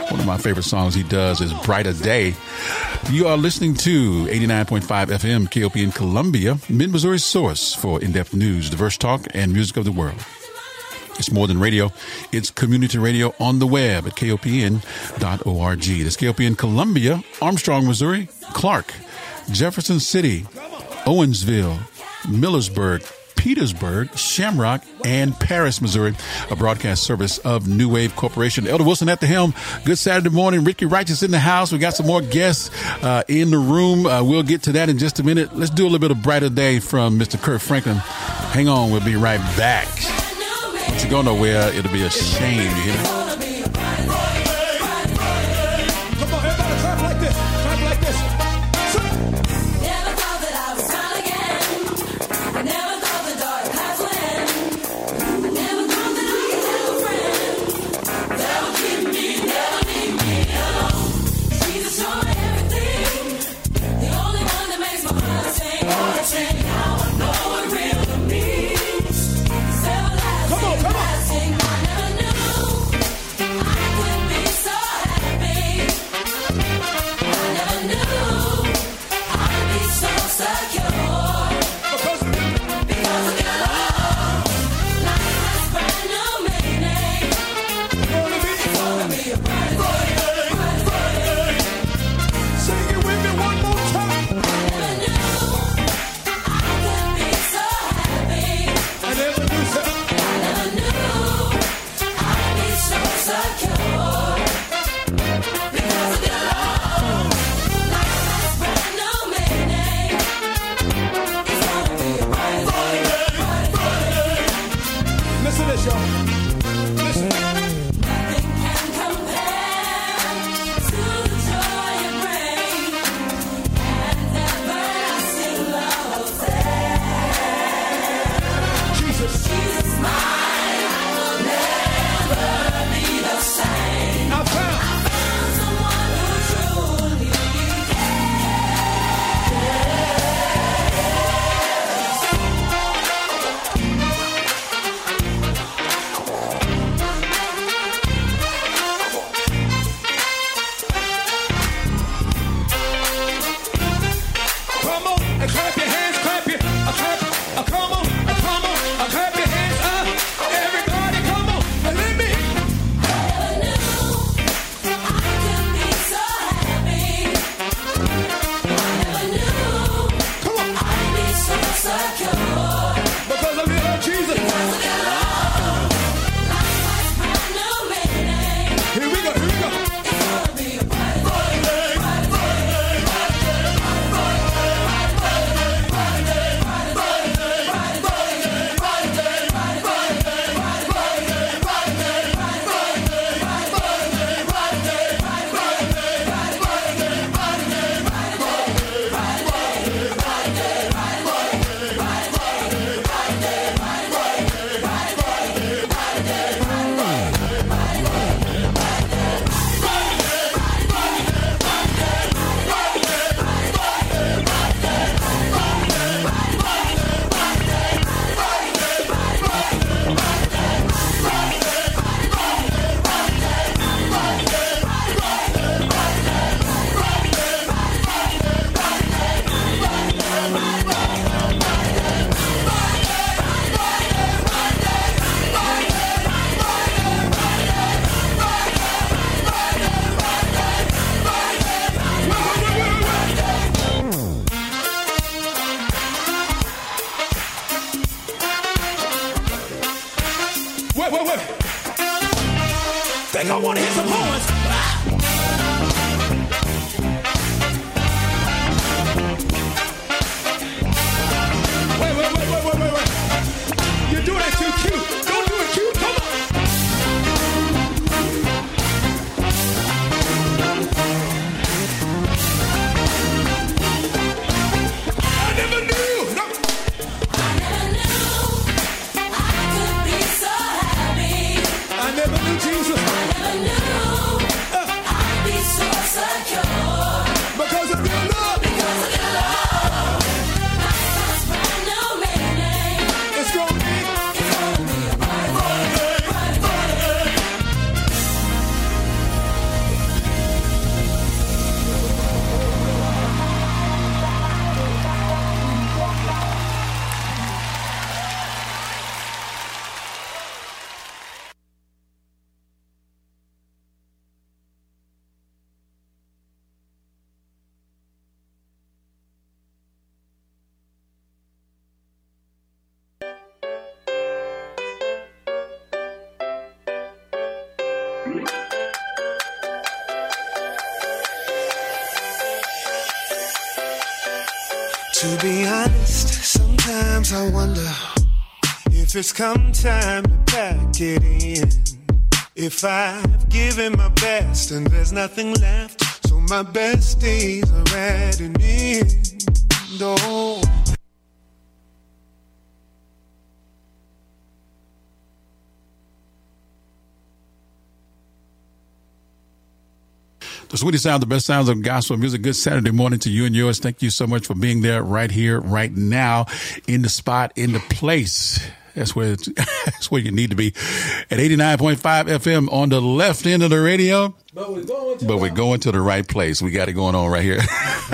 One of my favorite songs he does is Brighter Day. You are listening to 89.5 FM KOP in Columbia, Mid Missouri's source for in depth news, diverse talk, and music of the world. It's more than radio. It's community radio on the web at kopn.org. That's KOPN Columbia, Armstrong, Missouri, Clark, Jefferson City, Owensville, Millersburg, Petersburg, Shamrock, and Paris, Missouri, a broadcast service of New Wave Corporation. Elder Wilson at the helm. Good Saturday morning. Ricky Righteous in the house. We got some more guests uh, in the room. Uh, we'll get to that in just a minute. Let's do a little bit of Brighter Day from Mr. Kirk Franklin. Hang on. We'll be right back. Don't you go nowhere. It'll be a shame. You hear me? It's come time to pack it in. If I've given my best and there's nothing left, so my best days are at an end. Oh. The sweetest sound, the best sounds of gospel music. Good Saturday morning to you and yours. Thank you so much for being there right here, right now, in the spot, in the place. That's where that's where you need to be at 89.5 FM on the left end of the radio. But we're going to But we're going to the right place. We got it going on right here.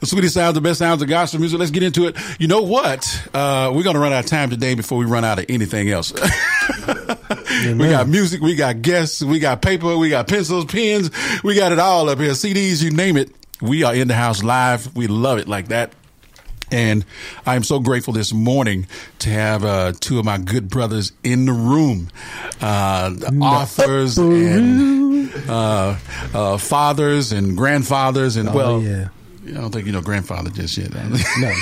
the sweetest sounds, the best sounds of gospel music. Let's get into it. You know what? Uh, we're going to run out of time today before we run out of anything else. we got music, we got guests, we got paper, we got pencils, pens, we got it all up here. CDs, you name it. We are in the house live. We love it like that. And I am so grateful this morning to have uh, two of my good brothers in the room, uh, authors and uh, uh, fathers and grandfathers, and Oh, well, yeah. I don't think you know grandfather just yet. no, no,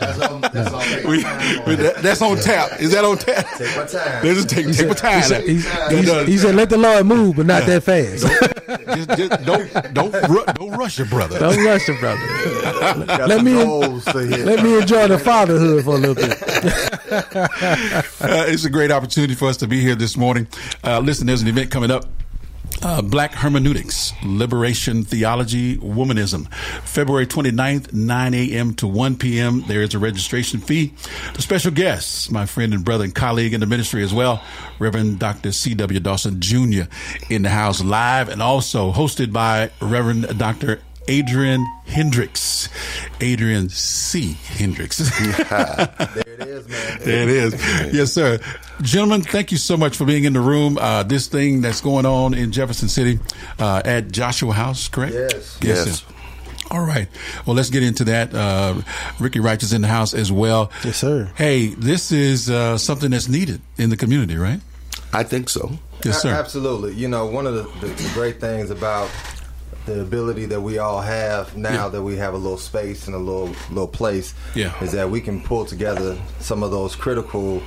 That's on, that's on we, we, that- that's on tap. Is that on tap? Take my time. Let's just take, He take my said- time. He said, he, That he- does- he said, "Let the Lord move, but not that fast." Just, just don't don't ru- don't rush your brother. Don't rush your brother. Let me goals to hit. let me enjoy the fatherhood for a little bit. uh, it's a great opportunity for us to be here this morning. Uh, listen, there's an event coming up. Uh, Black Hermeneutics, Liberation Theology, Womanism. February 29th, 9 a.m. to 1 p.m. There is a registration fee. The special guests, my friend and brother and colleague in the ministry as well, Reverend Dr. C.W. Dawson Jr. in the house live and also hosted by Reverend Dr. Adrian Hendricks. Adrian C. Hendricks. there it is, man. There it is. Yes, sir. Gentlemen, thank you so much for being in the room. Uh, this thing that's going on in Jefferson City uh, at Joshua House, correct? Yes. Yes. sir. All right. Well, let's get into that. Uh, Ricky Wright is in the house as well. Yes, sir. Hey, this is uh, something that's needed in the community, right? I think so. Yes, sir. A- absolutely. You know, one of the, the, the great things about the ability that we all have now Yeah. that we have a little space and a little little place Yeah. is that we can pull together some of those critical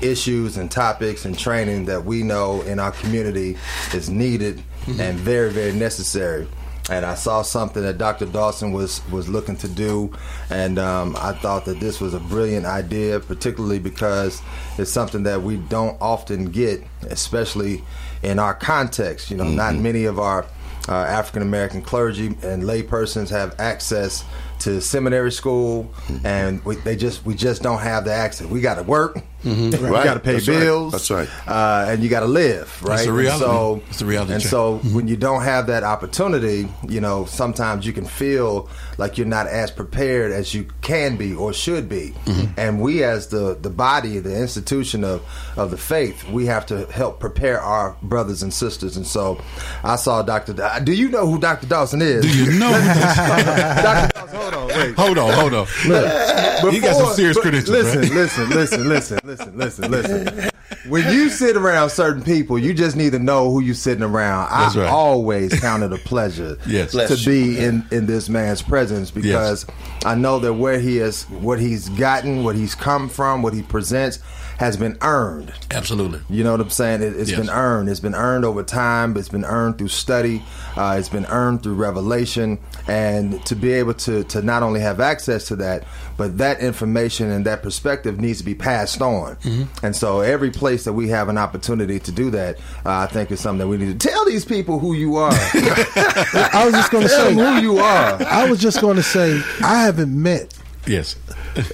issues and topics and training that we know in our community is needed Mm-hmm. and very very necessary and I saw something that Dr. Dawson was was looking to do, and um, I thought that this was a brilliant idea, particularly because it's something that we don't often get, especially in our context. You know, not many of our uh, African American clergy and laypersons have access to seminary school, and we, they just we just don't have the access. We got to work, we Right. got to pay That's right. bills, That's right. uh, and you got to live, right? The And reality. so, It's the reality And check. so, when you don't have that opportunity, you know, sometimes you can feel like you're not as prepared as you can be or should be. Mm-hmm. And we, as the the body, the institution of of the faith, we have to help prepare our brothers and sisters. And so, I saw Dr. Da- Do you know who Dr. Dawson is? Do you know? Dr. Dawson, hold on, wait. Hold on, hold on. Look, he got some serious but credentials. Listen, right? listen, listen, listen, listen, listen, listen. Listen. When you sit around certain people, you just need to know who you're sitting around. That's I right. always count it a pleasure Yes. to Bless be in, in this man's presence because I know that where he is, what he's gotten, what he's come from, what he presents has been earned. Absolutely. You know what I'm saying? It, it's Yes. been earned. It's been earned over time. It's been earned through study. Uh, it's been earned through revelation. And to be able to, to not only have access to that, but that information and that perspective needs to be passed on. Mm-hmm. And so every place that we have an opportunity to do that, uh, I think is something that we need to tell these people who you are. I was just going to say who you are. I was just going to say I haven't met Yes.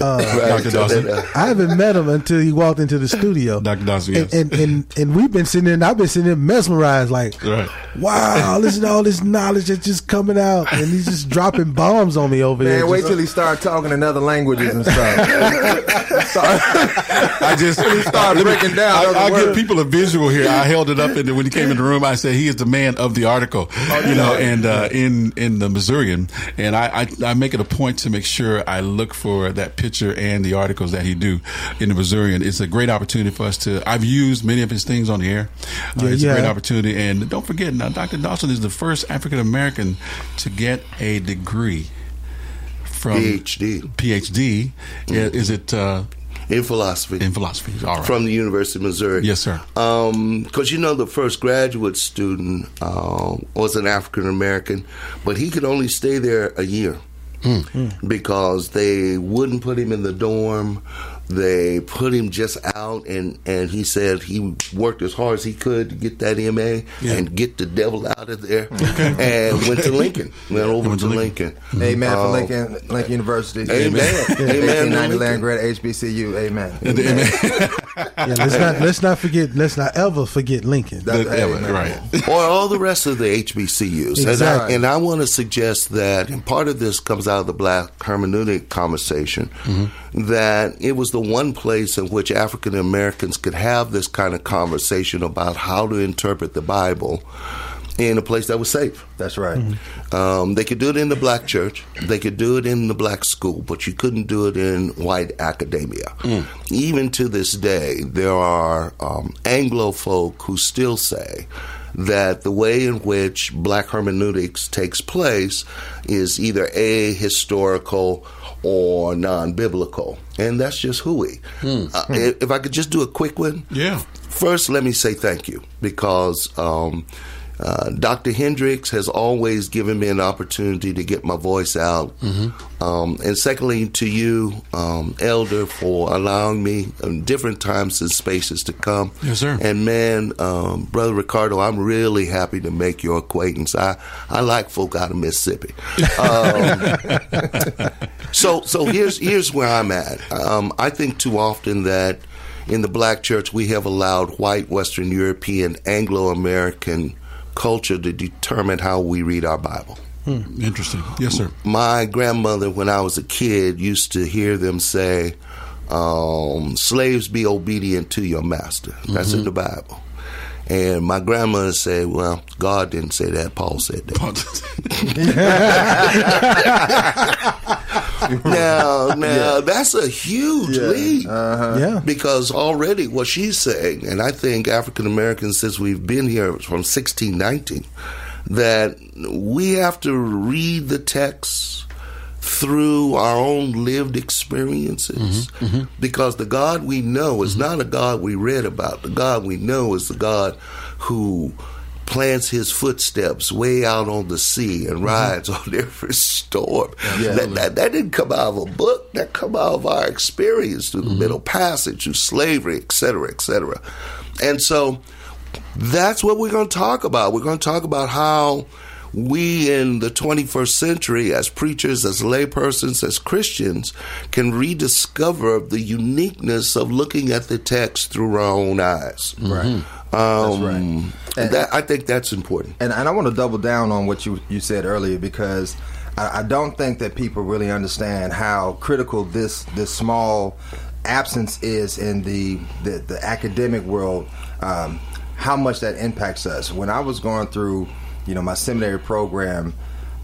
Uh, Dr. Dawson. I haven't met him until he walked into the studio. Dr. Dawson, yes. And, and and and we've been sitting there. and I've been sitting there mesmerized, like, Right. wow, listen to all this knowledge that's just coming out, and he's just dropping bombs on me over Man, there. wait Just- till he start talking in other languages and stuff. I just start let me- breaking down I, I'll give people a visual here. I held it up, and when he came in the room, I said he is the man of the article. you know, and uh, in in the Missourian, and I, I I make it a point to make sure I look for that that picture and the articles that he do in the Missourian. It's a great opportunity for us to. I've used many of his things on the air. Uh, Yeah, it's you a great opportunity, and don't forget now, Dr. Dawson is the first African American to get a degree from PhD. PhD. Yeah, Is it uh, in philosophy? In philosophy. All right. From the University of Missouri. Yes, sir. Because you know, the first graduate student uh, was an African American, but he could only stay there a year Mm. because they wouldn't put him in the dorm. They put him just out, and, and he said he worked as hard as he could to get that MA and get the devil out of there, and went to Lincoln. Went over to Lincoln. Amen for Uh, Lincoln, Lincoln University. Amen. Amen. 1890 land grant HBCU. Amen. Yeah, let's not let's not forget let's not ever forget Lincoln. That's- Amen. right. or all the rest of the HBCUs. And I, Exactly. and I want to suggest that, and part of this comes out of the black hermeneutic conversation, that it was the one place in which African Americans could have this kind of conversation about how to interpret the Bible in a place that was safe. That's right. Um, they could do it in the black church, they could do it in the black school, but you couldn't do it in white academia. Even to this day, there are um, Anglo folk who still say that the way in which black hermeneutics takes place is either a historical or non-biblical, and that's just hooey. Uh, if if I could just do a quick one, Yeah. First, let me say thank you because um, uh, Dr. Hendricks has always given me an opportunity to get my voice out. Um, and secondly, to you, um, Elder, for allowing me in different times and spaces to come. Yes, sir. And man, um, Brother Ricardo, I'm really happy to make your acquaintance. I, I like folk out of Mississippi. Um, so so here's here's where I'm at. Um, I think too often that in the black church we have allowed white Western European Anglo American culture to determine how we read our Bible. Interesting. Yes, sir. My grandmother, when I was a kid, used to hear them say, um, "Slaves be obedient to your master." That's in the Bible. And my grandmother said, "Well, God didn't say that. Paul said that." now, now that's a huge leap. Uh-huh. Yeah. Because already what she's saying, and I think African Americans since we've been here from 1619, that we have to read the text through our own lived experiences. Mm-hmm. Mm-hmm. Because the God we know is mm-hmm. not a God we read about. The God we know is the God who plants his footsteps way out on the sea and mm-hmm. rides on every storm. Yeah. That, that, that didn't come out of a book. That come out of our experience through the mm-hmm. Middle Passage, through slavery, et cetera, et cetera. And so that's what we're going to talk about. We're going to talk about how we in the 21st century, as preachers, as laypersons, as Christians, can rediscover the uniqueness of looking at the text through our own eyes. Right. Mm-hmm. Um, And- that, I think that's important. And, and I want to double down on what you you said earlier because I, I don't think that people really understand how critical this this small absence is in the the, the academic world. Um, how much that impacts us. When I was going through, you know, my seminary program,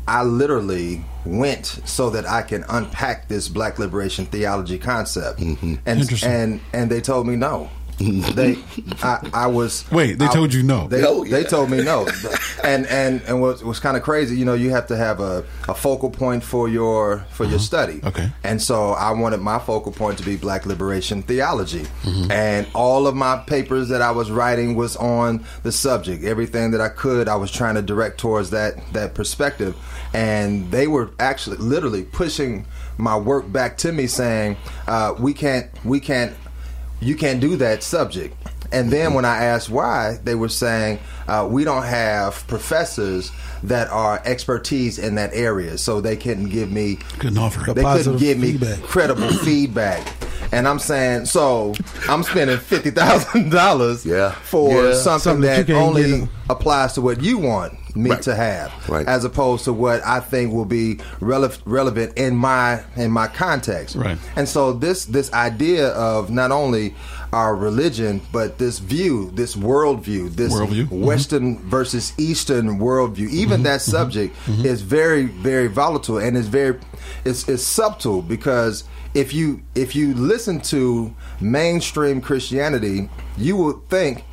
I literally went so that I can unpack this Black liberation theology concept, and and and they told me no. they, I, I was. Wait, they I- told you no. They, Oh, they told me no, and and and what was kind of crazy, you know, you have to have a, a focal point for your for your study. Okay. And so I wanted my focal point to be Black liberation theology, Mm-hmm. and all of my papers that I was writing was on the subject. Everything that I could, I was trying to direct towards that that perspective, and they were actually literally pushing my work back to me, saying, uh, "We can't, we can't." You can't do that subject. And then when I asked why, they were saying uh, we don't have professors that are expertise in that area, so they couldn't give me Couldn't offer. they couldn't positive give me credible feedback. And I'm saying, so I'm spending fifty thousand dollars Yeah. for Yeah. something, Something that that, only applies to what you want me Right. to have, Right. as opposed to what I think will be rele- relevant in my in my context. Right. And so this this idea of not only our religion, but this view, this worldview, this Worldview. Mhm. Western versus Eastern worldview, even mm-hmm. that mm-hmm. subject mm-hmm. is very, very volatile and is very, it's, it's subtle because if you if you listen to mainstream Christianity, you would think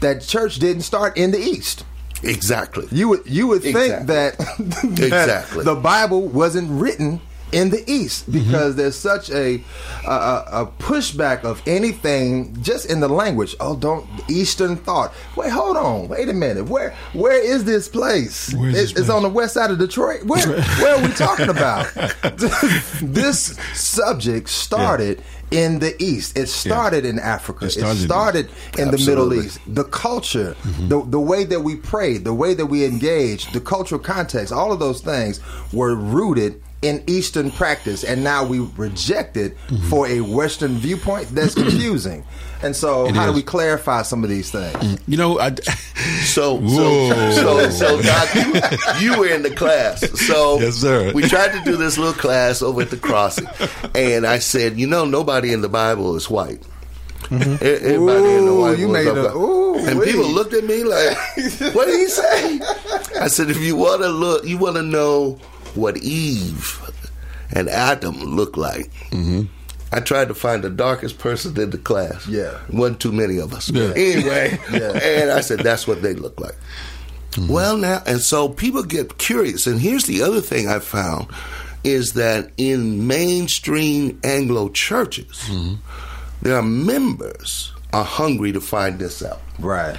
that church didn't start in the East. Exactly. You would you would think that, that Exactly. the Bible wasn't written in the East Mm-hmm. because there's such a, a a pushback of anything just in the language. Oh, don't Eastern thought. Wait, hold on. Wait a minute. Where where is this place? Is It- this it's place? on the west side of Detroit. Where where are we talking about? this subject started in the East. It started in Africa. It started started, in the Middle East. The culture, the the way that we prayed, the way that we engaged, the cultural context, all of those things were rooted in Eastern practice, and now we reject it mm-hmm. for a Western viewpoint. That's mm-hmm. confusing. And so, It how is. do we clarify some of these things? Mm. You know, I, So, so, Whoa. so, so, Doc, you, you were in the class. So, Yes, sir. we tried to do this little class over at the crossing, and I said, you know, nobody in the Bible is white. Mm-hmm. E- Everybody in the Ooh, Bible you is made a- ooh, and wee. people looked at me like, "What did he say?" I said, "If you want to look, you want to know what Eve and Adam looked like." Mm-hmm. I tried to find the darkest person in the class. Yeah. wasn't too many of us. Yeah. Anyway, Yeah. and I said, "That's what they look like." Mm-hmm. Well, now, and so people get curious. And here's the other thing I found is that in mainstream Anglo churches, mm-hmm. there are members are hungry to find this out. Right.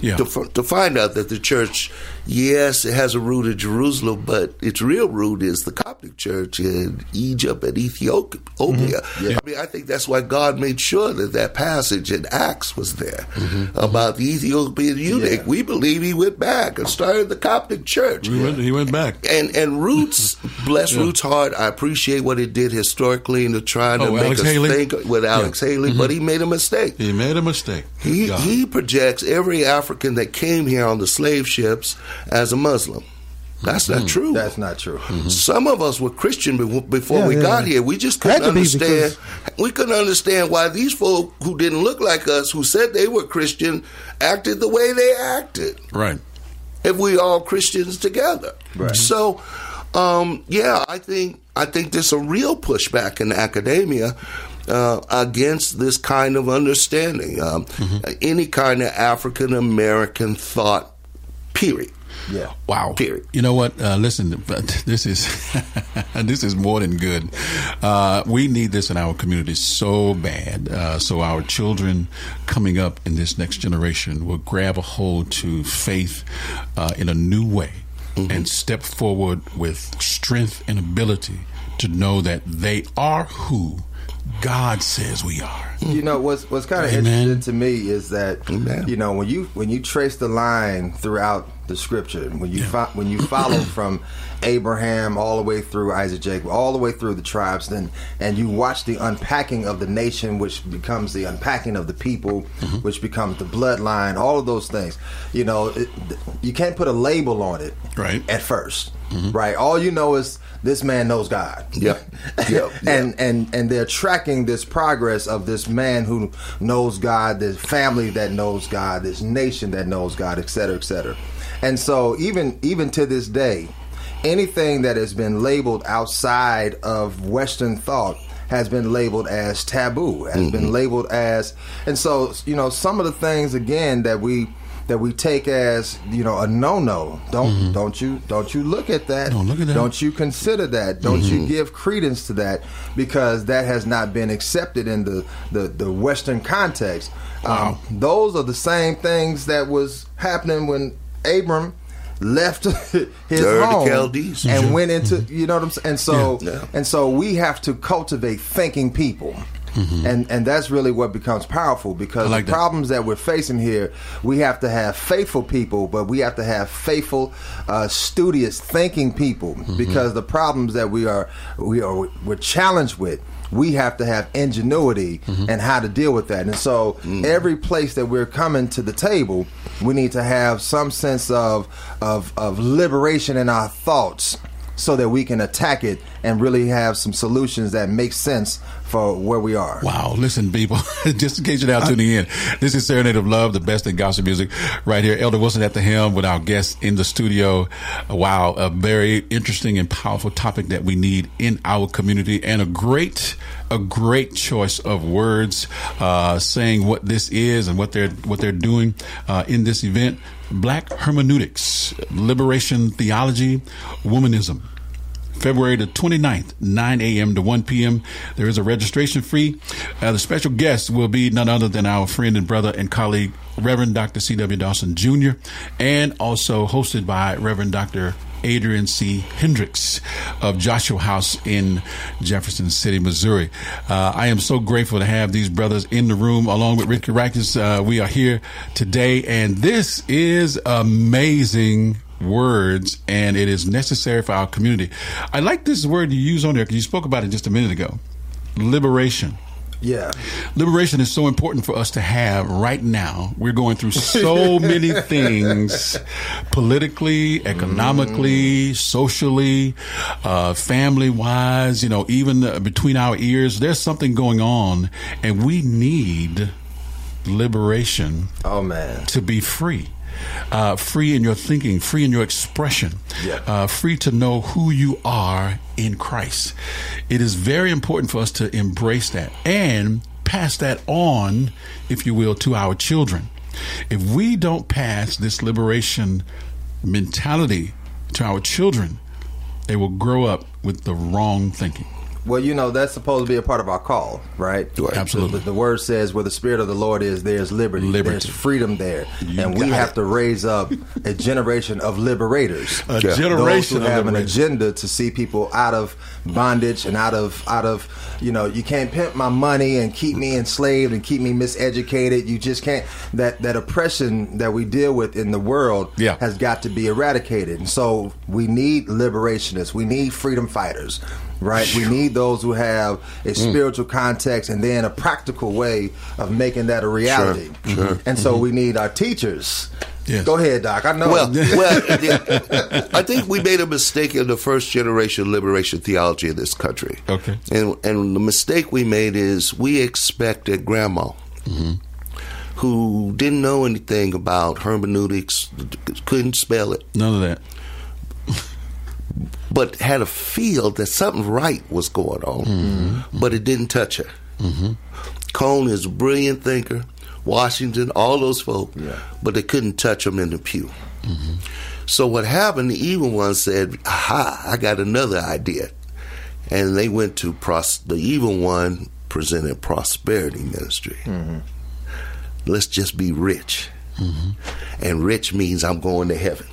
yeah. To, to find out that the church, yes, it has a root in Jerusalem, but its real root is the Coptic church in Egypt and Ethiopia. Mm-hmm. I mean, I think that's why God made sure that that passage in Acts was there mm-hmm. about the Ethiopian eunuch. We believe he went back and started the Coptic church. he, went, he went back. And and Roots, bless Roots' heart. I appreciate what it did historically and trying to Oh, make Alex us Haley? think with Alex Haley, but mm-hmm. he made a mistake. He made a mistake. He God. he projects every African that came here on the slave ships as a Muslim. That's not true. Mm-hmm. That's not true. Some of us were Christian before Yeah, we yeah, got here. We just couldn't understand. We couldn't understand why these folk who didn't look like us, who said they were Christian, acted the way they acted. Right. If we all Christians together, Right. so um, yeah, I think I think there's a real pushback in academia uh, against this kind of understanding, um, any kind of African American thought. Period. Yeah. Wow. Period. You know what? Uh, listen, but this is this is more than good. Uh, we need this in our community so bad. Uh, so our children coming up in this next generation will grab a hold to faith uh, in a new way and step forward with strength and ability to know that they are who God says we are. You know what's what's kind of Amen. interesting to me is that Amen. you know when you when you trace the line throughout the scripture when you fo- when you follow from Abraham all the way through Isaac Jacob all the way through the tribes then and you watch the unpacking of the nation which becomes the unpacking of the people mm-hmm. which becomes the bloodline all of those things you know it, you can't put a label on it Right. at 1st mm-hmm. right all you know is this man knows God Yep. Yep. and and and they're tracking this progress of this man who knows God, this family that knows God, this nation that knows God, et cetera, et cetera. And so even even to this day, anything that has been labeled outside of Western thought has been labeled as taboo, has mm-hmm. been labeled as and so you know some of the things again that we that we take as you know a no no. Don't mm-hmm. don't you don't you look at that. Don't look at that. Don't you consider that. Don't you mm-hmm. give credence to that because that has not been accepted in the the, the Western context. Um, those are the same things that was happening when Abram left his home and went into you know what I'm saying. And so Yeah. and so we have to cultivate thinking people. And and that's really what becomes powerful because like the that. problems that we're facing here, we have to have faithful people, but we have to have faithful, uh, studious, thinking people because the problems that we are we are we're challenged with. We have to have ingenuity mm-hmm. and how to deal with that. And so, mm. every place that we're coming to the table, we need to have some sense of of of liberation in our thoughts so that we can attack it and really have some solutions that make sense for where we are. Wow. Listen, people, just in case you're now tuning in, this is Serenade of Love, the best in gospel music right here. Elder Wilson at the helm with our guests in the studio. Wow. A very interesting and powerful topic that we need in our community and a great, a great choice of words, uh, saying what this is and what they're, what they're doing, uh, in this event. Black hermeneutics, liberation theology, womanism. February the 29th, 9 a.m. to 1 p.m. There is a registration fee. Uh, the special guest will be none other than our friend and brother and colleague, Reverend Dr. C.W. Dawson Jr., and also hosted by Reverend Dr. Adrian C. Hendricks of Joshua House in Jefferson City, Missouri. Uh, I am so grateful to have these brothers in the room along with Ricky Rakis. Uh, we are here today, and this is amazing words and it is necessary for our community. I like this word you use on there because you spoke about it just a minute ago. Liberation. Yeah. Liberation is so important for us to have right now. We're going through so many things politically, economically, socially, uh, family wise, you know, even uh, between our ears. There's something going on, and we need liberation. Oh, man. To be free. Uh, free in your thinking, free in your expression, Yeah. uh, free to know who you are in Christ. It is very important for us to embrace that and pass that on, if you will, to our children. If we don't pass this liberation mentality to our children, they will grow up with the wrong thinking. Well, you know, that's supposed to be a part of our call, right? Absolutely. The, the word says where the Spirit of the Lord is, there's liberty. Liberty. There's freedom there. and we got have it. to raise up a generation of liberators. A Those generation who of have an agenda to see people out of bondage and out of, out of, you know, you can't pimp my money and keep me enslaved and keep me miseducated. You just can't, that, that oppression that we deal with in the world Yeah. has got to be eradicated. And so we need liberationists. We need freedom fighters, right? We need those who have a Mm. spiritual context and then a practical way of making that a reality. Sure, sure. And so Mhm. we need our teachers. Yes. Go ahead, Doc. I know. Well, well, yeah, I think we made a mistake in the first generation liberation theology in this country. Okay. And and the mistake we made is we expected grandma, mm-hmm. who didn't know anything about hermeneutics, couldn't spell it, None of that. but had a feel that something right was going on, mm-hmm. but it didn't touch her. Mm-hmm. Cone is a brilliant thinker. Washington, all those folk, but they couldn't touch them in the pew. So what happened? The evil one said, "Aha! I got another idea," and they went to pros- the evil one presented prosperity ministry. Mm-hmm. Let's just be rich, mm-hmm. and rich means I'm going to heaven,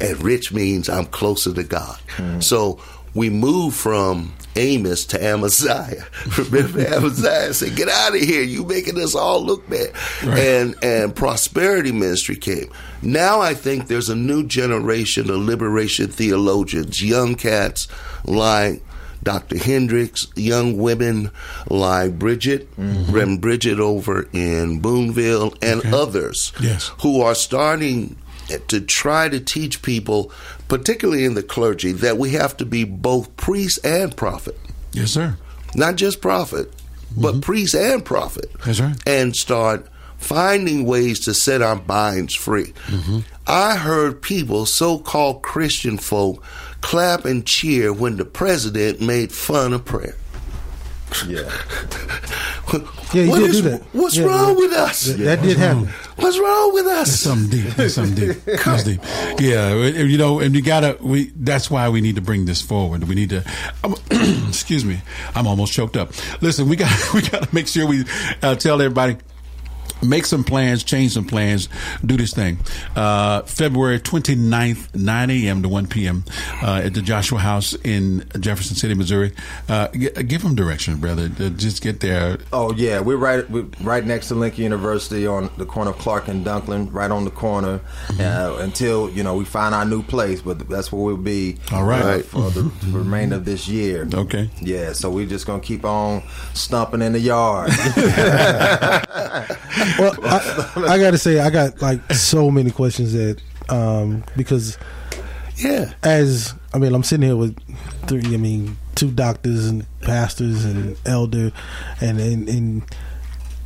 and rich means I'm closer to God. Mm-hmm. So we move from Amos to Amaziah. Remember Amaziah said, "Get out of here! You making us all look bad." And and prosperity ministry came. Now I think there's a new generation of liberation theologians, young cats like Dr. Hendricks, young women like Bridget, mm-hmm. Reverend Bridget over in Boonville, and others Yes. who are starting to try to teach people, particularly in the clergy, that we have to be both priest and prophet. Yes, sir. Not just prophet, but mm-hmm. priest and prophet. That's right. And start finding ways to set our minds free. Mm-hmm. I heard people, so called Christian folk, clap and cheer when the president made fun of prayer. Yeah. Yeah, he What did is- do that. What's Yeah, wrong yeah. with us? That- that did happen. What's wrong with us? That's something deep. That's something deep. That's deep. Yeah, you know, and we gotta. We that's why we need to bring this forward. We need to. Excuse me. I'm almost choked up. Listen, we got we got to make sure we uh, tell everybody. Make some plans, change some plans, do this thing. Uh, February 29th, 9 a.m. to 1 p.m. Uh, at the Joshua House in Jefferson City, Missouri. Uh, g- give them directions, brother. Uh, Just get there. Oh yeah, we're right we're right next to Lincoln University on the corner of Clark and Dunklin, right on the corner. Mm-hmm. Uh, until you know we find our new place, but that's where we'll be. All right. uh, for the, the remainder of this year. Okay. Yeah, so we're just gonna keep on stumping in the yard. well, I, I got to say, I got like so many questions that um, because yeah, as I mean, I'm sitting here with three. I mean, two doctors and pastors and elder, and and, and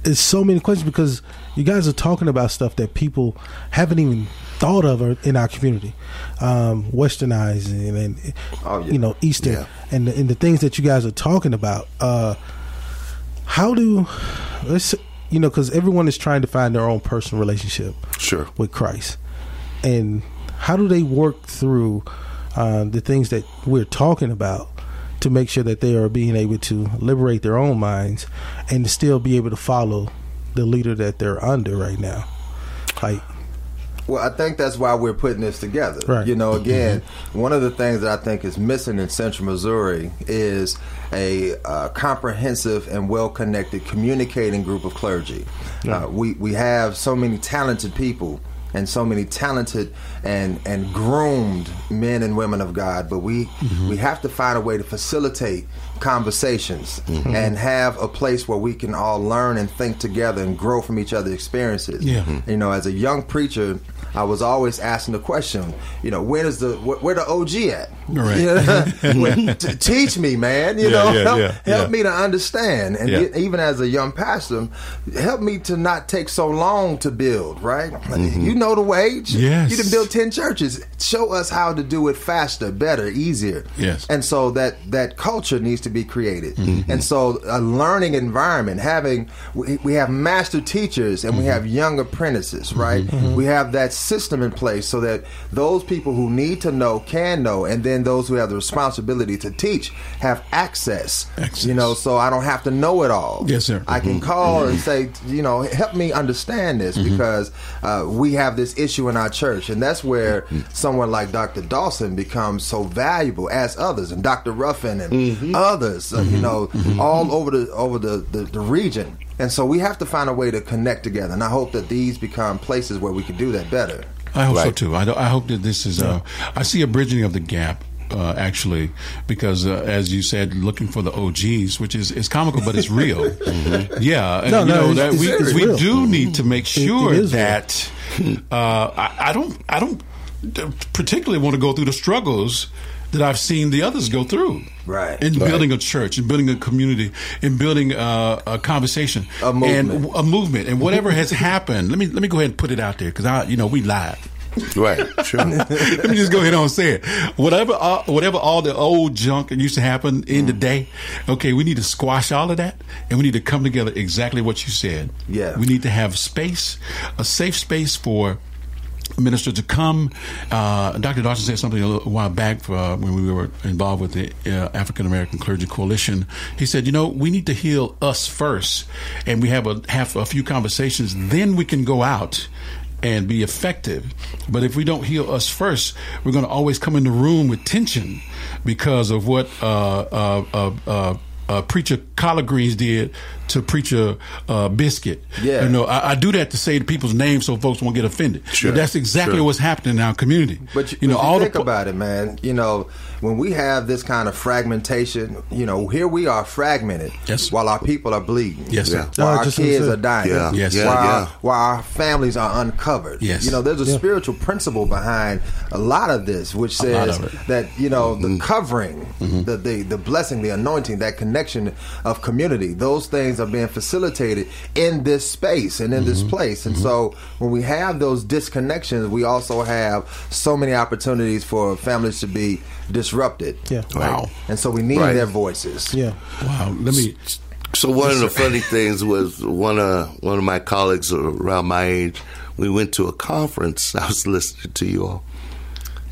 it's so many questions because you guys are talking about stuff that people haven't even thought of in our community, um, westernizing and you know Eastern Yeah. and the, and the things that you guys are talking about. Uh, how do let's you know because everyone is trying to find their own personal relationship sure with Christ, and how do they work through uh, the things that we're talking about to make sure that they are being able to liberate their own minds and still be able to follow the leader that they're under right now, like. Well, I think that's why we're putting this together. Right. You know, again, one of the things that I think is missing in Central Missouri is a uh, comprehensive and well-connected communicating group of clergy. Uh, we we have so many talented people and so many talented and and groomed men and women of God, but we we have to find a way to facilitate conversations Mhm. and have a place where we can all learn and think together and grow from each other's experiences. Yeah. You know, as a young preacher, I was always asking the question, you know, where is the wh- where the OG at? Right. You know, t- teach me, man. You Yeah, know, yeah, help, yeah, help me to understand, and even as a young pastor, help me to not take so long to build. Right? You know the wage. Yes. You can build ten churches. Show us how to do it faster, better, easier. Yes. And so that that culture needs to be created. Mhm. And so a learning environment, having we, we have master teachers and we have young apprentices, right? Mhm. We have that system in place so that those people who need to know can know, and then those who have the responsibility to teach have access. You know, so I don't have to know it all. Yes, sir. I can Mhm. call and Mhm. say, you know, help me understand this Mhm. because uh, we have this issue in our church, and that's where Mm-hmm. someone like Dr. Dawson becomes so valuable as others, and Dr. Ruffin and Mm-hmm. others, uh, you know, all over the over the, the the region. And so we have to find a way to connect together, and I hope that these become places where we can do that better. I hope so too. I, I hope that this is. Uh, I see a bridging of the gap. Uh, actually, because uh, as you said, looking for the OGs, which is is comical, but it's real. Yeah, and, No, you no, know it's- that we it's- it's we real. do need to make It- it sure that uh, I, I don't I don't particularly want to go through the struggles that I've seen the others go through. Right. In Right. building a church, in building a community, in building uh, a conversation, a movement. and a movement, and whatever has happened. Let me let me go ahead and put it out there because I, you know, we live. Right. Sure. Let me just go ahead and say it. Whatever, uh, whatever, all the old junk that used to happen in Mm. the day. Okay, we need to squash all of that, and we need to come together. Exactly what you said. Yeah. we need to have space, a safe space for a minister to come. Uh, Dr. Dawson said something a little while back uh, when we were involved with the uh, African American Clergy Coalition. He said, "You know, we need to heal us first, and we have a have a few conversations. Then we can go out." And be effective, but if we don't heal us first, we're going to always come in the room with tension because of what uh, preacher collard greens did to preacher uh, biscuit. Yeah. you know, I, I do that to say the people's names so folks won't get offended. Sure, But that's exactly sure. what's happening in our community. But you, you know, but all think the about it, man. You know, when we have this kind of fragmentation, you know, here we are fragmented, yes. while our people are bleeding, Yes, sir. while Yeah, our kids are dying, Yeah, Yes. yeah, while, yeah. Our, while our families are uncovered. Yes. you know, there's a Yeah. spiritual principle behind a lot of this, which says that you know Mm-hmm. the covering, the, the the blessing, the anointing, that connection of community, those things are being facilitated in this space and in Mm-hmm. this place. And so when we have those disconnections, we also have so many opportunities for families to be disrupted. Yeah. Wow. And so we need Right. their voices. Yeah. Wow. Let me. So one of the funny things was one of one of my colleagues around my age. We went to a conference. I was listening to you all,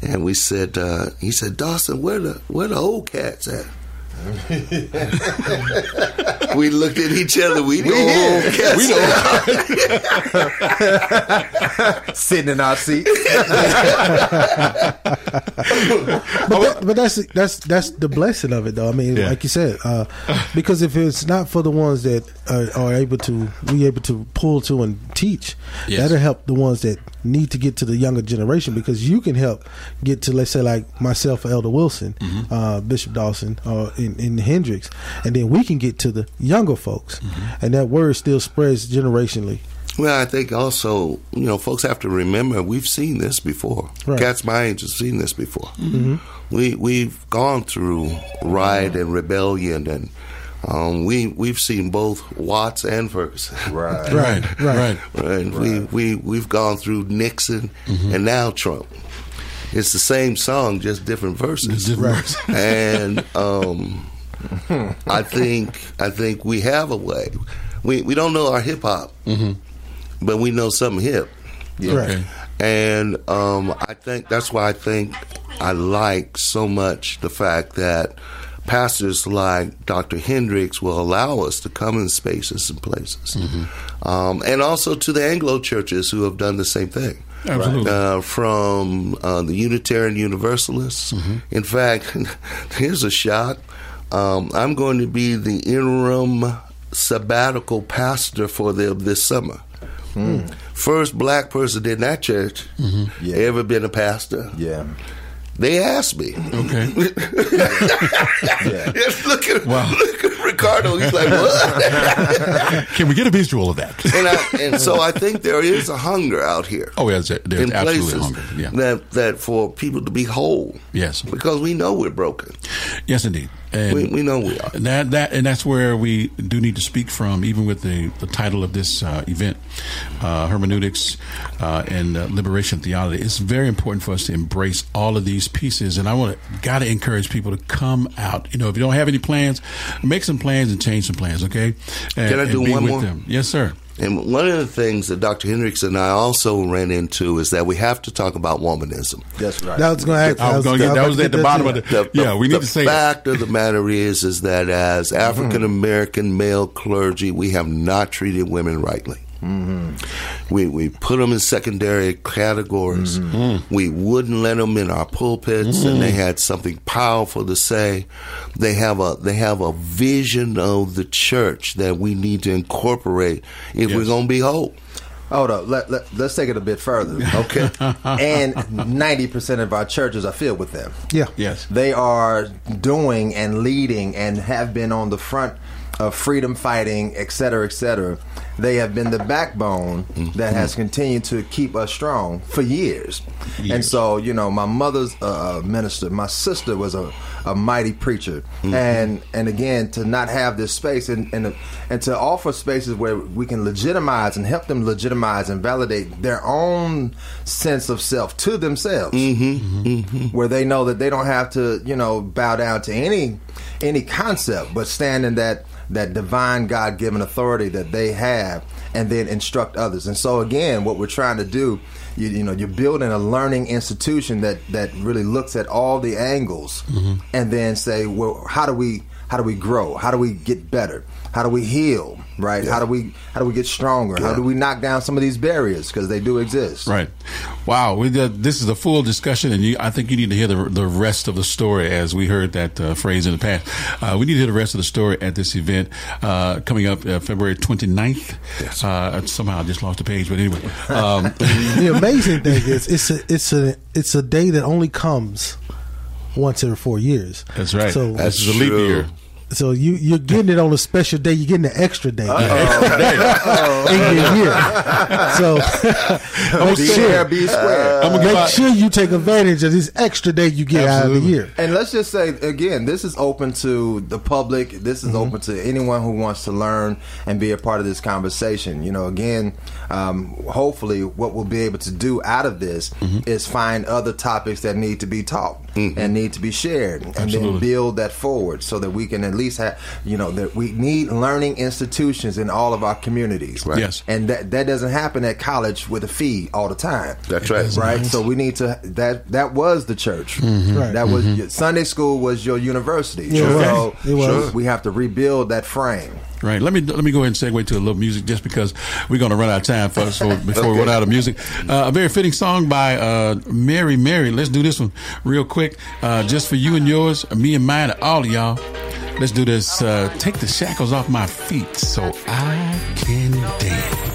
and we said, uh, he said, Dawson, where the where the old cats at? we looked at each other. We, We the here. old cats. Sitting in our seat. but, that, but that's that's that's the blessing of it, though. I mean, Yeah. like you said, uh, because if it's not for the ones that are, are able to, we able to pull to and teach, Yes. that'll help the ones that need to get to the younger generation. Because you can help get to, let's say, like myself, Elder Wilson, Mm-hmm. uh, Bishop Dawson, or in, in Hendricks, and then we can get to the younger folks, Mm-hmm. and that word still spreads generationally. Well, I think also, you know, folks have to remember we've seen this before. Right. Cats my age have seen this before. Mhm. We we've gone through riot and rebellion, and um, we we've seen both Watts and Ferguson. Right, Right, right. right. We we we've gone through Nixon and now Trump. It's the same song, just different verses. Different Right. verses. and um, I think I think we have a way. We we don't know our hip hop, but we know something hip. Yeah. Okay. And um, I think that's why I think I like so much the fact that pastors like Dr. Hendricks will allow us to come in spaces and places. Um, and also to the Anglo churches who have done the same thing. Absolutely. Uh, from uh, the Unitarian Universalists. In fact, here's a shock. Um, I'm going to be the interim sabbatical pastor for them this summer. First black person in that church ever been a pastor. Yeah. They asked me. Okay. Yes, look at Wow. look at Ricardo. He's like, what? Can we get a visual of that? and, I, and so I think there is a hunger out here. Oh, yes, there's absolutely hunger. Yeah. that that for people to be whole. Yes. because we know we're broken. Yes, indeed. And We- we know we are. That that and that's where we do need to speak from, even with the, the title of this uh, event, uh, hermeneutics uh, and uh, liberation theology. It's very important for us to embrace all of these pieces, and I want to got to encourage people to come out. You know, if you don't have any plans, make some plans and change some plans. Okay. And, Can I and do be one with more? Them. Yes, sir. And one of the things that Dr. Hendricks and I also ran into is that we have to talk about womanism. That's right. That was going to ask. I was gonna get- that was at the bottom of the- yeah, we need the to say it. fact of the matter is, is that as African American male clergy, we have not treated women rightly. Mm-hmm. We we put them in secondary categories. Mm-hmm. Mm. We wouldn't let them in our pulpits, and they mm. had something powerful to say. They have a they have a vision of the church that we need to incorporate if we're going to be whole. Hold up. Let, let, let's take it a bit further. Okay. and 90% of our churches are filled with them. Yeah. Yes. They are doing and leading and have been on the front of freedom fighting, et cetera, et cetera. They have been the backbone that has mm-hmm. continued to keep us strong for years. And so, you know, my mother's uh, uh, minister, my sister was a, a mighty preacher, mm-hmm. and and again to not have this space and and and to offer spaces where we can legitimize and help them legitimize and validate their own sense of self to themselves, mm-hmm. where they know that they don't have to you know bow down to any any concept, but stand in that that divine God given authority that they have, and then instruct others. And so again, what we're trying to do, you, you know, you're building a learning institution that that really looks at all the angles, mm-hmm. and then say, well, how do we how do we grow? How do we get better? How do we heal? Right? How do we how do we get stronger? How do we knock down some of these barriers because they do exist? Right. Wow. We did, this is a full discussion, and you, I think you need to hear the, the rest of the story as we heard that uh, phrase in the past. Uh, we need to hear the rest of the story at this event uh, coming up uh, February 29th. Yes. Uh, somehow I just lost the page, but anyway. Um, the amazing thing is it's a it's a it's a day that only comes once every four years. That's right. So That's a leap year. So you you're getting it on a special day. You're getting an extra day Uh-oh. in your year. So make sure, be square. I'm gonna make sure you take advantage of this extra day you get out of the year. And let's just say again, this is open to the public. This is mm-hmm. open to anyone who wants to learn and be a part of this conversation. You know, again, um, hopefully, what we'll be able to do out of this mm-hmm. is find other topics that need to be taught mm-hmm. and need to be shared, and then build that forward so that we can at least have, you know, that we need learning institutions in all of our communities. Right. Yes. and that that doesn't happen at college with a fee all the time. That's right. Right. So we need to that that was the church. Mm-hmm. Right. That was your, Sunday school was your university. Yeah, it so was. It was. we have to rebuild that frame. Right. Let me let me go ahead and segue to a little music, just because we're going to run out of time first so before we run out of music. Uh, a very fitting song by uh, Mary Mary. Let's do this one real quick, uh, just for you and yours, me and mine, and all of y'all. Let's do this. Uh, take the shackles off my feet so I can dance.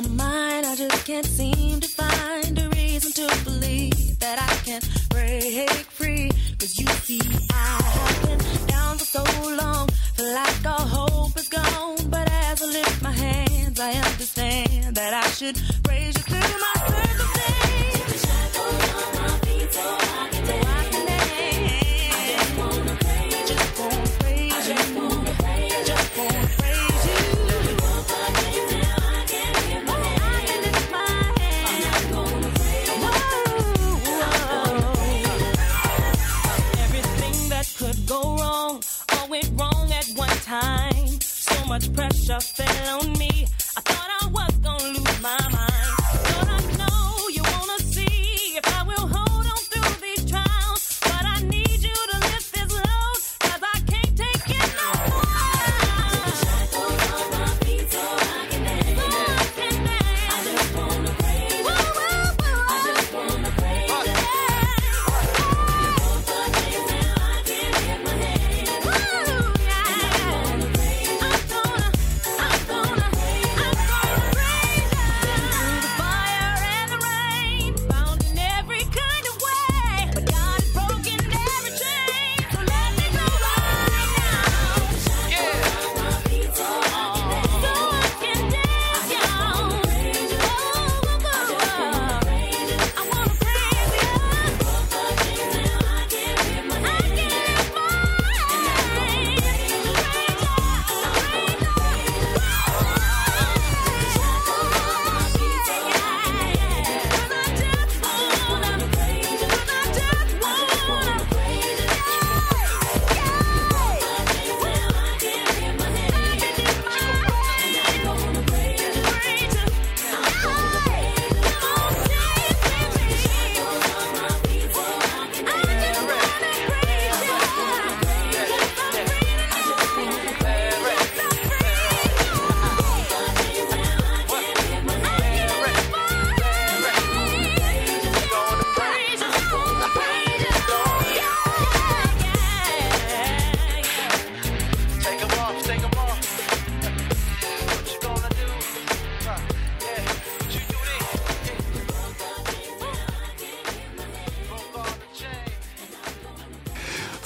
My mind, I just can't seem to find a reason to believe that I can break free. Cause you see, I have been down for so long, feel like all hope is gone. But as I lift my hands, I understand that I should praise you through my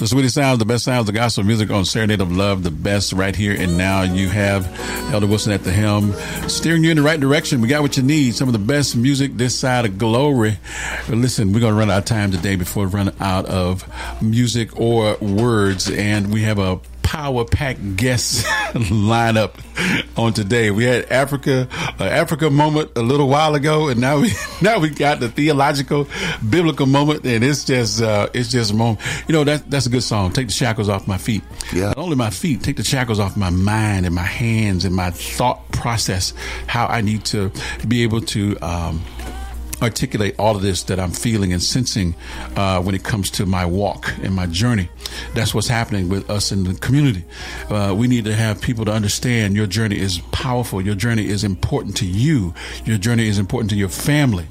sweetest sounds, the best sounds, the gospel music on Serenade of Love, the best right here and now. You have Elder Wilson at the helm, steering you in the right direction. We got what you need. Some of the best music this side of glory. But listen, we're going to run out of time today before we run out of music or words. And we have a power packed guest lineup on today. We had Africa, uh, Africa moment a little while ago, and now we now we got the theological, biblical moment, and it's just uh, it's just a moment. You know that that's a good song. Take the shackles off my feet. Yeah, not only my feet. Take the shackles off my mind and my hands and my thought process. How I need to be able to. Um, articulate all of this that I'm feeling and sensing uh, when it comes to my walk and my journey. That's what's happening with us in the community. Uh, we need to have people to understand your journey is powerful. Your journey is important to you. Your journey is important to your family.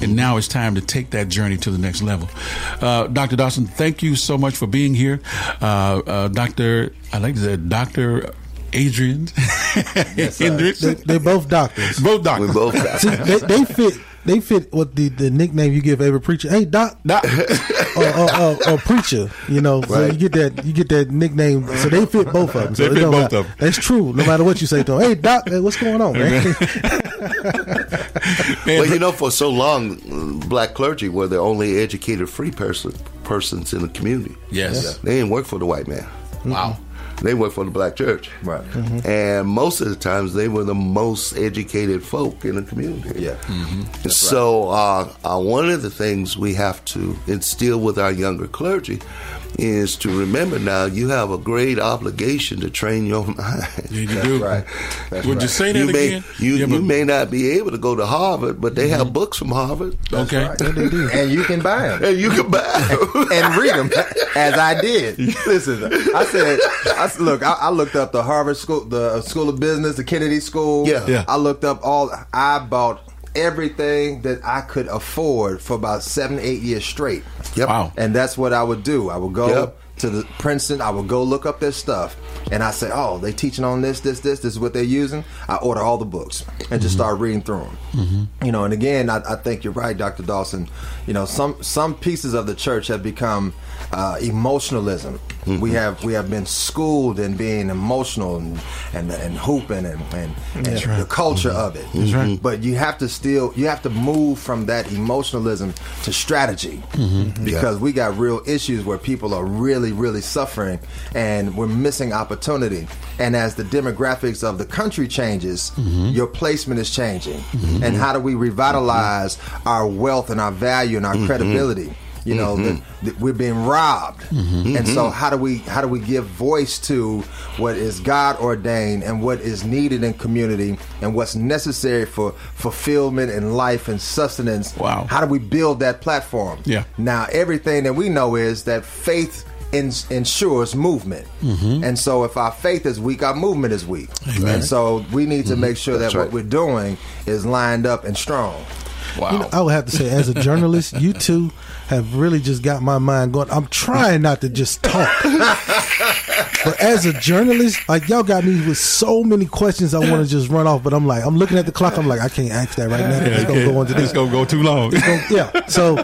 And now it's time to take that journey to the next level. Uh, Dr. Dawson, thank you so much for being here. Uh, uh, Dr. I like to say Dr. Adrian Hendricks. They, they're both doctors. Both doctors. We both See, they, they fit. They fit what the, the nickname you give every preacher. Hey, doc, doc, or, or, or, or preacher. You know, so Right. you get that you get that nickname. So they fit both of them. So They fit both matter. of 'em. That's true. No matter what you say to them. Hey, doc, hey, what's going on, man? well, you know, for so long, black clergy were the only educated free person persons in the community. Yes. Yeah. they didn't work for the white man. Wow. They worked for the black church. Right. And most of the times, they were the most educated folk in the community. Yeah. And so, uh, uh, one of the things we have to instill with our younger clergy is to remember now you have a great obligation to train your mind. You do. right. That's Would you say that you may, again? You, have you may not be able to go to Harvard, but they have mm-hmm. books from Harvard. That's Okay. right. And you can buy them. And you can buy 'em. and read them as I did. Listen, I said, I look, I, I looked up the Harvard School, the uh, School of Business, the Kennedy School. Yeah. Yeah. I looked up all. I bought everything that I could afford for about seven, eight years straight. Yep. Wow. And that's what I would do. I would go. Yep. to the Princeton. I would go look up their stuff, and I say, "Oh, they teaching on this, this, this. This is what they're using." I order all the books and just start reading through them. Mm-hmm. You know, and again, I, I think you're right, Dr. Dawson. You know, some some pieces of the church have become uh, emotionalism. We have we have been schooled in being emotional and and, and hooping and and, and right. the culture of it. That's right. But you have to still you have to move from that emotionalism to strategy Mhm. because we got real issues where people are really really suffering and we're missing opportunity. And as the demographics of the country changes, Mhm. your placement is changing. And how do we revitalize our wealth and our value and our credibility? You know, Mhm. that, that we're being robbed, Mhm. and so Mhm. how do we how do we give voice to what is God ordained and what is needed in community and what's necessary for fulfillment and life and sustenance? Wow. How do we build that platform? Yeah. Now everything that we know is that faith ensures movement, Mhm. and so if our faith is weak, our movement is weak, Amen. and so we need to Mhm. make sure That's that right. what we're doing is lined up and strong. Wow. You know, I would have to say, as a journalist, you two have really just got my mind going. I'm trying not to just talk, but as a journalist, like y'all got me with so many questions I want to just run off. But I'm like, I'm looking at the clock. I'm like, I can't ask that right now. Yeah, it's gonna okay. go into this. It's gonna go too long. Gonna- yeah. So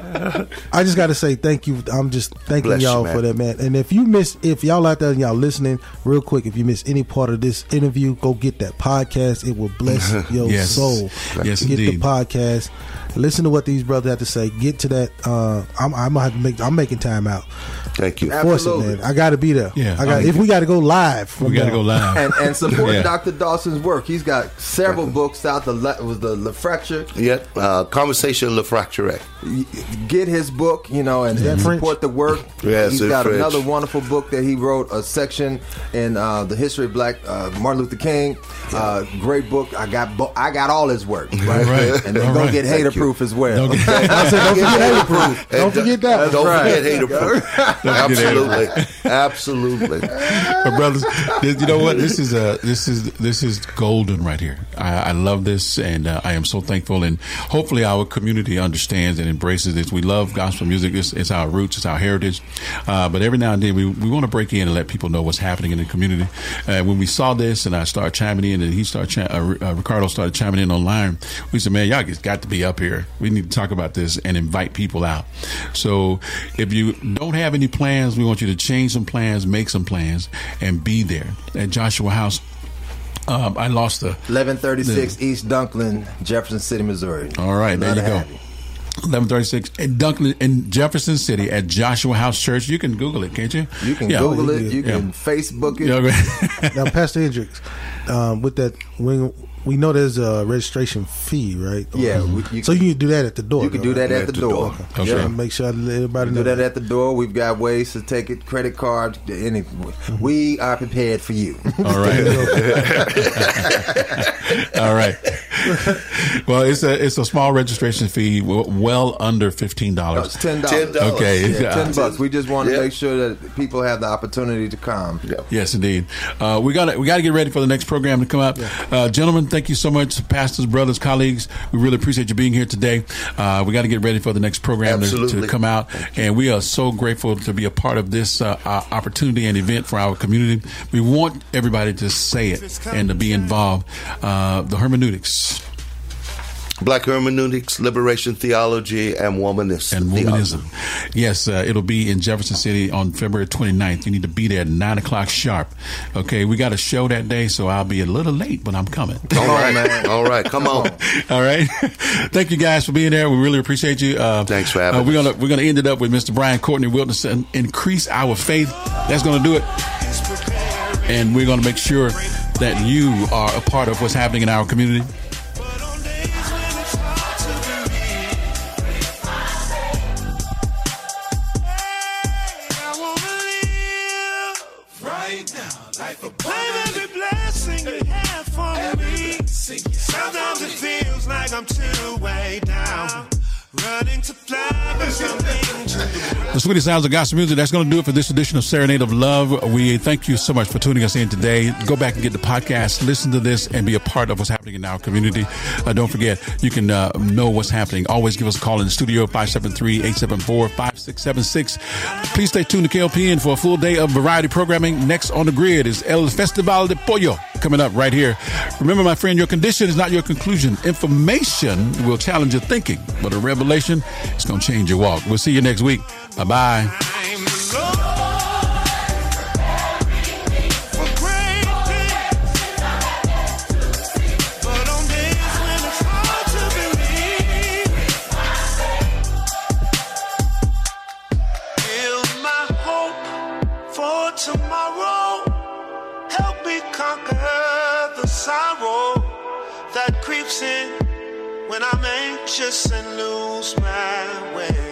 I just got to say thank you. I'm just thanking Bless you, y'all man. for that, man. And if you miss, if y'all out there and y'all listening, real quick, if you miss any part of this interview, go get that podcast. It will bless your Yes. soul. Yes, get indeed. the podcast. Listen to what these brothers have to say. Get to that. Uh, I'm, I'm gonna have to make. I'm making time out. Thank you. Force it, man. I got to be there. Yeah, I got. I mean- if we got to go live, from now. and, and support Yeah. Dr. Dawson's work. He's got several books out. The le- was the Le Fracture. Yeah, uh, Conversation Le Fracture. Get his book, you know, and, Is that and French? support the work. Yes, he's it's got French. another wonderful book that he wrote, a section in uh, the history of Black uh, Martin Luther King. Uh, great book. I got bo- I got all his work. Right, right. and they're All gonna right. get Thank hater you. Proof as well. Don't get- I said, don't forget hater proof. Don't forget that. That's Don't right. forget hater proof. Absolutely. Absolutely. but brothers, this- you know what? This is uh, this is this is golden right here. I, I love this, and uh, I am so thankful. And hopefully, our community understands and embraces this. We love gospel music. It's, it's our roots. It's our heritage. Uh, but every now and then, we, we want to break in and let people know what's happening in the community. Uh, when we saw this, and I started chiming in, and he started chi- uh, uh, Ricardo started chiming in online. We said, "Man, y'all just got to be up here. We need to talk about this and invite people out." So, if you don't have any plans, we want you to change some plans, make some plans, and be there at Joshua House. Um, I lost the 1136 East Dunklin, Jefferson City, Missouri. All right, there you go. you. 1136 in Dunklin in Jefferson City at Joshua House Church. You can Google it, can't you? You can Yeah. Google it. You Yeah. can Facebook it. Yeah, okay. now, Pastor Hendricks, um, with that, we, we know there's a registration fee, right? Yeah, we- you so you can do that at the door. You can though, do that right? at the door. Okay. Yeah. Make sure I everybody We know do that at the door. We've got ways to take it, credit card, any. We are prepared for you. All right. All right. Well, it's a it's a small registration fee, well under fifteen dollars. It's ten dollars. Okay, yeah, ten bucks. We just want to Yeah. make sure that people have the opportunity to come. Yes, indeed. Uh, we got we got to get ready for the next program to come up, uh, gentlemen. Thank you so much, pastors, brothers, colleagues. We really appreciate you being here today. Uh, we got to get ready for the next program to, to come out, and we are so grateful to be a part of this uh, uh, opportunity and event for our community. We want everybody to say it and to be involved. Uh, the hermeneutics. Black hermeneutics, liberation theology, and womanism. and womanism. Yes, uh, it'll be in Jefferson City on February 29th. You need to be there at 9 o'clock sharp. Okay, we got a show that day, so I'll be a little late, but I'm coming. All right, All right, come on. All right. Thank you guys for being there. We really appreciate you. Uh, Thanks for having uh, We're gonna we're gonna end it up with Mr. Brian Courtney Wilson's increase our faith. That's gonna do it. And we're gonna make sure that you are a part of what's happening in our community. To fly for something to The sweetest sounds of gospel music. That's going to do it for this edition of Serenade of Love. We thank you so much for tuning us in today. Go back and get the podcast, listen to this, and be a part of what's happening in our community. Uh, don't forget, you can uh, know what's happening. Always give us a call in the studio, 573-874-5676. Please stay tuned to KOPN for a full day of variety programming. Next on the grid is El Festival de Pollo coming up right here. Remember, my friend, your condition is not your conclusion. Information will challenge your thinking, but a revelation is going to change your walk. We'll see you next week. Bye bye. When I'm anxious and lose my way.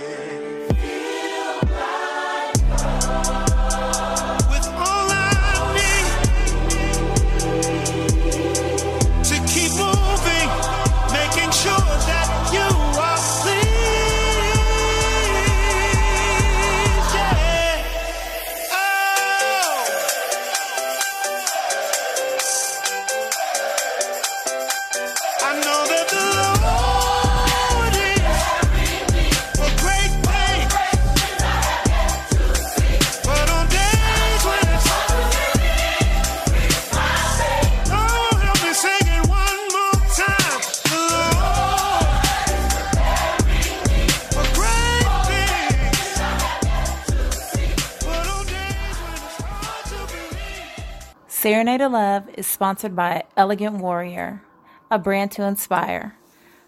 Serenade of Love is sponsored by Elegant Warrior, a brand to inspire.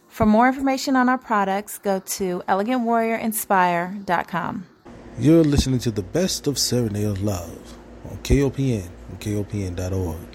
For more information on our products, go to elegantwarriorinspire.com. You're listening to the best of Serenade of Love on KOPN and KOPN.org.